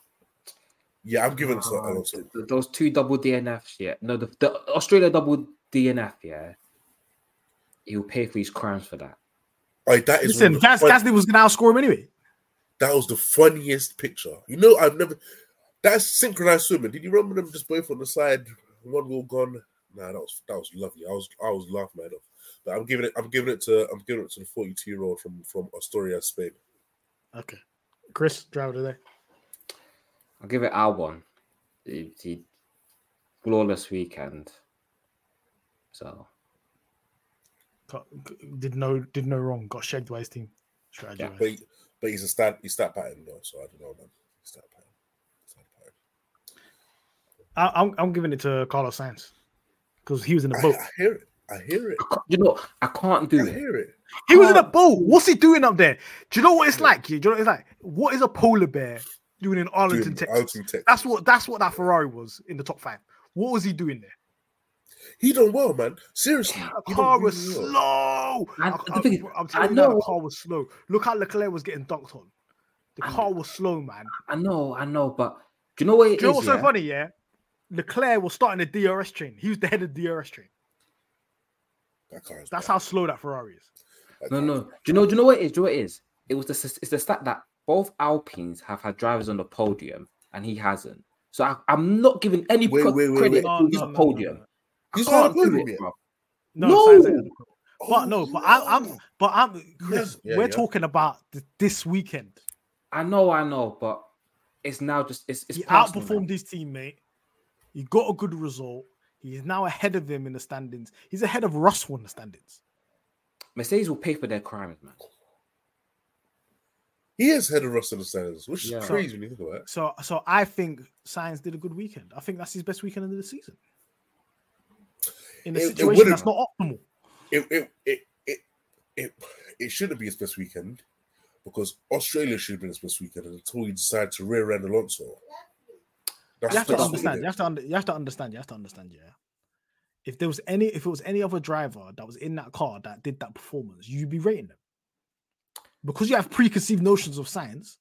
yeah, I'm giving it to Ah, Alonso. those two double DNFs, yeah. No, the, the Australia double DNF, yeah. He'll pay for his crimes for that. Aye, that is Listen, one of the Gas, fun- Gasly was gonna outscore him anyway. That was the funniest picture. You know, I've never. That's synchronized swimming. Did you remember them just both on the side, one goal gone? Nah, that was that was lovely. I was I was laughing at head off. But I'm giving it. I'm giving it to. I'm giving it to the 42 year old from from Asturias, Spain. Okay. Chris, driver today. I'll give it Albon. He, he flawless weekend. So Got, did no did no wrong. Got shagged by his team. Strategy. Yeah. But he- but he's a stat. He's stat pattern though, so I don't know, man. Stat pattern. Stat pattern. I, I'm I'm giving it to Carlos Sainz because he was in the boat. I hear it. I hear it. I you know, I can't I do it. hear it. He was in a boat. What's he doing up there? Do you know what it's like? Do you know what it's like? What is a polar bear doing in Arlington, Dude, Texas? Arlington, Texas. That's what that's what that Ferrari was in the top five. What was he doing there? He done well, man. Seriously. The car was really well. slow. I- I, the thing is, am I telling you the car was slow. Look how Leclerc was getting dunked on. The I car was slow, man. I know, I know, but do you know what it Do you know what's yeah? so funny? Yeah, Leclerc was starting the DRS train. He was the head of the DRS train. That car is That's bad. how slow that Ferrari is. That No, no. is Do you know? Do you know what it is? Do you know what it is? It was the it's the stat that both Alpines have had drivers on the podium and he hasn't. So I, I'm not giving any Wait, pro- wait, wait, credit wait. to No, his no, no, no, podium. No. I He's not can't do it, yet. bro. No, No. Sainz but no, but I, I'm, but I'm, Chris. Yeah, we're yeah. talking about th- this weekend. I know, I know, but it's now just it's it's he personal outperformed now. his teammate. He got a good result. He is now ahead of him in the standings. He's ahead of Russell in the standings. Mercedes will pay for their crimes, man. He is head of Russell in the standards, which is Yeah. crazy when you think about it. So, so I think Sainz did a good weekend. I think that's his best weekend of the season. In a It- it situation wouldn't- that's not optimal. It it it it it, it shouldn't be his best weekend because Australia should have been his best weekend until he decided to rear end Alonso. That's, You have to that's what understand. You have to, under, you have to understand. You have to understand. Yeah. If there was any, if it was any other driver that was in that car that did that performance, you'd be rating them because you have preconceived notions of Sainz.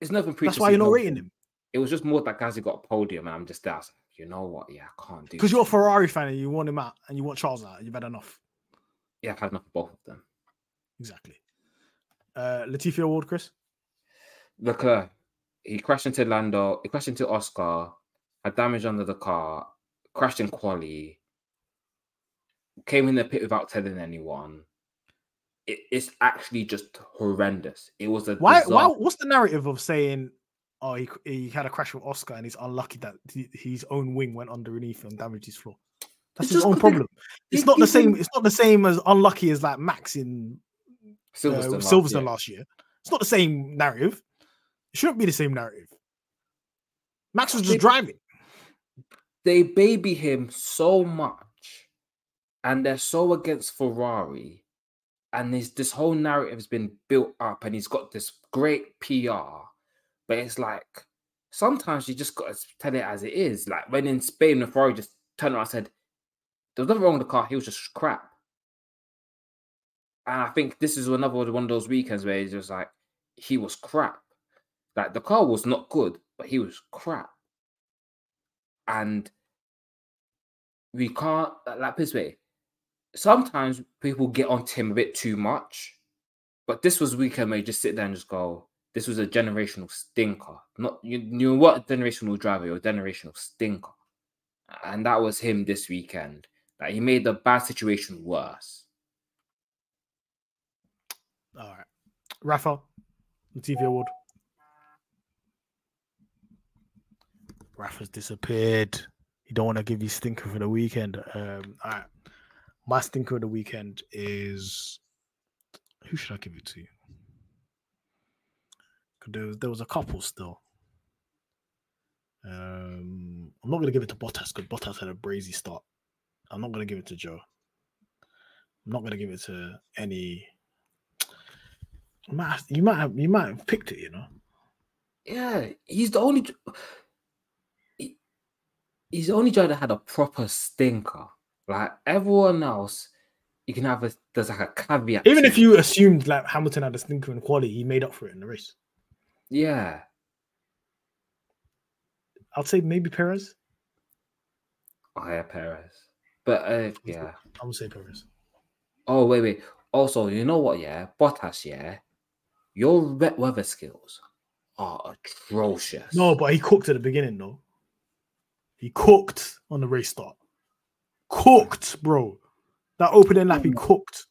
It's nothing. preconceived. That's why you're not rating notion. him It was just more that guys who got a podium, and I'm just there. I was like, you know what? Yeah, I can't do. because you're a Ferrari fan and you want him out and you want Charles out. You've had enough. Yeah, I've had enough of both of them. Exactly. Uh, Latifi Award, Chris. Leclerc, he crashed into Lando, he crashed into Oscar, had damage under the car, crashed in quali, came in the pit without telling anyone. It, it's actually just horrendous. It was a Why? Why? What's the narrative of saying, "Oh, he, he had a crash with Oscar and he's unlucky that he- his own wing went underneath and damaged his floor"? That's It's his own own 'cause they- problem. It's not the same. It's not the same as unlucky as like Max in Silverstone uh, last Silverstone year. last year. It's not the same narrative. It shouldn't be the same narrative. Max was just They- driving. They baby him so much, and they're so against Ferrari, and this this whole narrative has been built up, and he's got this great PR, but it's like sometimes you just got to tell it as it is. Like when in Spain, the Ferrari just turned around and said, "There was nothing wrong with the car; he was just crap." And I think this is another one of those weekends where he's just like, he was crap. Like the car was not good, but he was crap. And we can't like this way. Sometimes people get on him a bit too much, but this was weekend where you just sit there and just go, "This was a generational stinker." Not you, you what generational driver, you're a generational stinker, and that was him this weekend. Like he made the bad situation worse. All right, Rafa, the TV Award. Rafa's disappeared. You don't want to give you stinker for the weekend. Um, all right, my stinker of the weekend is who should I give it to? There was, there was a couple still. Um, I'm not going to give it to Bottas because Bottas had a brazy start. I'm not going to give it to Joe. I'm not going to give it to any. You might, have, you might have, you might have picked it. You know, Yeah, he's the only. he- He's the only driver that had a proper stinker. Like everyone else, you can have a there's like a caveat. even if you assumed like Hamilton had a stinker in quality, he made up for it in the race. Yeah, I'd say maybe Perez. oh yeah, Perez. But uh, yeah. I would say Perez. Oh wait, wait. Also, you know what? Yeah, Bottas. Yeah, your wet weather skills are atrocious. No, but he cooked at the beginning though. He cooked on the race start. Cooked, bro. That opening lap, he cooked.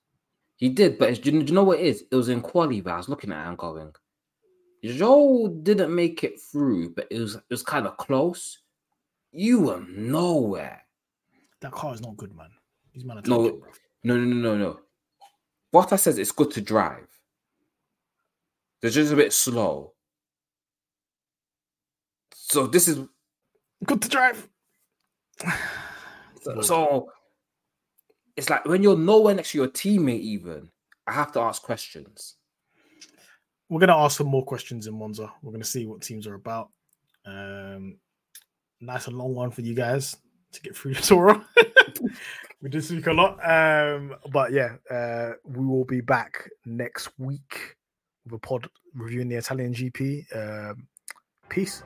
he did. But it's, do you do you know what it is? It was in quali. But I was looking at it and going, Joe didn't make it through, but it was it was kind of close. You were nowhere. That car is not good, man. He's man. No, no, no, no, no, no. Bottas says it's good to drive. They're just a bit slow. So this is Good to drive. so, so it's like when you're nowhere next to your teammate, even I have to ask questions. We're gonna ask some more questions in Monza. We're gonna see what teams are about. Um, nice and long one for you guys to get through the tour. we did speak a lot, um, but yeah, uh, we will be back next week with a pod reviewing the Italian GP. Um, peace.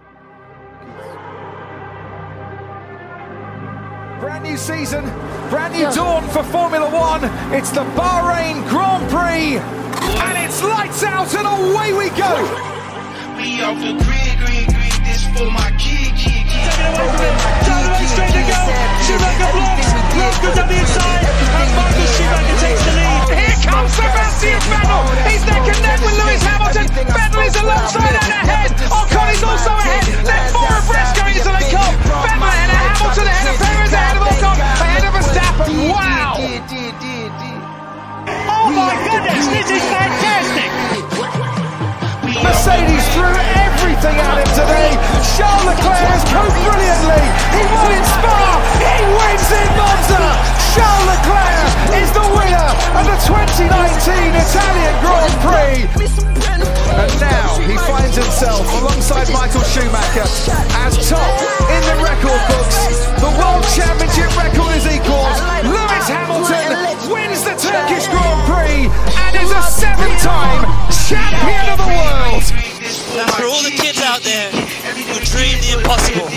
Brand new season, brand new dawn for Formula One. It's the Bahrain Grand Prix, and it's lights out and away we go. We off the grid, grid, grid. This for my kid, kid, kid. Down the lane, straight to go. Schumacher blocks. Love goes down the inside. And Michael Schumacher takes the lead. Here comes Sebastian Vettel. He's neck and neck with Lewis Hamilton. Vettel is alongside and ahead. Ocon is also ahead. They're four abreast going into the cup. Vettel ahead of Hamilton, ahead of Perez, ahead of Ocon, ahead of Verstappen. Wow! Oh my goodness, this is fantastic. Mercedes threw everything at him today. Charles Leclerc has coped brilliantly. He won in Spa. He wins in Monza. Charles Leclerc is the winner of the 2019 Italian Grand Prix. And now he finds himself alongside Michael Schumacher as top in the record books. The World Championship record is equalled. Lewis Hamilton wins the Turkish Grand Prix and is a seven-time champion of the world. For all the kids out there who dream the impossible.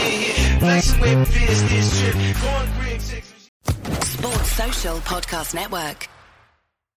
Sports Social Podcast Network.